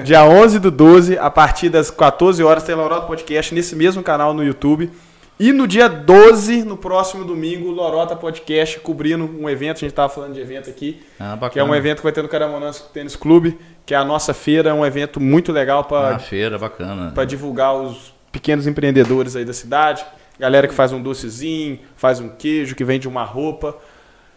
Dia 11 do 12, a partir das 14 horas, tem Loroto Podcast nesse mesmo canal no YouTube. E no dia 12, no próximo domingo, Lorota Podcast cobrindo um evento. A gente estava falando de evento aqui, Ah, bacana. que é um evento que vai ter no Caramonãs Tênis Clube, que é a nossa feira. É um evento muito legal para Ah, feira, bacana. para divulgar os pequenos empreendedores aí da cidade. Galera que faz um docezinho, faz um queijo, que vende uma roupa.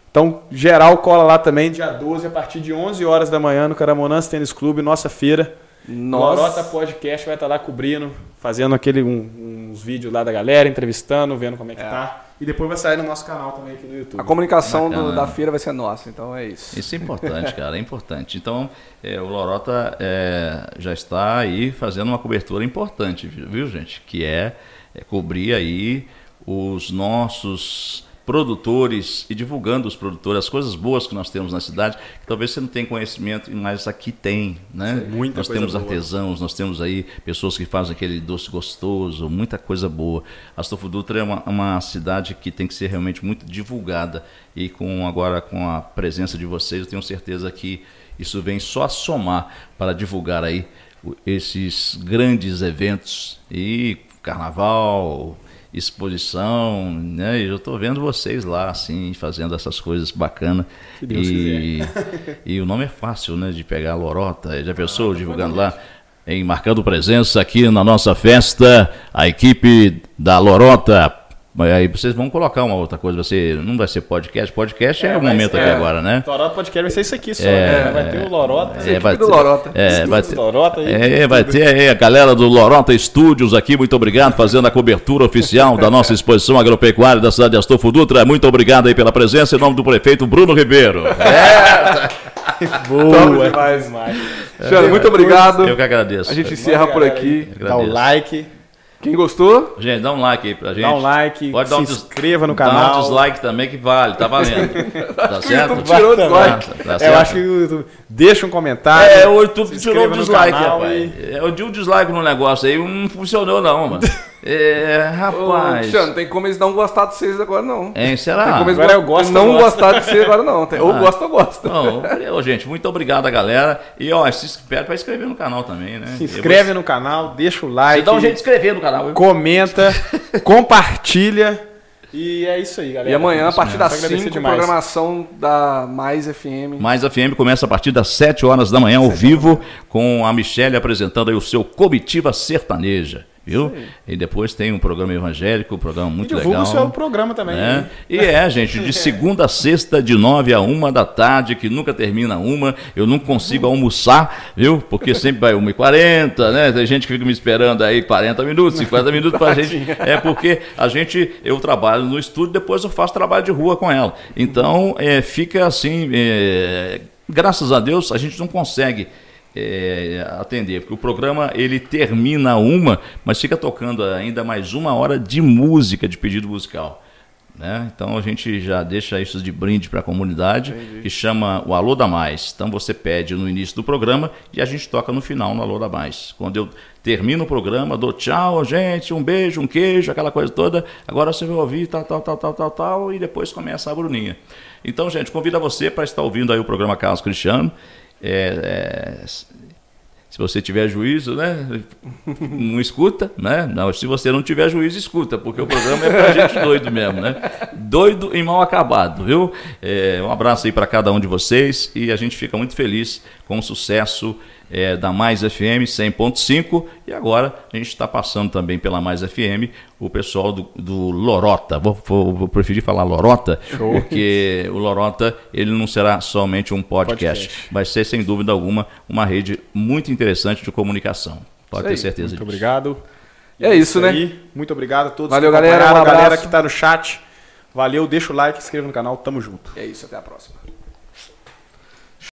Então, geral cola lá também, dia 12, a partir de 11 horas da manhã, no Caramonãs Tênis Clube, nossa feira. Nossa. Lorota Podcast vai estar lá cobrindo, fazendo aquele, um- uns vídeos lá da galera, entrevistando, vendo como é que tá. E depois vai sair no nosso canal também aqui no YouTube. A comunicação do- da feira vai ser nossa, então é isso. Isso é importante, cara, é importante. Então, é, o Lorota é, já está aí fazendo uma cobertura importante, viu, viu, gente? Que é, é cobrir aí os nossos produtores e divulgando os produtores, as coisas boas que nós temos na cidade, que talvez você não tenha conhecimento, mas aqui tem, né? Sim, muita nós temos boa. artesãos, nós temos aí pessoas que fazem aquele doce gostoso, muita coisa boa. Astolfo Dutra é uma, uma cidade que tem que ser realmente muito divulgada e com agora com a presença de vocês, eu tenho certeza que isso vem só a somar para divulgar aí esses grandes eventos e carnaval, exposição, né? E eu estou vendo vocês lá assim fazendo essas coisas bacanas. Se Deus E, (laughs) e o nome é fácil, né? De pegar a lorota. Já pensou divulgando lá? Em marcando presença aqui na nossa festa, a equipe da Lorota. Mas aí vocês vão colocar uma outra coisa. Você não vai ser podcast. Podcast é, É, o momento é. aqui agora, né? Lorota Podcast vai ser isso aqui só. É, né? Vai ter o Lorota. É, vai do ter- Lorota. É, vai do ter, Lorota aí. é, vai ter aí a galera do Lorota Studios aqui, muito obrigado, fazendo a cobertura oficial da nossa exposição agropecuária da cidade de Astolfo Dutra. Muito obrigado aí pela presença, em nome do prefeito Bruno Ribeiro. Boa demais. demais. Xana, muito obrigado. Eu que agradeço. A gente encerra por aqui. Dá o like. Quem gostou? Gente, dá um like aí pra gente. Dá um like, Pode dar se um des- inscreva no Dá canal. um dislike também que vale, tá valendo. (laughs) Tá certo? YouTube tirou o dislike. também. Tá É, certo? eu acho que o YouTube- deixa um comentário. É, o YouTube tirou o inscreva no dislike, canal rapaz. Eu dei um dislike no negócio aí, não funcionou não, mano. (laughs) É, Ô, rapaz. Cristiano, tem como eles não gostar de vocês agora, não. Hein, Tem será? como eles Agora go- eu gosto, não eu gosto. gostar de você agora, não. Tem- Ou Ah. gosta ou gosta. Não, ô, gente, muito obrigado, galera. E ó, se inscreve pra inscrever no canal também, né? Se inscreve no canal, deixa o like. Você dá um jeito de inscrever no canal. viu? comenta, (laughs) compartilha. E é isso aí, galera. E amanhã, a partir das agradecer 5, demais. programação da Mais FM. Mais FM começa a partir das 7 horas da manhã, ao vivo, com a Michelle apresentando aí o seu Comitiva Sertaneja. Viu? E depois tem um programa evangélico, um programa E muito divulga legal. o seu programa também. né? E (laughs) é, gente, de segunda a sexta, de nove a uma da tarde, que nunca termina uma. Eu não consigo almoçar, viu? Porque sempre vai 1 e 40 né? Tem gente que fica me esperando aí 40 minutos, 50 (laughs) minutos pra gente. É porque a gente, eu trabalho no estúdio, depois eu faço trabalho de rua com ela. Então, é, fica assim, é, graças a Deus, a gente não consegue é, atender, porque o programa ele termina uma, mas fica tocando ainda mais uma hora de música, de pedido musical. Né? Então a gente já deixa isso de brinde para a comunidade, que chama o Alô da Mais. Então você pede no início do programa e a gente toca no final no Alô da Mais. Quando eu termino o programa, dou tchau, gente, um beijo, um queijo, aquela coisa toda. Agora você vai ouvir tal, tal, tal, tal, tal, tal, e depois começa a Bruninha. Então, gente, convido a você para estar ouvindo aí o programa Carlos Cristiano. É, é, se você tiver juízo, né? Não escuta, né? Não, se você não tiver juízo, escuta, porque o programa é pra gente doido mesmo, né? Doido e mal acabado, viu? É, um abraço aí para cada um de vocês e a gente fica muito feliz com o sucesso é, da Mais FM 100.5 e agora a gente está passando também pela Mais FM o pessoal do, do Lorota. Vou, vou- vou preferir falar Lorota, porque o Lorota ele não será somente um podcast, Podcast. vai ser sem dúvida alguma uma rede muito interessante de comunicação. Pode Isso ter aí. certeza Muito disso. obrigado. É isso, né? aí. Muito obrigado a todos Valeu, que galera, um a galera que tá no chat. Valeu, deixa o like, se inscreva no canal. Tamo junto. É isso, até a próxima.